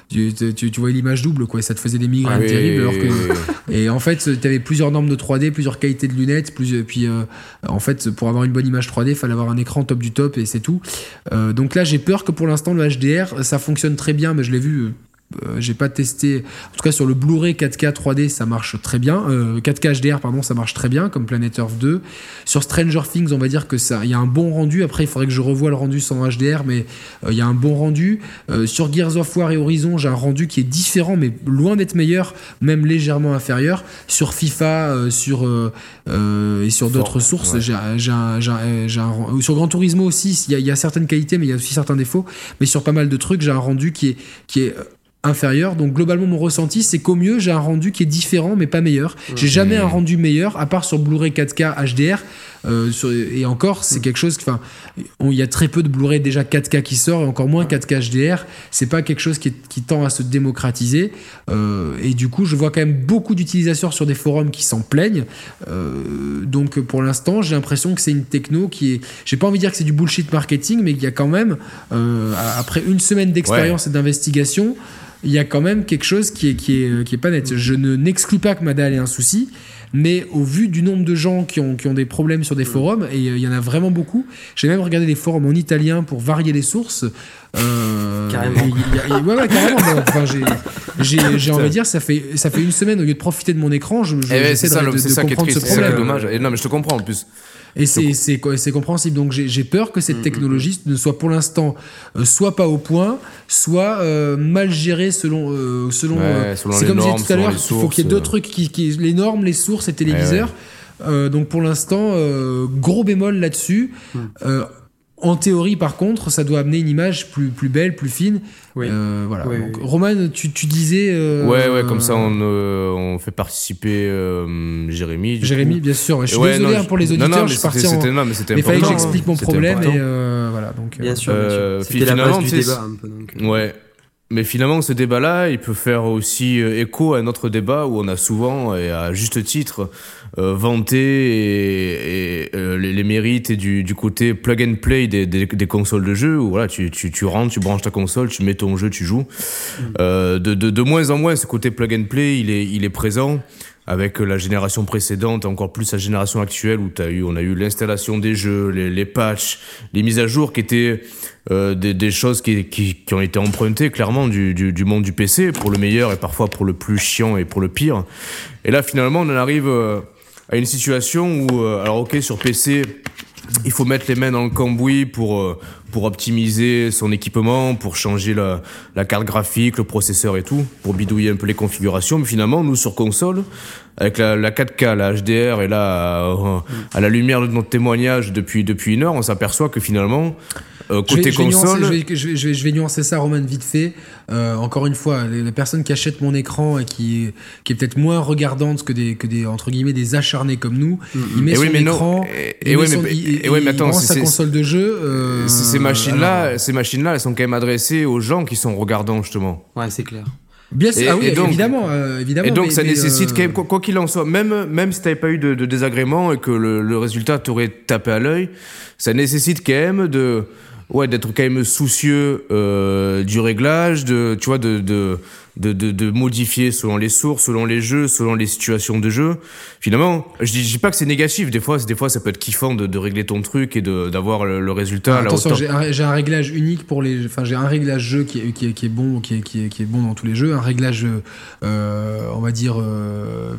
tu, tu, voyais l'image double quoi ça te faisait des migraines ah terribles alors que, <laughs> et en fait tu avais plusieurs normes de 3D plusieurs qualités de lunettes plus, puis en fait pour avoir une bonne image 3D il fallait avoir un écran top du top et c'est tout. Donc là j'ai peur que pour l'instant le HDR ça fonctionne très bien mais je l'ai vu euh, j'ai pas testé. En tout cas, sur le Blu-ray 4K 3D, ça marche très bien. 4K euh, HDR, pardon, ça marche très bien, comme Planet Earth 2. Sur Stranger Things, on va dire que ça, il y a un bon rendu. Après, il faudrait que je revoie le rendu sans HDR, mais euh, il y a un bon rendu. sur Gears of War et Horizon, j'ai un rendu qui est différent, mais loin d'être meilleur, même légèrement inférieur. Sur FIFA, sur et sur d'autres sources, j'ai un, sur Gran Turismo aussi, il y, y, a certaines qualités, mais il y a aussi certains défauts. Mais sur pas mal de trucs, j'ai un rendu qui est qui est inférieur. Donc globalement, mon ressenti, c'est qu'au mieux, j'ai un rendu qui est différent, mais pas meilleur. J'ai jamais un rendu meilleur, à part sur Blu-ray 4K HDR. Euh, et encore, c'est mm. quelque chose. Enfin, il y a très peu de Blu-ray déjà 4K qui sort, et encore moins 4K HDR. C'est pas quelque chose qui, tend à se démocratiser. Euh, et du coup, je vois quand même beaucoup d'utilisateurs sur des forums qui s'en plaignent. Euh, donc, pour l'instant, j'ai l'impression que c'est une techno qui est. J'ai pas envie de dire que c'est du bullshit marketing, mais il y a quand même, après une semaine d'expérience et d'investigation, il y a quand même quelque chose qui est, qui est, qui est pas net. Je ne n'exclus pas que Madal ait un souci, mais au vu du nombre de gens qui ont, qui ont des problèmes sur des forums, et il y en a vraiment beaucoup, j'ai même regardé des forums en italien pour varier les sources.
carrément.
ouais, ouais, carrément. enfin, j'ai envie de dire, ça fait, ça fait une semaine, au lieu de profiter de mon écran, je, j'essaie de, de, de, comprendre ce problème.
dommage. Et non, mais je te comprends en plus.
Et c'est compréhensible. Donc j'ai peur que cette mm, mm, technologie mm. ne soit pour l'instant euh, soit pas au point, soit euh, mal gérée selon. Euh, selon, c'est comme je disais tout à l'heure, il faut qu'il y ait deux trucs qui, qui, les normes, les sources et téléviseurs. donc pour l'instant, gros bémol là-dessus. En théorie, par contre, ça doit amener une image plus, plus belle, plus fine. Oui. Euh, voilà. Roman, tu, tu disais. Euh,
ouais, ouais, comme ça, on, euh, on fait participer Jérémy.
Jérémy, bien sûr. Je suis désolé hein, pour les auditeurs. Non, non, je suis parti en...
non, mais
c'était Il fallait que j'explique mon problème et voilà. Donc,
bien sûr. C'était la base du débat un peu. Donc.
Ouais. Mais finalement, ce débat-là, il peut faire aussi écho à un autre débat où on a souvent, et à juste titre, euh, vanter et, et euh, les, les, mérites et du, du, côté plug and play des, des, des, consoles de jeu où voilà tu, tu, tu rentres tu branches ta console tu mets ton jeu tu joues mm. euh, de, de, de, moins en moins ce côté plug and play il est, il est présent avec la génération précédente, encore plus la génération actuelle où as eu, on a eu l'installation des jeux, les, les, patchs, les mises à jour qui étaient euh, des, des, choses qui, qui, qui, ont été empruntées clairement du, du, du, monde du PC, pour le meilleur et parfois pour le plus chiant et pour le pire. Et là finalement on en arrive euh, à une situation où, euh, alors ok, sur PC, il faut mettre les mains dans le cambouis pour euh, pour optimiser son équipement, pour changer la, la, carte graphique, le processeur et tout, pour bidouiller un peu les configurations. Mais finalement, nous sur console, avec la, la 4K, la HDR et là à, la lumière de notre témoignage depuis depuis une heure, on s'aperçoit que finalement euh, côté console,
je, vais, je, vais, je, vais, nuancer ça, Roman, vite fait. Euh, encore une fois, les, les, personnes qui achètent mon écran et qui qui est peut-être moins regardante que des que des entre guillemets des acharnés comme nous, mm -hmm. il met et son oui, écran, et, oui, mais, il, et, oui, mais attends, sa console de jeu. Euh,
ces machines là, ces machines elles sont quand même adressées aux gens qui sont regardants justement.
Ouais, c'est clair.
Bien sûr, ah oui, donc, évidemment, euh, évidemment.
Et donc mais, ça mais nécessite euh... quand même, quoi qu'il en soit, même même si t'avais pas eu de, de désagrément et que le, le résultat t'aurait tapé à l'œil, ça nécessite quand même de ouais d'être quand même soucieux euh, du réglage, de tu vois de de de, de, de, modifier selon les sources, selon les jeux, selon les situations de jeu. Finalement, je dis, je dis pas que c'est négatif. Des fois, des fois, ça peut être kiffant de, de régler ton truc et d'avoir le, le, résultat.
Ah, attention, j'ai un, un, réglage unique pour les. Enfin, j'ai un réglage jeu qui est, qui est, qui est bon, qui est, qui, est, qui est bon dans tous les jeux. Un réglage, euh, on va dire euh,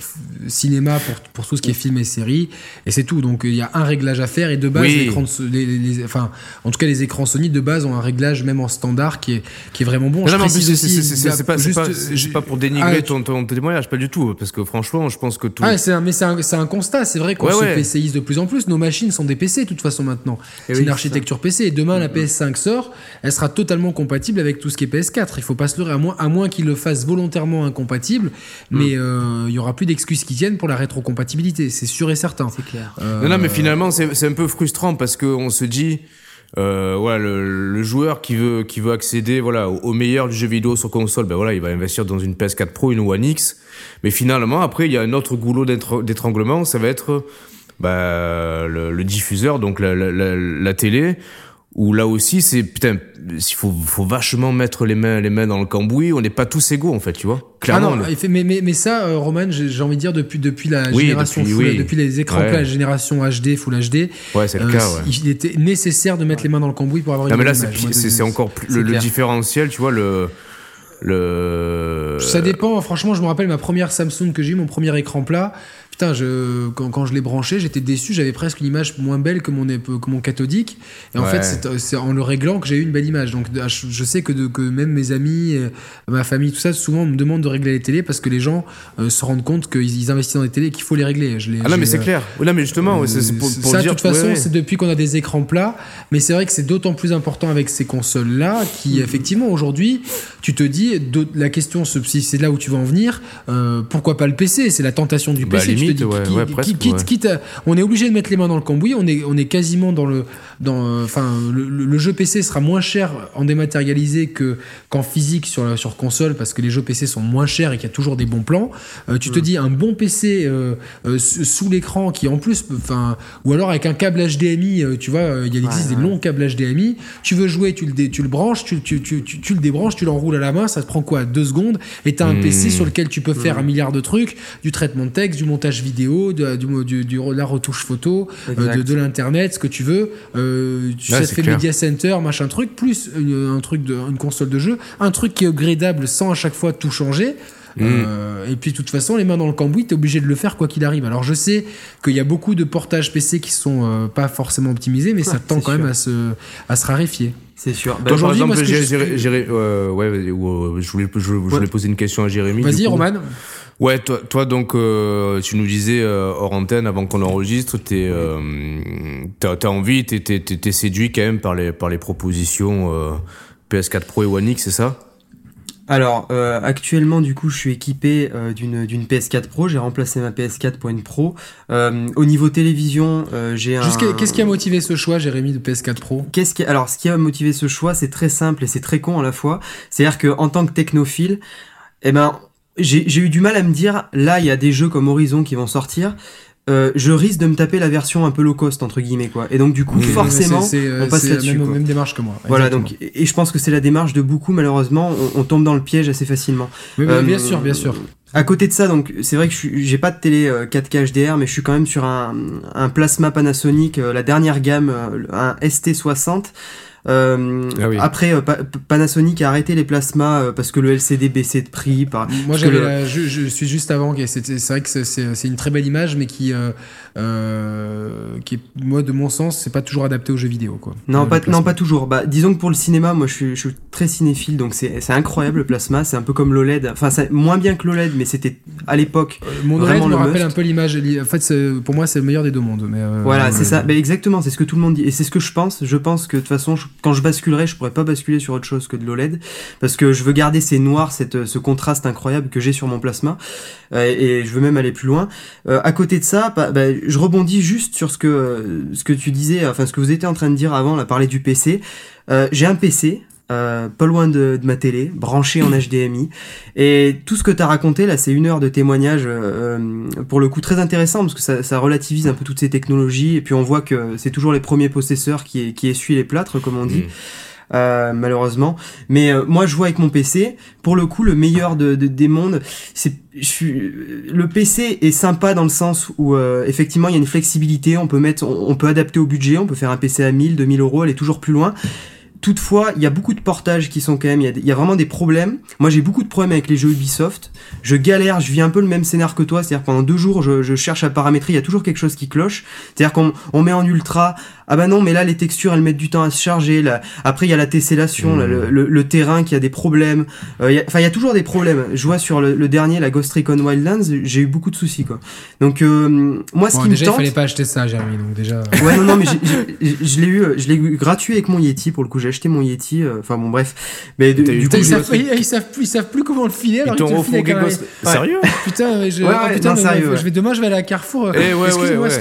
cinéma pour, pour tout ce qui est film et série. Et c'est tout. Donc, il y a un réglage à faire et de base, oui. les, les, les, enfin, en tout cas, les écrans Sony de base ont un réglage même en standard qui est, qui est vraiment bon.
Non, non, c'est pas, juste, pas, pas pour dénigrer ah, ton, ton, témoignage, pas du tout, parce que franchement, je pense que tout.
Ah, c'est un, mais c'est un, un, constat, c'est vrai qu'on ouais, se ouais. PCise de plus en plus. Nos machines sont des PC de toute façon maintenant. C'est oui, une architecture ça. PC. Et demain, la PS5 sort, elle sera totalement compatible avec tout ce qui est PS4. Il faut pas se leurrer, à moins, à moins qu'ils le fassent volontairement incompatible, mm. mais euh, il y aura plus d'excuses qui tiennent pour la rétrocompatibilité, c'est sûr et certain.
C'est clair.
Euh, non, non, mais finalement, c'est un peu frustrant parce qu'on se dit euh, voilà le, le, joueur qui veut qui veut accéder voilà au, meilleur du jeu vidéo sur console ben voilà il va investir dans une PS4 Pro une One X. Mais finalement après il y a un autre goulot d'étranglement ça va être bah, le, le, diffuseur donc la, la, la télé où là aussi c'est putain il faut, faut vachement mettre les mains les mains dans le cambouis on n'est pas tous égaux en fait tu vois clairement
ah non, mais, mais, mais ça euh, Roman j'ai envie de dire depuis depuis la oui, génération depuis, full, oui. depuis les écrans ouais. la génération HD Full HD
ouais, c'est le euh, cas ouais.
il était nécessaire de mettre les mains dans le cambouis pour avoir
non, une mais là c'est encore plus le, le, différentiel tu vois le le
ça dépend franchement je me rappelle ma première Samsung que j'ai eu mon premier écran plat putain, je, quand, quand je l'ai branché, j'étais déçu, j'avais presque une image moins belle que mon, que mon cathodique. Et en ouais. fait, c'est en le réglant que j'ai eu une belle image. Donc, je sais que, de, que même mes amis, euh, ma famille, tout ça, souvent me demandent de régler les télés parce que les gens euh, se rendent compte qu'ils investissent dans les télés et qu'il faut les régler. Je les,
ah non, mais c'est euh, clair. Là, mais justement, euh, c'est pour, pour
ça,
dire.
de toute façon, ouais, c'est depuis qu'on a des écrans plats. Mais c'est vrai que c'est d'autant plus important avec ces consoles-là qui, mmh. effectivement, aujourd'hui, tu te dis, la question, c'est là où tu vas en venir, euh, pourquoi pas le PC C'est la tentation du
bah,
PC.
Limite,
dis,
ouais,
qui,
ouais, presque,
quitte, ouais. quitte à, on est obligé de mettre les mains dans le cambouis. On est, on est quasiment dans le, dans, enfin, le, le, jeu PC sera moins cher en dématérialisé que qu'en physique sur sur console parce que les jeux PC sont moins chers et qu'il y a toujours des bons plans. Euh, tu mmh. te dis un bon PC euh, euh, sous l'écran qui en plus, enfin, ou alors avec un câble HDMI, euh, tu vois, il existe des longs câbles HDMI. Tu veux jouer, tu le, tu le branches, tu, tu, tu, tu, le débranches, tu l'enroules à la main, ça te prend quoi, deux secondes, et t'as un mmh. PC sur lequel tu peux faire mmh. un milliard de trucs, du traitement de texte, du montage montage vidéo, de, du, du, la retouche photo, de, de l'internet, ce que tu veux. tu ouais, ça fait Media Center, machin truc, plus un truc de, une console de jeu, un truc qui est upgradable sans à chaque fois tout changer. Mm. Euh, et puis de toute façon, les mains dans le cambouis, t'es obligé de le faire quoi qu'il arrive. Alors je sais qu'il y a beaucoup de portages PC qui sont euh, pas forcément optimisés, mais ça tend quand même à se, à se raréfier.
C'est sûr.
Bah, par exemple, moi, je... Euh, ouais, je voulais, je, voulais poser une question à Jérémy.
Vas-y, Roman.
Ouais, toi, toi donc, tu nous disais hors antenne avant qu'on enregistre, t'es, t'as, envie, t'es, t'es, séduit quand même par les, par les propositions PS4 Pro et One X, c'est ça?
Alors euh, actuellement du coup je suis équipé euh, d'une d'une PS4 Pro, j'ai remplacé ma PS4 pour une Pro. Euh, au niveau télévision, j'ai un.
Qu'est-ce qui a motivé ce choix, Jérémy, de PS4 Pro?
Qu'est-ce qui alors ce qui a motivé ce choix, c'est très simple et c'est très con à la fois. C'est-à-dire que en tant que technophile, eh ben j'ai eu du mal à me dire là il y a des jeux comme Horizon qui vont sortir. Euh, je risque de me taper la version un peu low cost entre guillemets quoi. Et donc du coup forcément on passe là-dessus.
Même, même démarche que moi.
Voilà donc et je pense que c'est la démarche de beaucoup malheureusement on, tombe dans le piège assez facilement.
Oui, euh, bien sûr bien sûr.
À côté de ça donc c'est vrai que j'ai pas de télé 4K euh, HDR mais je suis quand même sur un, un plasma Panasonic la dernière gamme un ST60 euh, ah Après, euh, Panasonic a arrêté les plasmas euh, parce que le LCD baissait de prix. Par,
Moi, j'avais je, je, suis juste avant. C'est vrai que c'est une très belle image, mais qui, qui est, moi, de mon sens, c'est pas toujours adapté aux jeux vidéo. Quoi,
non, pas, non, pas toujours. Bah, disons que pour le cinéma, moi, je suis, je suis très cinéphile, donc c'est incroyable le plasma. C'est un peu comme l'OLED. Enfin, moins bien que l'OLED, mais c'était à l'époque.
mon OLED me rappelle un peu l'image. En fait, pour moi, c'est le meilleur des deux mondes. Mais
voilà, c'est ça. Mais exactement, c'est ce que tout le monde dit. Et c'est ce que je pense. Je pense que de toute façon, quand je basculerai, je pourrais pas basculer sur autre chose que de l'OLED parce que je veux garder ces noirs, cette, ce contraste incroyable que j'ai sur mon plasma euh, et je veux même aller plus loin. Euh, à côté de ça, bah, bah, je rebondis juste sur ce que ce que tu disais, enfin ce que vous étiez en train de dire avant, là, parler du PC. Euh, j'ai un PC, euh, pas loin de, ma télé, branché en HDMI. Et tout ce que tu as raconté là, c'est une heure de témoignage, euh, pour le coup très intéressant parce que ça, relativise un peu toutes ces technologies. Et puis on voit que c'est toujours les premiers possesseurs qui, qui essuient les plâtres, comme on dit. Mm. Euh, malheureusement. Mais moi, je vois avec mon PC, pour le coup, le meilleur de, des mondes, c'est le PC est sympa dans le sens où effectivement il y a une flexibilité, on peut mettre, on, peut adapter au budget, on peut faire un PC à 1000, 2000 euros, aller toujours plus loin. Toutefois, il y a beaucoup de portages qui sont quand même, il y, a, vraiment des problèmes. Moi, j'ai beaucoup de problèmes avec les jeux Ubisoft. Je galère, je vis un peu le même scénar que toi, c'est-à-dire pendant deux jours, je, je, cherche à paramétrer, il y a toujours quelque chose qui cloche. C'est-à-dire qu'on on met en ultra, ah bah non, mais là les textures elles mettent du temps à se charger. Là. Après, il y a la tessellation, mmh. le, le, terrain qui a des problèmes. Euh, enfin, il y a toujours des problèmes. Je vois sur le, dernier, la Ghost Recon Wildlands, j'ai eu beaucoup de soucis quoi. Donc euh, moi, ce qui
déjà,
me tente,
il fallait pas acheter ça, Jérémy. Donc déjà.
Ouais, non, non, mais <laughs> je l'ai eu, je l'ai eu gratuit avec mon Yeti pour le coup acheté mon Yeti. Euh, enfin bon, bref. Mais du coup,
ils, savent, ils, savent, plus, ils savent plus comment le filer. Alors ils t'ont
Sérieux <laughs>
Putain, je, oh, putain, sérieux, je vais demain, je vais aller à Carrefour.
Eh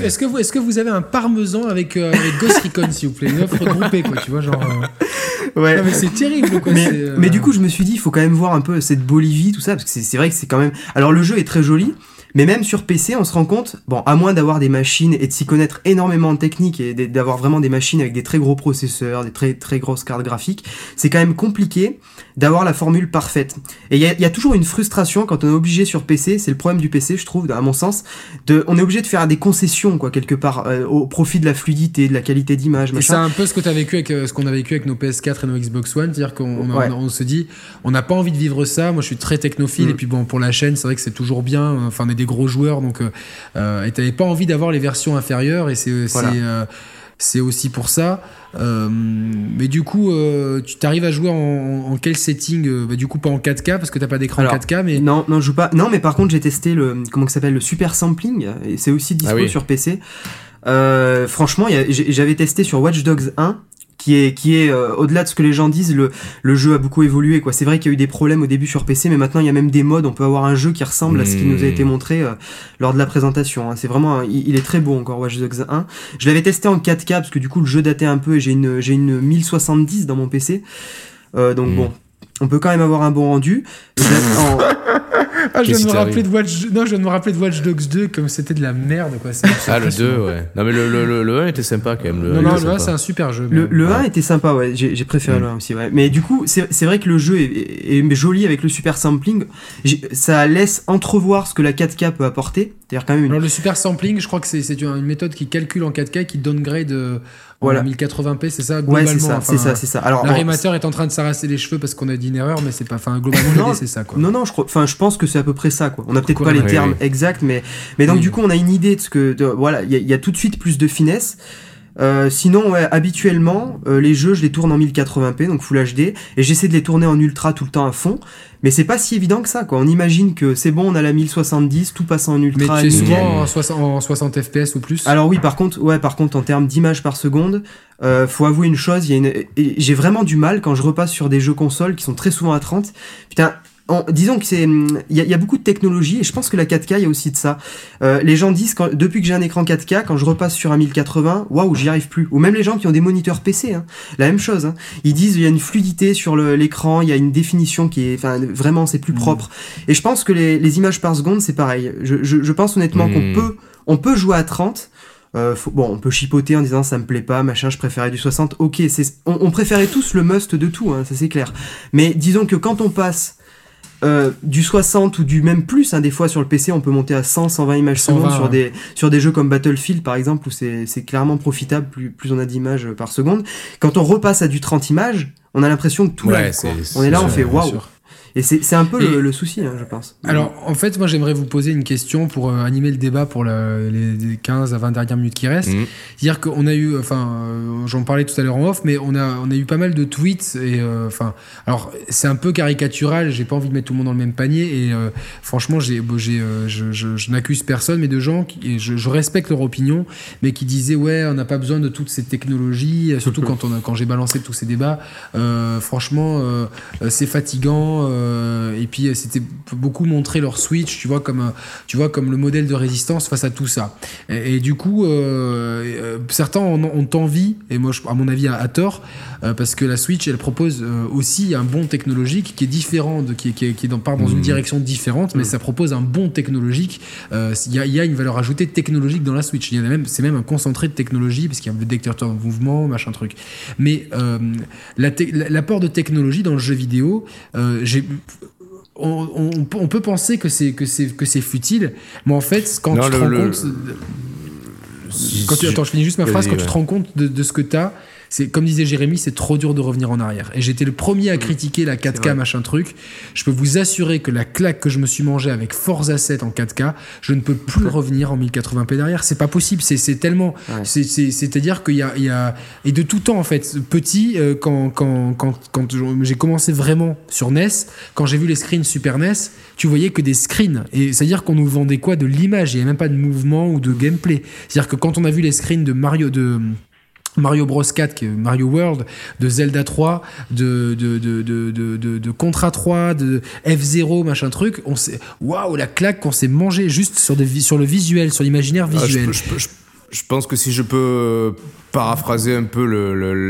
est-ce que, vous, est-ce que vous avez un parmesan avec, euh, <laughs> avec Ghost Recon, s'il vous plaît, une offre groupée, quoi, tu vois, genre. Euh.
Ouais.
mais c'est terrible, quoi.
Mais, mais du coup, je me suis dit, il faut quand même voir un peu cette Bolivie, tout ça, parce que c'est vrai que c'est quand même. Alors, le jeu est très joli. Mais même sur PC, on se rend compte, bon, à moins d'avoir des machines et de s'y connaître énormément en technique et d'avoir vraiment des machines avec des très gros processeurs, des très très grosses cartes graphiques, c'est quand même compliqué d'avoir la formule parfaite. Et il y, a, toujours une frustration quand on est obligé sur PC, c'est le problème du PC, je trouve, à mon sens, de, on est obligé de faire des concessions, quoi, quelque part, euh, au profit de la fluidité, de la qualité d'image.
C'est un peu ce que tu as vécu avec euh, ce qu'on a vécu avec nos PS4 et nos Xbox One, c'est-à-dire qu'on on, se dit, on n'a pas envie de vivre ça. Moi, je suis très technophile, mm. et puis bon, pour la chaîne, c'est vrai que c'est toujours bien. Enfin, on est des gros joueurs, donc, euh, euh et t'avais pas envie d'avoir les versions inférieures, et c'est, c'est aussi pour ça. Euh, mais du coup, euh, tu t'arrives à jouer en, quel setting euh, bah, Du coup, pas en 4K parce que t'as pas d'écran 4K, mais
non, non, je joue pas. Non, mais par contre, j'ai testé le comment ça s'appelle le super sampling et c'est aussi dispo ah sur PC. franchement, j'avais testé sur Watch Dogs 1 qui est qui est euh, au-delà de ce que les gens disent le, le jeu a beaucoup évolué quoi c'est vrai qu'il y a eu des problèmes au début sur PC mais maintenant il y a même des modes on peut avoir un jeu qui ressemble à ce qui nous a été montré euh, lors de la présentation hein. c'est vraiment il, est très beau encore Watch Dogs 1 je l'avais testé en 4K parce que du coup le jeu datait un peu et j'ai une j'ai une 1070 dans mon PC euh, donc hmm. bon on peut quand même avoir un bon rendu. <laughs>
Ah, je viens, de me rappeler de Watch... non, je viens de me rappeler de Watch Dogs 2 comme c'était de la merde. Quoi.
Ah, le 2, ouais. Non, mais le, le, le, 1 était sympa quand même. Le
non, non, le 1, c'est un super jeu.
Le, le 1 était sympa, ouais. J'ai préféré mm. le 1 aussi, ouais. Mais du coup, c'est vrai que le jeu est, est, joli avec le super sampling. Ça laisse entrevoir ce que la 4K peut apporter. C'est-à-dire quand même
Alors, le super sampling, je crois que c'est une méthode qui calcule en 4K qui downgrade. Euh, voilà. 1080p, c'est ça globalement.
Ouais, c'est ça, c'est ça, c'est ça.
Alors, l'animateur est en train de s'arracher les cheveux parce qu'on a dit une erreur, mais c'est pas, enfin, globalement, c'est ça, quoi.
Non, non, je crois, enfin, je pense que c'est à peu près ça, quoi. On a peut-être pas les termes exacts, mais, mais donc, du coup, on a une idée de ce que, voilà, il y, y, a tout de suite plus de finesse. Euh, sinon, ouais, habituellement, euh, les jeux, je les tourne en 1080p, donc Full HD, et j'essaie de les tourner en ultra tout le temps à fond. Mais c'est pas si évident que ça, quoi. On imagine que c'est bon, on a la 1070, tout passe en ultra.
Mais tu es souvent en 60, fps ou plus
Alors oui, par contre, ouais, par contre, en termes d'image par seconde, euh, faut avouer une chose, j'ai vraiment du mal quand je repasse sur des jeux consoles qui sont très souvent à 30. Putain, disons que c'est, il y, a beaucoup de technologie et je pense que la 4K, il y a aussi de ça. Euh, les gens disent, quand, depuis que j'ai un écran 4K, quand je repasse sur un 1080, waouh, j'y arrive plus. Ou même les gens qui ont des moniteurs PC, hein, la même chose. Hein. Ils disent, il y a une fluidité sur l'écran, il y a une définition qui est, enfin, vraiment, c'est plus mmh. propre. Et je pense que les, images par seconde, c'est pareil. Je, je, pense honnêtement qu'on mmh. peut, on peut jouer à 30. Euh, bon, on peut chipoter en disant ça me plaît pas, machin, je préférais du 60. Ok, on, préférait tous le must de tout, hein, ça c'est clair. Mais disons que quand on passe euh, du 60 ou du même plus, hein, des fois sur le PC on peut monter à 100, 120 images seconde sur, des, sur des jeux comme Battlefield par exemple où c'est clairement profitable, plus, plus on a d'images par seconde. Quand on repasse à du 30 images, on a l'impression que tout ouais, On est là, on fait waouh. Et c'est un peu le, souci, hein, je pense.
Alors, en fait, moi, j'aimerais vous poser une question pour euh, animer le débat pour les 15 à 20 dernières minutes qui restent. Mhm. C'est-à-dire qu'on a eu, enfin, euh, j'en parlais tout à l'heure en off, mais on a, on a eu pas mal de tweets. Et, euh, enfin, alors, c'est un peu caricatural, j'ai pas envie de mettre tout le monde dans le même panier. Et franchement, j'ai, je, je, je n'accuse personne, mais de gens qui, je, je, respecte leur opinion, mais qui disaient, ouais, on n'a pas besoin de toutes ces technologies, surtout <laughs> quand, on a, quand j'ai balancé tous ces débats. franchement, c'est fatigant. Euh, et puis c'était beaucoup montrer leur Switch, tu vois, comme, tu vois, comme le modèle de résistance face à tout ça. Et, du coup, euh, euh, certains ont, envie, et moi, à mon avis, à, tort, parce que la Switch, elle propose aussi un bon technologique qui est différent, de, qui, qui, qui dans, part dans une mmh. direction différente, mais mmh. ça propose un bon technologique. Il y, a, y, a une valeur ajoutée technologique dans la Switch. Il y a même, c'est même un concentré de technologie, parce qu'il y a un détecteur de mouvement, machin truc. Mais l'apport de technologie dans le jeu vidéo, j'ai on, peut penser que c'est que c'est que c'est futile, mais en fait, quand tu te rends compte, quand tu, attends, je finis juste ma phrase, quand tu te rends compte de, de ce que tu as c'est comme disait Jérémy, c'est trop dur de revenir en arrière. Et j'étais le premier à critiquer la 4K machin truc. Je peux vous assurer que la claque que je me suis mangé avec Forza 7 en 4K, je ne peux plus revenir en 1080p derrière. C'est pas possible. C'est tellement. C'est-à-dire qu'il y a, il y a et de tout temps en fait. Petit, euh, quand quand quand quand j'ai commencé vraiment sur NES, quand j'ai vu les screens Super NES, tu voyais que des screens. Et c'est-à-dire qu'on nous vendait quoi de l'image? Il n'y a même pas de mouvement ou de gameplay. C'est-à-dire que quand on a vu les screens de Mario de Mario Bros 4, Mario World, de Zelda 3, de, de, de, de, de, Contra 3, de F0, machin truc, on s'est, waouh, la claque qu'on s'est mangé juste sur, sur le visuel, sur l'imaginaire ah, visuel.
je, pense que si je peux paraphraser un peu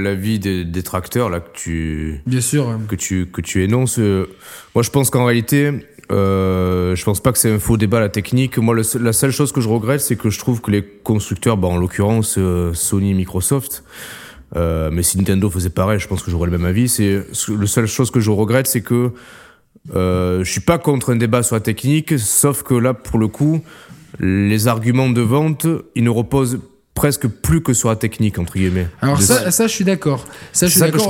l'avis des détracteurs là que tu,
bien sûr,
que tu que tu énonces, euh, moi je pense qu'en réalité, euh, je pense pas que c'est un faux débat la technique. Moi, la seule chose que je regrette, c'est que je trouve que les constructeurs, bah, en l'occurrence euh, Sony, Microsoft, euh, mais si Nintendo faisait pareil, je pense que j'aurais le même avis. C'est la seule chose que je regrette, c'est que je suis pas contre un débat sur la technique, sauf que là, pour le coup, les arguments de vente, ils ne reposent presque plus que sur la technique entre guillemets.
Alors ça, ça, je suis d'accord. Ça, je suis d'accord.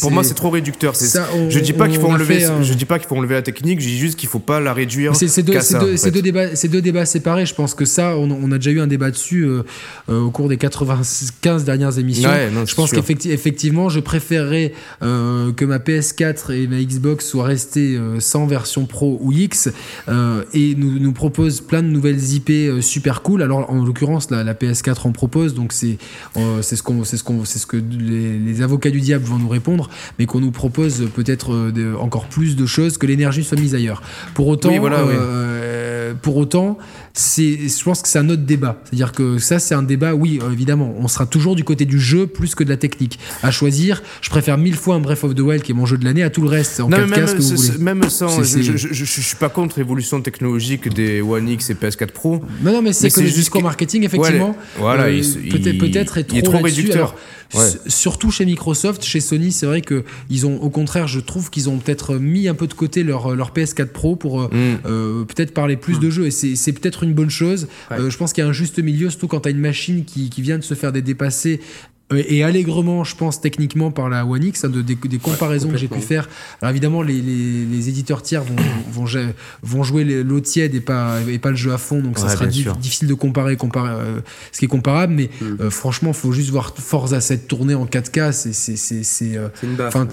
Pour moi, c'est trop réducteur. Ça, je dis pas qu'il faut enlever. Je dis pas qu'il faut enlever la technique. Je dis juste qu'il faut pas la réduire.
C'est deux, deux, deux, débats, c'est deux débats séparés. Je pense que ça, on, a déjà eu un débat dessus euh, euh, au cours des 95 dernières émissions. je pense qu'effectivement, je préférerais euh, que ma PS4 et ma Xbox soient restées sans version Pro ou X et nous, nous proposent plein de nouvelles IP super cool. Alors en l'occurrence, la, la PS4 4 en propose, donc c'est euh, c'est ce qu'on c'est ce qu'on c'est ce que les, avocats du diable vont nous répondre, mais qu'on nous propose peut-être euh, encore plus de choses que l'énergie soit mise ailleurs. Pour autant,
voilà, euh,
pour autant, c'est, je pense que c'est un autre débat. C'est-à-dire que ça, c'est un débat, oui, évidemment, on sera toujours du côté du jeu plus que de la technique. À choisir, je préfère mille fois un Breath of the Wild qui est mon jeu de l'année à tout le reste en 4K,
même,
ce que vous voulez.
Même sans, je, je, je, je, suis pas contre l'évolution technologique des One X et PS4 Pro.
Non, non, mais c'est que le discours marketing, effectivement,
voilà,
euh, peut-être peut-être est trop,
il est trop réducteur.
Ouais. Surtout chez Microsoft, chez Sony, c'est vrai que ils ont, au contraire, je trouve qu'ils ont peut-être mis un peu de côté leur, leur PS4 Pro pour mm. euh, peut-être parler plus mm. de jeux. Et c'est peut-être une bonne chose. Ouais. Euh, je pense qu'il y a un juste milieu, surtout quand tu as une machine qui, qui vient de se faire des dépasser et allègrement, je pense, techniquement par la One X, hein, de, des, des, comparaisons ouais, que j'ai pu faire. Alors évidemment, les, les, les éditeurs tiers vont, <coughs> vont, vont jouer l'eau tiède et pas, et pas le jeu à fond, donc ça
ouais,
sera di
sûr.
difficile de comparer, comparer euh, ce qui est comparable, mais
Mm.
euh, franchement, faut juste voir Forza 7 tourner en 4K, c'est euh,
une baffe.
Enfin,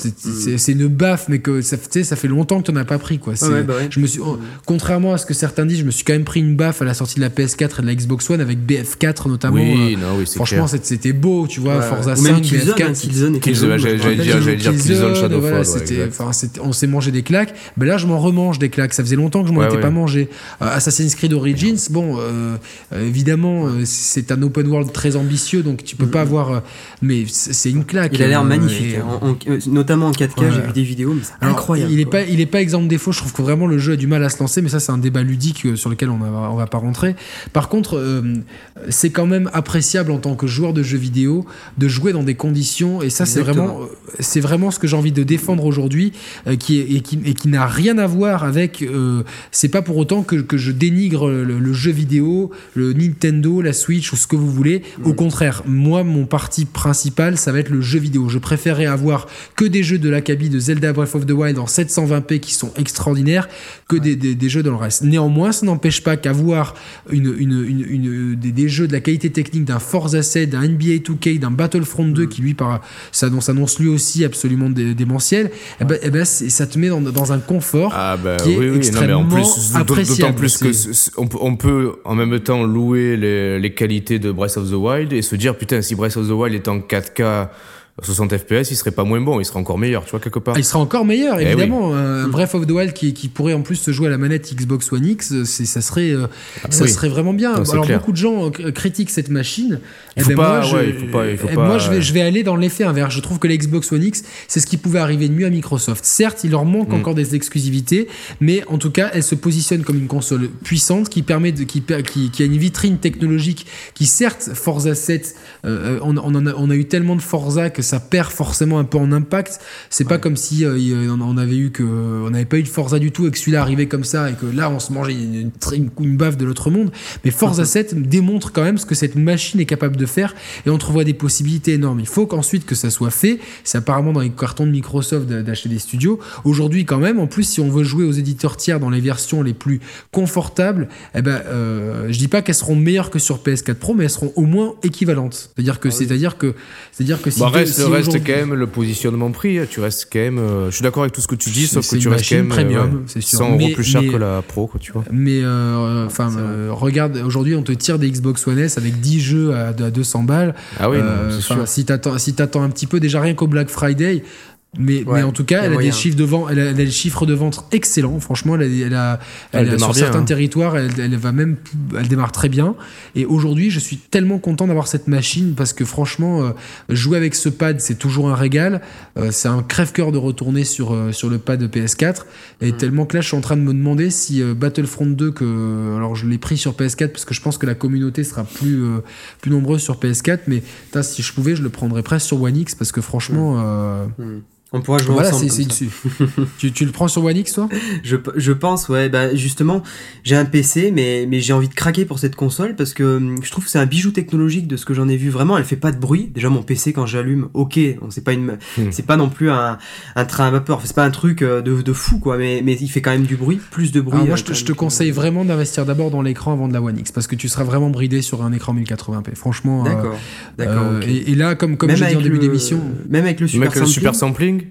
c'est une baffe, mais que ça, ça fait longtemps que tu n'en as pas pris, quoi.
Ouais, bah
je me suis, oh, contrairement à ce que certains disent, je me suis quand même pris une baffe à la sortie de la PS4 et de la Xbox One avec BF4 notamment.
Oui,
euh,
non, oui,
franchement, c'était beau, tu vois, Forza
Ou
5,
même Killzone,
BF4.
hein, Killzone,
Killzone, j'allais dire, j'allais dire Killzone, Shadowfall.
Voilà,
ouais,
c'était, enfin, on s'est mangé des claques. Mais là, je m'en remange des claques. Ça faisait longtemps que je m'en
Ouais,
étais
ouais.
pas mangé. Euh, Assassin's Creed Origins, bon, euh, euh, évidemment, euh, c'est un open world très ambitieux, donc tu peux pas avoir. euh, mais c'est une claque.
Il a l'air
euh,
magnifique,
et-
hein, en- en- euh, notamment en 4K,
Ouais.
j'ai vu des vidéos, mais c'est incroyable.
Il est pas, il est pas exempt de défaut. Je trouve que vraiment le jeu a du mal à se lancer, mais ça c'est un débat ludique euh, sur lequel on, a- on va pas rentrer. Par contre, euh, c'est quand même appréciable en tant que joueur de jeux vidéo de jouer dans des conditions, et ça c'est vraiment, euh, c'est vraiment ce que j'ai envie de défendre aujourd'hui, euh, qui est, et qui, et qui n'a rien à voir avec. euh, c'est pas pour autant que, que je dénigre le, le jeu vidéo, le Nintendo, la Switch ou ce que vous voulez. Au contraire, moi mon parti principal, ça va être le jeu vidéo. Je préférerais avoir que des jeux de l'acabit de Zelda Breath of the Wild en 720p qui sont extraordinaires que des, des, des jeux dans le reste. Néanmoins, ça n'empêche pas qu'avoir une, une, une, une- des, des jeux de la qualité technique d'un Forza 7, d'un NBA 2K, d'un Battlefront 2 qui lui par, ça annonce, annonce lui aussi absolument dé- démentiel, eh ben, eh ben, ça te met dans, dans un confort
Ah bah
qui est
oui, oui, non, mais en plus,
extrêmement
d'autant plus que on, peut- on peut en même temps louer les, les qualités de Breath of the Wild et se dire putain si Breath of the Wild était en 4K 60 FPS, il serait pas moins bon, il serait encore meilleur, tu vois quelque part.
Ah, il sera encore meilleur,
Eh
évidemment. Euh, Breath of the Wild qui, qui pourrait en plus se jouer à la manette Xbox One X, ça, serait, euh, ça
oui.
serait vraiment bien.
Non,
Alors
clair.
beaucoup de gens euh, critiquent cette machine.
Il
Eh
faut
ben,
pas-
moi, je,
ouais, il faut pas- il faut
eh,
pas-
moi je, vais, je vais aller dans l'effet inverse. Je trouve que la Xbox One X, c'est ce qui pouvait arriver de mieux à Microsoft. Certes, il leur manque
Mm.
encore des exclusivités, mais en tout cas, elle se positionne comme une console puissante qui permet de, qui, per- qui, qui a une vitrine technologique qui, certes, Forza 7, euh, on, on, en a, on a eu tellement de Forza que ça perd forcément un peu en impact. C'est pas comme si euh, on, on avait eu que on n'avait pas eu de Forza du tout et que celui-là arrivait comme ça et que là on se mangeait une, une, une, une baffe de l'autre monde. Mais Forza 7 démontre quand même ce que cette machine est capable de faire et on entrevoit des possibilités énormes. Il faut qu'ensuite que ça soit fait. C'est apparemment dans les cartons de Microsoft d'a- d'acheter des studios. Aujourd'hui quand même, en plus si on veut jouer aux éditeurs tiers dans les versions les plus confortables, eh ben euh, je dis pas qu'elles seront meilleures que sur PS4 Pro, mais elles seront au moins équivalentes. C'est-à-dire que c'est-à-dire que c'est-à-dire que si
Bah, reste,
si
reste quand même le positionnement prix. hein. Tu restes quand même. euh, je suis d'accord avec tout ce que tu dis, sauf que tu restes quand même euh,
premium,
ouais,
c'est sûr.
100 euros
Mais-
plus cher
mais-
que la Pro, quoi, tu vois.
Mais euh, enfin, euh, regarde, aujourd'hui, on te tire des Xbox One S avec 10 jeux à, à 200 balles.
Ah oui, non,
Euh,
c'est
enfin,
sûr.
si t'attends, si t'attends un petit peu, déjà rien qu'au Black Friday. Mais,
Ouais,
mais en tout cas,
a
elle a
moyen.
des chiffres de vente, elle a, elle a des chiffres de vente excellents. Franchement, elle a, elle a,
Elle
elle sur
bien,
certains
hein.
territoires, elle, elle va même, elle démarre très bien. Et aujourd'hui, je suis tellement content d'avoir cette machine parce que franchement, euh, jouer avec ce pad, c'est toujours un régal. Euh, c'est un crève-cœur de retourner sur, euh, sur le pad de PS4. Et
Mm.
tellement que là, je suis en train de me demander si euh, Battlefront 2, que, alors je l'ai pris sur PS4 parce que je pense que la communauté sera plus, euh, plus nombreuse sur PS4. Mais putain, si je pouvais, je le prendrais presque sur One X parce que franchement, euh,
Hmm. On pourra jouer
voilà,
ensemble. comme
c'est tu, tu le prends sur One X, toi? <laughs>
Je, je pense, ouais, bah justement, j'ai un PC, mais, mais j'ai envie de craquer pour cette console parce que hum, je trouve que c'est un bijou technologique de ce que j'en ai vu. Vraiment, elle fait pas de bruit. Déjà, mon PC, quand j'allume, ok, donc c'est pas une,
Hmm.
c'est pas non plus un, un train à vapeur, Enfin, c'est pas un truc euh, de, de fou, quoi, mais, mais il fait quand même du bruit, plus de bruit.
Alors moi,
euh,
je te, je te conseille vraiment d'investir d'abord dans l'écran avant de la One X parce que tu seras vraiment bridé sur un écran 1080p. Franchement. euh,
D'accord, d'accord.
euh, et, et là, comme, comme
Même
j'ai dit en
avec
début d'émission,
Même avec le super
le super
sampling.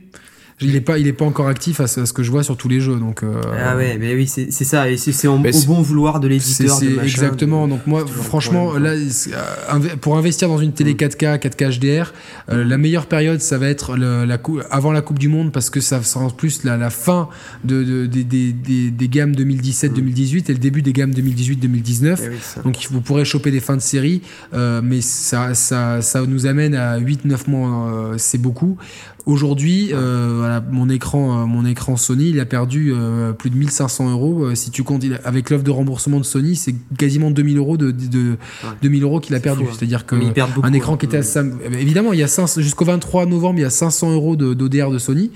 Il est pas, il est pas encore actif à ce, que je vois sur tous les jeux. Donc, euh,
ah ouais, mais oui, c'est ça. Et c'est au bon vouloir de l'éditeur.
Exactement. Donc moi, franchement, là, euh, pour investir dans une télé 4K, 4K HDR, la meilleure période, ça va être la, avant la Coupe du Monde parce que ça sera en plus la, fin de, des, gammes 2017-2018 et le début des gammes 2018-2019. Eh donc vous pourrez choper des fins de série, euh, mais ça, ça, ça nous amène à 8-9 mois, c'est beaucoup. Aujourd'hui, euh, voilà, mon écran, euh, mon écran Sony, il a perdu euh, plus de 1500 euros. si tu comptes, avec l'offre de remboursement de Sony, c'est quasiment 2000 euros de, de 2000 euros qu'il a perdu. Hein. C'est-à-dire que un écran qui était à évidemment, il y a jusqu'au 23 novembre, il y a 500 euros d'ODR de, Sony.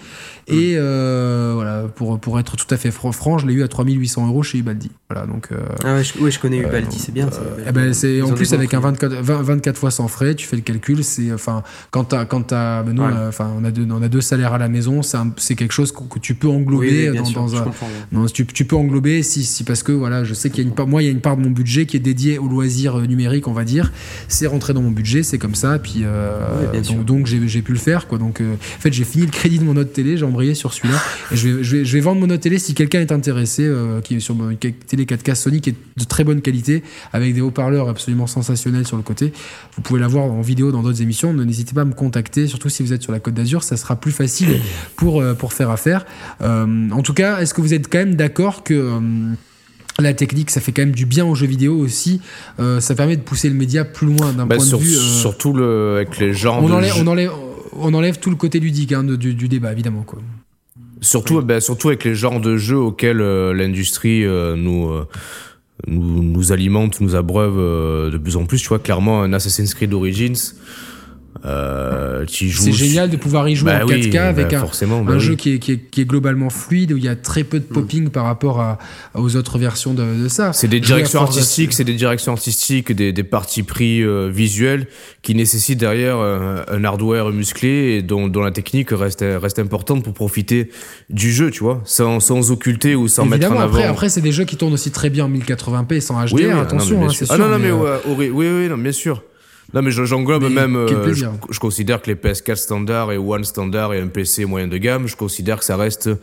Et voilà, pour pour être tout à fait franc, je l'ai eu à 3800 euros chez Ubaldi. Voilà, donc.
ah ouais, je, oui, je connais Ubaldi, c'est bien.
Eh ben, c'est en plus avec un 24, 24 fois sans frais, tu fais le calcul. C'est enfin quand t'as quand as, ben, nous, enfin on a on a deux salaires à la maison, c'est quelque chose que, tu peux englober dans, un. tu, peux englober si, si, parce que voilà, je sais qu'il y a une part, moi, il y a une part de mon budget qui est dédiée aux loisirs euh, numériques, on va dire. C'est rentré dans mon budget, c'est comme ça. Puis euh, donc, donc j'ai pu le faire, quoi. Donc euh, en fait, j'ai fini le crédit de mon autre télé, j'ai embrayé sur celui-là. Et je vais, je vais, je vais vendre mon autre télé si quelqu'un est intéressé, qui est sur une télé 4K Sony qui est de très bonne qualité, avec des haut-parleurs absolument sensationnels sur le côté. Vous pouvez la voir en vidéo dans d'autres émissions. N'hésitez pas à me contacter, surtout si vous êtes sur la Côte d'Azur, ça sera plus facile pour, euh, pour faire affaire. Euh, en tout cas, est-ce que vous êtes quand même d'accord que euh, la technique, ça fait quand même du bien aux jeux vidéo aussi. ça permet de pousser le média plus loin d'un bah, point de vue.
Surtout le, avec les genres.
On, enlève, on, enlève, on enlève tout le côté ludique hein, du, du, débat, évidemment. Quoi.
Surtout, bah, surtout avec les genres de jeux auxquels l'industrie nous, nous, nous alimente, nous abreuve de plus en plus. Tu vois, clairement, un Assassin's Creed Origins
euh, c'est génial de pouvoir y jouer bah en 4K bah avec un, bah un jeu qui est, qui, est, qui est, globalement fluide, où il y a très peu de mm. popping par rapport à, aux autres versions de, de ça.
C'est des directions artistiques, c'est des directions artistiques, des, des parties pris euh, visuels qui nécessitent derrière euh, un hardware musclé et dont, dont, la technique reste, reste importante pour profiter du jeu, tu vois, sans, sans occulter ou sans mettre en avant.
Après, après c'est des jeux qui tournent aussi très bien en 1080p sans HDR, attention,
hein,
c'est
sûr. Ah non, non, mais, oui, oui, non, bien sûr. Non, mais j'englobe même. Euh, je, considère que les PS4 standard et One standard et un PC moyen de gamme, je considère que ça reste euh,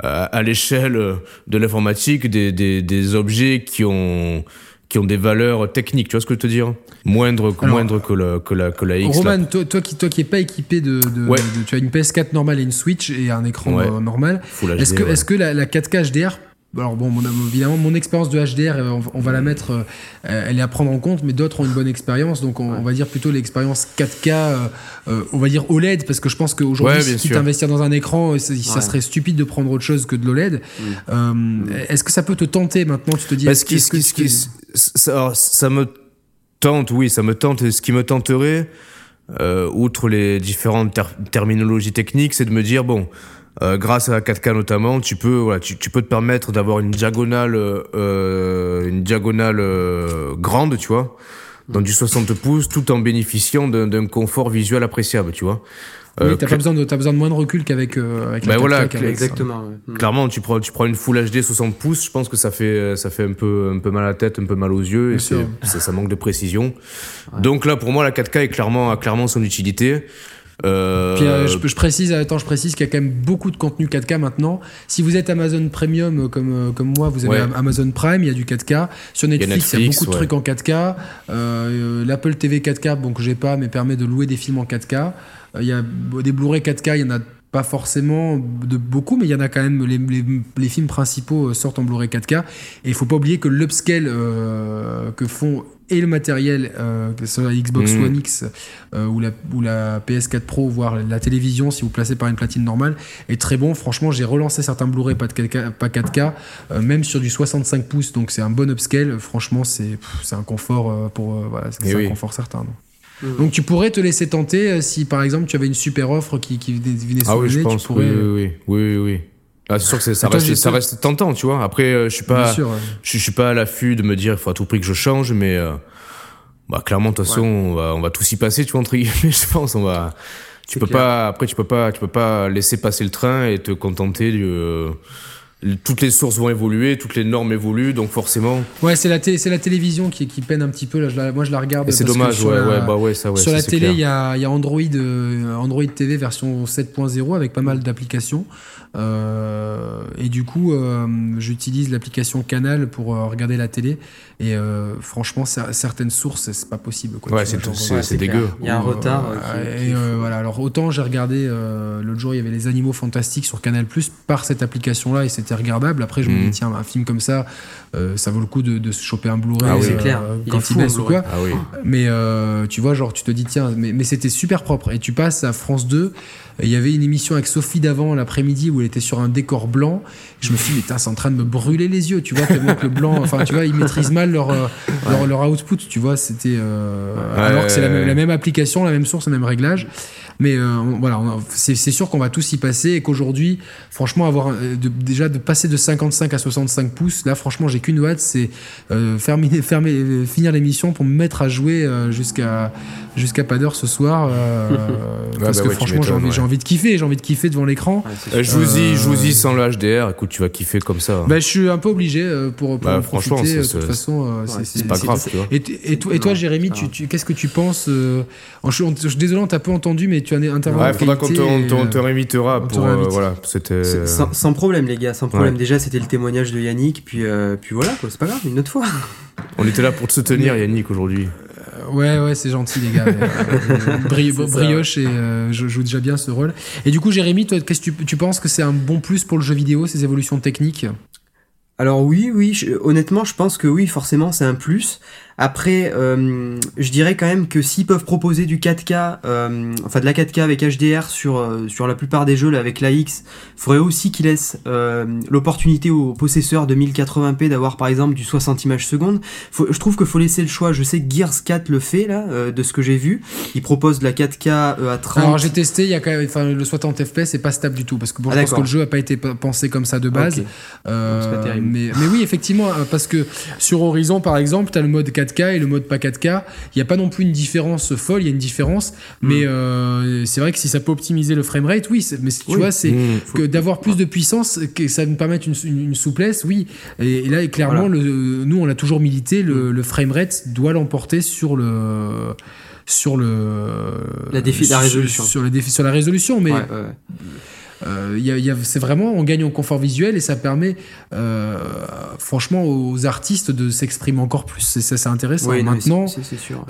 à l'échelle de l'informatique des, des, des, objets qui ont qui ont des valeurs techniques, tu vois ce que je veux te dire Moindre, moindre que, la, que, la, que la X.
Roman, toi, toi, qui toi qui est pas équipé de, de, tu as une PS4 normale et une Switch et un écran euh, normal. Est-ce que, est-ce que la, la 4K HDR alors bon, évidemment, mon expérience de HDR, euh, on, va la mettre, euh, elle est à prendre en compte, mais d'autres ont une bonne expérience, donc on, va dire plutôt l'expérience 4K, euh, on va dire OLED, parce que je pense qu'aujourd'hui, si tu investir dans un écran, ça, serait stupide de prendre autre chose que de l'OLED. Est-ce que ça peut te tenter maintenant Tu te dis,
parce que, ça, ça, me tente, oui, ça me tente. Et ce qui me tenterait, outre les différentes terminologies techniques, c'est de me dire bon. Euh, grâce à la 4K notamment, tu peux, voilà, tu, tu peux te permettre d'avoir une diagonale, euh, une diagonale euh, grande, tu vois, dans du 60 pouces, tout en bénéficiant d'un confort visuel appréciable, tu vois.
Oui, t'as pas besoin de, as besoin de moins de recul qu'avec avec
ben voilà,
exactement.
Mm. Clairement, tu prends, tu prends une Full HD 60 pouces, je pense que ça fait, ça fait un peu, un peu mal à la tête, un peu mal aux yeux, et ça, ça, manque de précision. Donc là, pour moi, la 4K est clairement, a clairement son utilité.
Euh... Puis, euh, je, je, précise, attends, je précise qu'il y a quand même beaucoup de contenu 4K maintenant. Si vous êtes Amazon Premium euh, comme, comme moi, vous avez Amazon Prime, il y a du 4K. Sur Netflix, il y a, beaucoup de trucs en 4K. Euh, L'Apple TV 4K, bon, que j'ai pas, mais permet de louer des films en 4K. Il y a des Blu-ray 4K, il y en a pas forcément de beaucoup, mais il y en a quand même. Les, les, les films principaux sortent en Blu-ray 4K. Et il faut pas oublier que l'upscale euh, que font et le matériel, euh, que ce soit la Xbox mm. One X euh, ou, la, ou la PS4 Pro, voire la télévision, si vous placez par une platine normale, est très bon. Franchement, j'ai relancé certains Blu-ray pas, 4K, pas 4K euh, même sur du 65 pouces, donc c'est un bon upscale. Franchement, c'est un confort euh, pour voilà, c'est un confort certain. Mm. Donc tu pourrais te laisser tenter si par exemple tu avais une super offre qui, qui venait
sur ah oui, je pense, oui, oui, oui, oui, ah, c'est sûr que ça, reste, ça reste tentant, tu vois. Après, euh, je suis pas, je, suis pas à l'affût de me dire il faut à tout prix que je change, mais euh, bah clairement de toute façon on va, on va tous y passer, tu vois entre guillemets. <laughs> Je pense on va. Tu peux pas. Après, tu peux pas, tu peux pas laisser passer le train et te contenter du. Toutes les sources vont évoluer, toutes les normes évoluent, donc forcément.
Ouais, c'est la, c'est la télévision qui, qui peine un petit peu. Là, moi, je la regarde.
C'est dommage, ouais, ouais, bah ouais, ça, ouais,
Sur la télé, il y a, y a, Android, euh, Android TV version 7.0 avec pas mal d'applications. Euh, et du coup, euh, j'utilise l'application Canal pour euh, regarder la télé. Et euh, franchement, certaines sources, c'est pas possible. Quoi,
ouais, c'est dégueu.
Il y a un retard.
et voilà. Alors autant j'ai regardé l'autre jour, il y avait les Animaux Fantastiques sur Canal Plus par cette application-là et c'était regardable. Après, je me dis mhm. tiens, un film comme ça, ça vaut le coup de, se choper un Blu-ray.
Ah oui, clair.
Quand il, baisse ou quoi.
Ah oui.
Mais tu vois, genre, tu te dis tiens, mais, mais c'était super propre. Et tu passes à France 2. Il y avait une émission avec Sophie d'avant l'après-midi où elle était sur un décor blanc. Je me suis dit, mais c'est en train de me brûler les yeux, tu vois, tellement que le blanc, enfin, tu vois, ils maîtrisent mal leur, euh, leur, output, tu vois, c'était. Euh, alors que c'est la, la, même application, la même source, le même réglage. Mais euh, voilà, c'est sûr qu'on va tous y passer et qu'aujourd'hui, franchement, avoir déjà de passer de 55 à 65 pouces, là, franchement, j'ai qu'une hâte, c'est euh, <laughs> fermer, fermer, finir l'émission pour me mettre à jouer jusqu'à jusqu'à pas d'heure ce soir. <laughs> parce bah que franchement, j'ai envie, envie, de kiffer, j'ai envie de kiffer devant l'écran.
je vous y, je vous y sans le HDR. Écoute, tu vas kiffer comme ça.
Bah, je suis un peu obligé pour, pour bah, franchement, de toute façon.
c'est pas grave.
Et, et, toi, Jérémy, tu, qu'est-ce que tu penses je, suis désolé, on t'a peu entendu, mais tu as intervention.
Ouais, faudra qu'on te, on te, réinvitera pour. Euh, voilà, c'était.
Sans, sans, problème, les gars, sans problème. Déjà, c'était le témoignage de Yannick, puis, euh, puis voilà, c'est pas grave, une autre fois.
On était là pour te soutenir, Yannick, aujourd'hui.
Euh, ouais, ouais, c'est gentil, les gars. <laughs> brioche et je joue déjà bien ce rôle. Et du coup, Jérémy, toi, qu'est-ce que tu, tu penses que c'est un bon plus pour le jeu vidéo, ces évolutions techniques?
Alors oui, oui, honnêtement, je pense que oui, forcément, c'est un plus. Après, euh, je dirais quand même que s'ils peuvent proposer du 4K, euh, enfin de la 4K avec HDR sur euh, sur la plupart des jeux là, avec l'AX, faudrait aussi qu'ils laissent l'opportunité aux possesseurs de 1080p d'avoir par exemple du 60 images secondes. je trouve qu'il faut laisser le choix. Je sais que Gears 4 le fait là, de ce que j'ai vu. Il propose de la 4K à 30.
Alors j'ai testé, il y a quand même, enfin le 60 fps c'est pas stable du tout parce que bon, je ah, pense que le jeu a pas été pensé comme ça de base. mais mais oui effectivement parce que sur Horizon par exemple, tu as le mode 4 4K et le mode pas 4K, il n'y a pas non plus une différence folle, il y a une différence, mais mm. euh, c'est vrai que si ça peut optimiser le framerate, oui, mais tu vois, c'est mm. que d'avoir plus de puissance, que ça nous permette une, une, souplesse, oui. Et, là, clairement, le, nous, on a toujours milité, le, mm. le framerate doit l'emporter sur le sur le
la défi la résolution
sur, défi sur la résolution mais euh, c'est vraiment, on gagne en confort visuel et ça permet euh, franchement aux artistes de s'exprimer encore plus. C'est, c'est intéressant. Maintenant,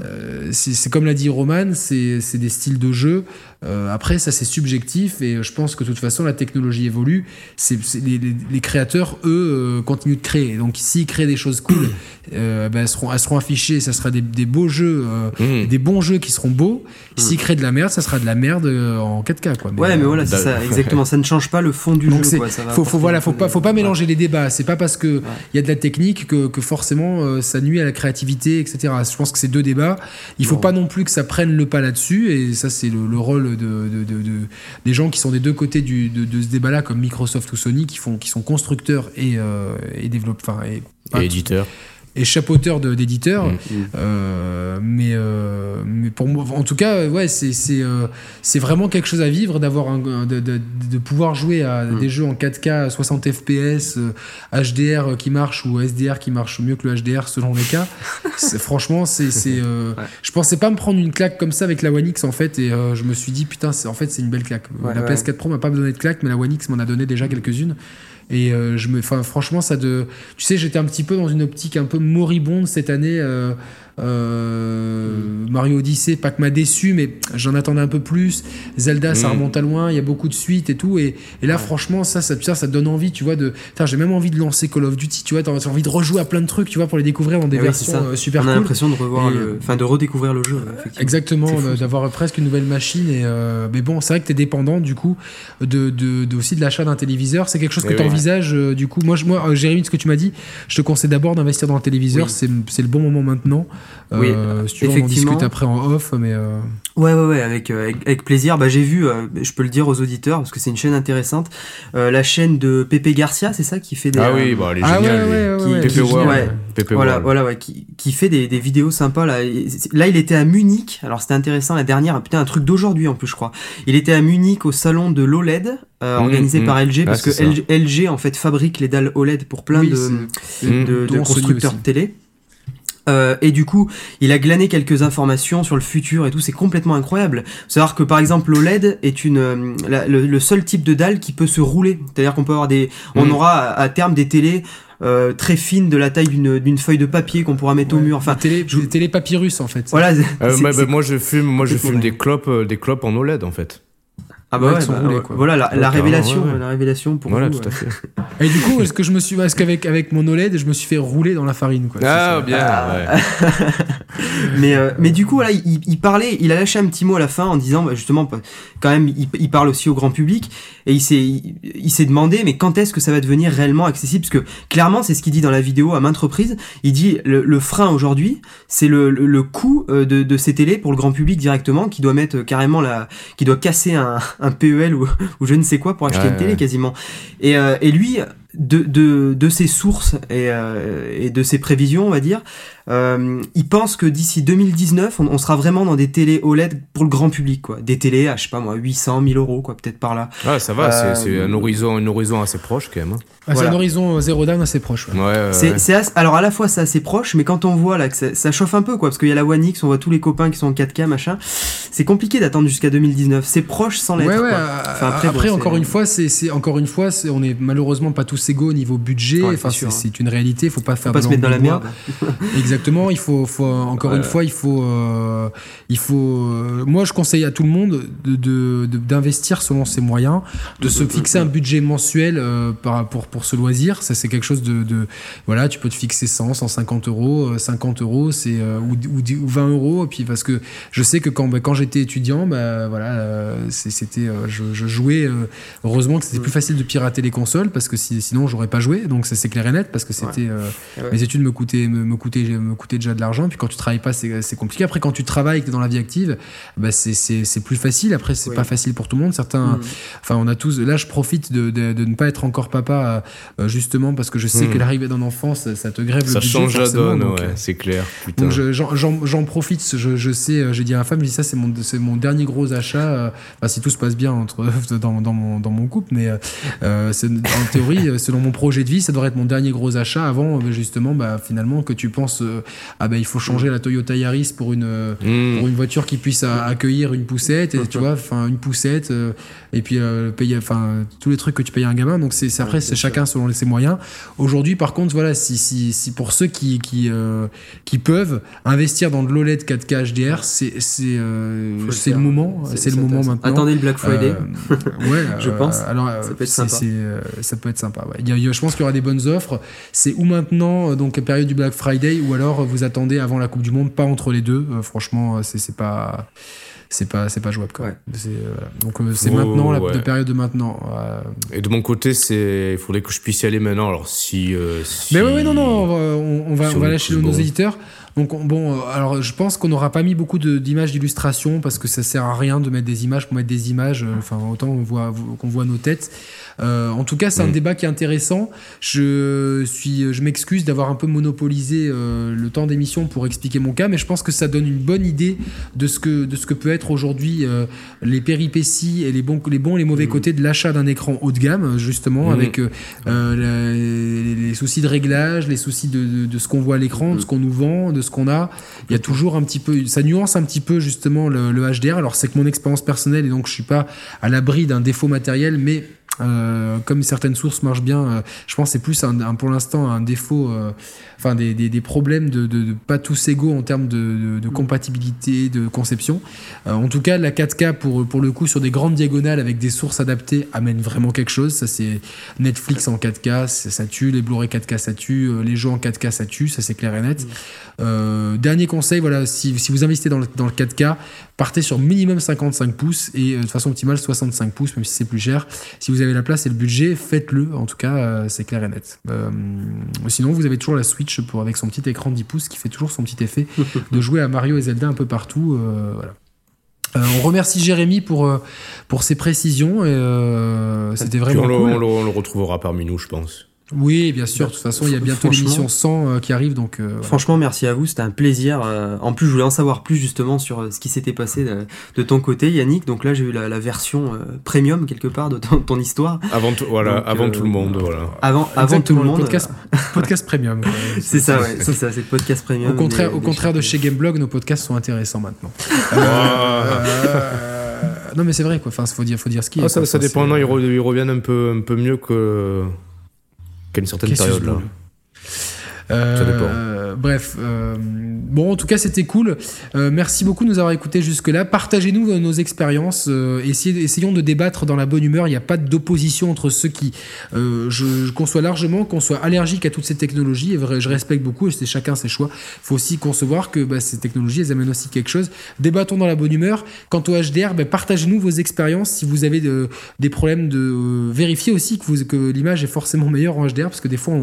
euh, c'est, comme l'a dit Roman, c'est, c'est des styles de jeu. Après, ça c'est subjectif et je pense que de toute façon la technologie évolue. C'est, les, créateurs, eux, continuent de créer. Donc s'ils créent des choses cool, <coughs> ben, elles, seront, elles seront affichées. Ça sera des, beaux jeux, mmh. des bons jeux qui seront beaux. Mmh. S'ils créent de la merde, ça sera de la merde en 4K. Quoi.
ouais, mais voilà, c'est ça, exactement ça ne change pas le fond du jeu. Quoi,
faut, faut, voilà, faut pas, faut pas mélanger les débats. C'est pas parce que il y a de la technique que, que forcément euh, ça nuit à la créativité, etc. Je pense que c'est deux débats. Il faut pas non plus que ça prenne le pas là-dessus. Et ça, c'est le, rôle de, de, de, des gens qui sont des deux côtés de, ce débat-là, comme Microsoft ou Sony, qui font, qui sont constructeurs et, euh, développeurs, et
éditeurs
et chapeauteur d'éditeurs. Mm. Euh, mais, euh, mais pour moi, en tout cas, ouais, c'est euh, vraiment quelque chose à vivre d'avoir de, de, de, pouvoir jouer à mm. des jeux en 4K 60 FPS, HDR qui marche ou SDR qui marche mieux que le HDR selon les cas. <laughs> franchement, c'est euh, je pensais pas me prendre une claque comme ça avec la One X en fait et je me suis dit putain, en fait c'est une belle claque. la PS4 Pro m'a pas donné de claque, mais la One X m'en a donné déjà quelques-unes. Et euh, je me, franchement, ça de, tu sais, j'étais un petit peu dans une optique un peu moribonde cette année. Euh, euh, Mario Odyssey, pas que m'a déçu, mais j'en attendais un peu plus. Zelda, ça mm. remonte à loin, il y a beaucoup de suites et tout. Et, et là, franchement, ça, ça, ça, ça donne envie, tu vois, de. J'ai même envie de lancer Call of Duty, tu vois, t'as envie de rejouer à plein de trucs, tu vois, pour les découvrir dans des versions euh, super
On a l'impression de revoir, enfin, de redécouvrir le jeu.
Exactement, d'avoir presque une nouvelle machine. Et, euh, mais bon, c'est vrai que t'es dépendant, du coup, de, de, aussi de l'achat d'un téléviseur. C'est quelque chose que tu envisages, du coup. Moi, je, moi Jérémy, ce que tu m'as dit, je te conseille d'abord d'investir dans un téléviseur. C'est le bon moment maintenant.
Oui, euh, effectivement.
écoute après en off, mais.
Ouais, ouais, ouais, avec, avec, plaisir. Bah, j'ai vu, je peux le dire aux auditeurs, parce que c'est une chaîne intéressante, la chaîne de Pepe Garcia, c'est ça, qui fait des.
Ah oui, bah, elle est ah, géniale.
Pepe, voilà, voilà, ouais, qui, qui fait des, des, vidéos sympas. Là. là, il était à Munich. Alors, c'était intéressant la dernière. Putain, un truc d'aujourd'hui en plus, je crois. Il était à Munich au salon de l'OLED, mmh, organisé mmh. par LG, parce que LG, en fait, fabrique les dalles OLED pour plein de, de, de constructeurs de télé. Euh, et du coup, il a glané quelques informations sur le futur et tout, c'est complètement incroyable. Savoir que par exemple l'OLED est une euh, le, seul type de dalle qui peut se rouler, c'est-à-dire qu'on peut avoir des, on mm. aura à, terme des télés euh, très fines de la taille d'une feuille de papier qu'on pourra mettre au mur. Enfin,
télé, télé papyrus en fait.
Voilà.
Bah, moi je fume, moi je fume des clopes, des clopes en OLED en fait.
Ah bah, ouais, bah, voilà la, la révélation, la révélation pour
voilà, tout à fait.
Et du coup, est-ce que je me suis, est-ce qu'avec avec mon OLED, je me suis fait rouler dans la farine quoi.
Ah bien. Ah. <laughs>
mais euh, mais du coup voilà, il, il, parlait, il a lâché un petit mot à la fin en disant bah, justement quand même, il, il, parle aussi au grand public et il s'est il, s'est demandé mais quand est-ce que ça va devenir réellement accessible? Parce que clairement c'est ce qu'il dit dans la vidéo à maintes reprises. Il dit le, le frein aujourd'hui, c'est le, le, coût euh, de, de ces télés pour le grand public directement qui doit mettre carrément la, qui doit casser un un PEL ou, ou, je ne sais quoi pour acheter une télé quasiment. Et, euh, et lui, de, de, de ses sources et, euh, et de ses prévisions, on va dire, euh, il pense que d'ici 2019, on, sera vraiment dans des télés OLED pour le grand public, quoi. Des télés à, je sais pas moi, 800, 1000 euros, quoi, peut-être par là.
Ah, ça va, c'est un horizon, un horizon assez proche quand même. Hein.
Ah, c'est un horizon zéro down assez proche.
Ouais. ouais,
c'est, alors à la fois c'est assez proche, mais quand on voit là que ça, ça chauffe un peu, quoi, parce qu'il y a la One X, on voit tous les copains qui sont en 4K, machin. C'est compliqué d'attendre jusqu'à 2019. C'est proche sans l'être.
Ouais, ouais, après, encore, une fois, c'est, encore une fois, on est malheureusement pas tous égaux au niveau budget. enfin, c'est, une réalité. Il faut pas faire.
Faut pas se mettre dans la merde. <laughs> <laughs>
Exactement. Il faut, faut encore une fois, il faut, euh, il faut. Euh, moi, je conseille à tout le monde de, d'investir selon ses moyens, de se fixer un budget mensuel euh, pour, pour ce loisir. Ça, c'est quelque chose de, voilà, tu peux te fixer 100, 150 euros, 50 euros, c'est ou, ou, 20 euros. Et puis parce que je sais que quand, bah, quand j'étais étudiant, bah, voilà, c'était, je, jouais. heureusement que c'était plus facile de pirater les consoles parce que sinon j'aurais pas joué. Donc ça c'est clair et net parce que c'était mes études me coûtaient me, me coûtaient me coûtaient déjà de l'argent. Puis quand tu travailles pas, c'est compliqué. Après, quand tu travailles, que tu es dans la vie active, bah c'est plus facile. Après, c'est pas facile pour tout le monde. Certains, mm. enfin, on a tous. Là, je profite de, de, de, ne pas être encore papa, euh, justement, parce que je sais mm. que l'arrivée d'un enfant, ça, te grève
ça
le budget.
Ça change la donne, ouais, euh, c'est clair.
Putain. Donc, j'en profite. Je, je sais, euh, j'ai dit à ma femme, je dis ça, c'est mon, mon dernier gros achat. Enfin, si tout se passe bien entre, <laughs> dans, dans, mon, dans mon couple, mais euh, en théorie, selon mon projet de vie, ça devrait être mon dernier gros achat avant, justement, bah, finalement, que tu penses, ah ben, il faut changer la Toyota Yaris pour une, hmm. pour une voiture qui puisse accueillir une poussette, et, tu vois, enfin une poussette, euh, et puis euh, payer, enfin tous les trucs que tu payes à un gamin. Donc c'est après c'est chacun selon ses moyens. Aujourd'hui, par contre, voilà, si, si, si pour ceux qui qui, euh, qui peuvent investir dans de l'OLED 4K HDR, c'est c'est c'est le moment, c'est le moment maintenant.
Attendez le Black Friday.
ouais, <laughs>
je pense.
Alors ça peut être sympa. ça peut être sympa. Ouais. je pense qu'il y aura des bonnes offres. C'est ou maintenant donc période du Black Friday ou alors vous attendez avant la Coupe du Monde, pas entre les deux. Euh, franchement, euh, c'est pas c'est pas c'est pas jouable quoi. Euh, donc c'est maintenant la période de maintenant.
Et de mon côté, c'est il faudrait que je puisse y aller maintenant. Alors si,
Mais oui, non non, on va on va, lâcher nos éditeurs. Donc bon, alors je pense qu'on n'aura pas mis beaucoup d'images d'illustration parce que ça sert à rien de mettre des images pour mettre des images. Enfin autant on voit qu'on voit nos têtes. Euh, en tout cas, c'est un mm. débat qui est intéressant. Je suis, je m'excuse d'avoir un peu monopolisé euh, le temps d'émission pour expliquer mon cas, mais je pense que ça donne une bonne idée de ce que, de ce que peut être aujourd'hui euh, les péripéties et les bons, les bons et les mauvais mm. côtés de l'achat d'un écran haut de gamme, justement, mm. avec les, soucis de réglage, les soucis de, de, ce qu'on voit à l'écran, de ce qu'on nous vend, de ce qu'on a. Il y a toujours un petit peu, ça nuance un petit peu justement le, le HDR. Alors c'est que mon expérience personnelle et donc je suis pas à l'abri d'un défaut matériel, mais euh, comme certaines sources marchent bien, euh, je pense que c'est plus un, pour l'instant un défaut, euh, enfin des, des, des, problèmes de, de, de, pas tous égaux en termes de, de mm. compatibilité, de conception. en tout cas, la 4K pour, pour le coup sur des grandes diagonales avec des sources adaptées amène vraiment quelque chose. Ça c'est Netflix en 4K, ça tue, les Blu-ray 4K ça tue, les jeux en 4K ça tue, ça c'est clair et net. Mm. dernier conseil, voilà, si, si vous investissez dans le, dans le 4K, partez sur minimum 55 pouces et de façon optimale 65 pouces, même si c'est plus cher. Si vous avez la place et le budget, faites-le. En tout cas, c'est clair et net. sinon, vous avez toujours la Switch pour avec son petit écran 10 pouces qui fait toujours son petit effet <laughs> de jouer à Mario et Zelda un peu partout. voilà. on remercie Jérémy pour, pour ses précisions. Et, c'était vraiment
on,
cool.
on, le retrouvera parmi nous, je pense.
Oui, bien sûr. De toute façon, il y a bientôt l'émission 100 euh, qui arrive. Donc,
euh, franchement, merci à vous. C'était un plaisir. Euh, en plus, je voulais en savoir plus justement sur ce qui s'était passé de, ton côté, Yannick. Donc là, j'ai eu la, version premium quelque part de ton, histoire.
Avant, tout, voilà, avant tout le monde. Voilà.
Avant, avant tout le monde.
Podcast, <laughs> podcast premium. <laughs>
c'est ça, ouais, c'est ça, c'est podcast premium.
Au contraire, au contraire de chez Gameblog, nos podcasts sont intéressants maintenant. <laughs> non, mais c'est vrai, quoi. Enfin, faut dire, faut dire ce qui
ah, Ça, ça dépend. Non, ils, reviennent un peu, un peu mieux que qu'à une certaine période là.
Euh, bref, euh, bon, en tout cas, c'était cool. Euh, merci beaucoup de nous avoir écoutés jusque-là. Partagez-nous nos expériences. Essayez, essayons de débattre dans la bonne humeur. Il n'y a pas d'opposition entre ceux qui, je, conçois largement, qu'on soit allergique à toutes ces technologies. Et je respecte beaucoup et c'est chacun ses choix. Il faut aussi concevoir que bah, ces technologies, elles amènent aussi quelque chose. Débattons dans la bonne humeur. Quant au HDR, bah, partagez-nous vos expériences. Si vous avez des problèmes de vérifier aussi que, que l'image est forcément meilleure en HDR parce que des fois,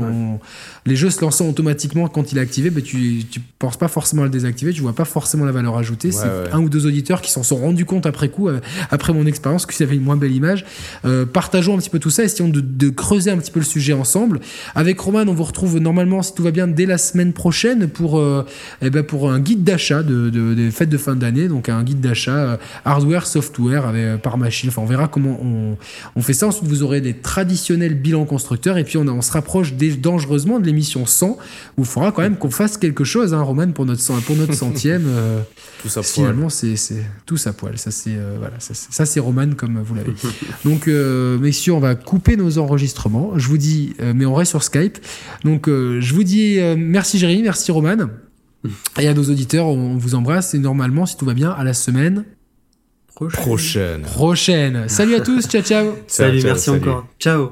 les jeux se lancent en automatiquement quand il est activé, ben, tu, tu penses pas forcément à le désactiver, tu vois pas forcément la valeur ajoutée. c'est un ou deux auditeurs qui s'en sont rendus compte après coup, euh, après mon expérience, qu'ils avaient une moins belle image. Euh, partageons un petit peu tout ça, essayons de, de, creuser un petit peu le sujet ensemble. Avec Roman, on vous retrouve normalement, si tout va bien, dès la semaine prochaine pour, euh, eh ben pour un guide d'achat de, de, des fêtes de fin d'année, donc un guide d'achat hardware, software avec, par machine. Enfin, on verra comment on, on fait ça. Ensuite, vous aurez des traditionnels bilans constructeurs et puis on, on se rapproche dangereusement de l'émission 100 où il faudra quand même qu'on fasse quelque chose, hein, Roman, pour notre, pour notre <laughs> centième. Euh,
tout ça
Finalement, c'est tout ça poil. Ça, c'est euh, voilà, ça, c'est Roman, comme vous l'avez. <laughs> Donc, euh, messieurs, on va couper nos enregistrements. Je vous dis, mais on reste sur Skype. Donc, je vous dis merci Jérémy, merci Roman. Et à nos auditeurs, on vous embrasse. Et normalement, si tout va bien, à la semaine
prochaine.
Prochaine. Salut à tous, ciao, ciao.
Salut, merci encore. Ciao.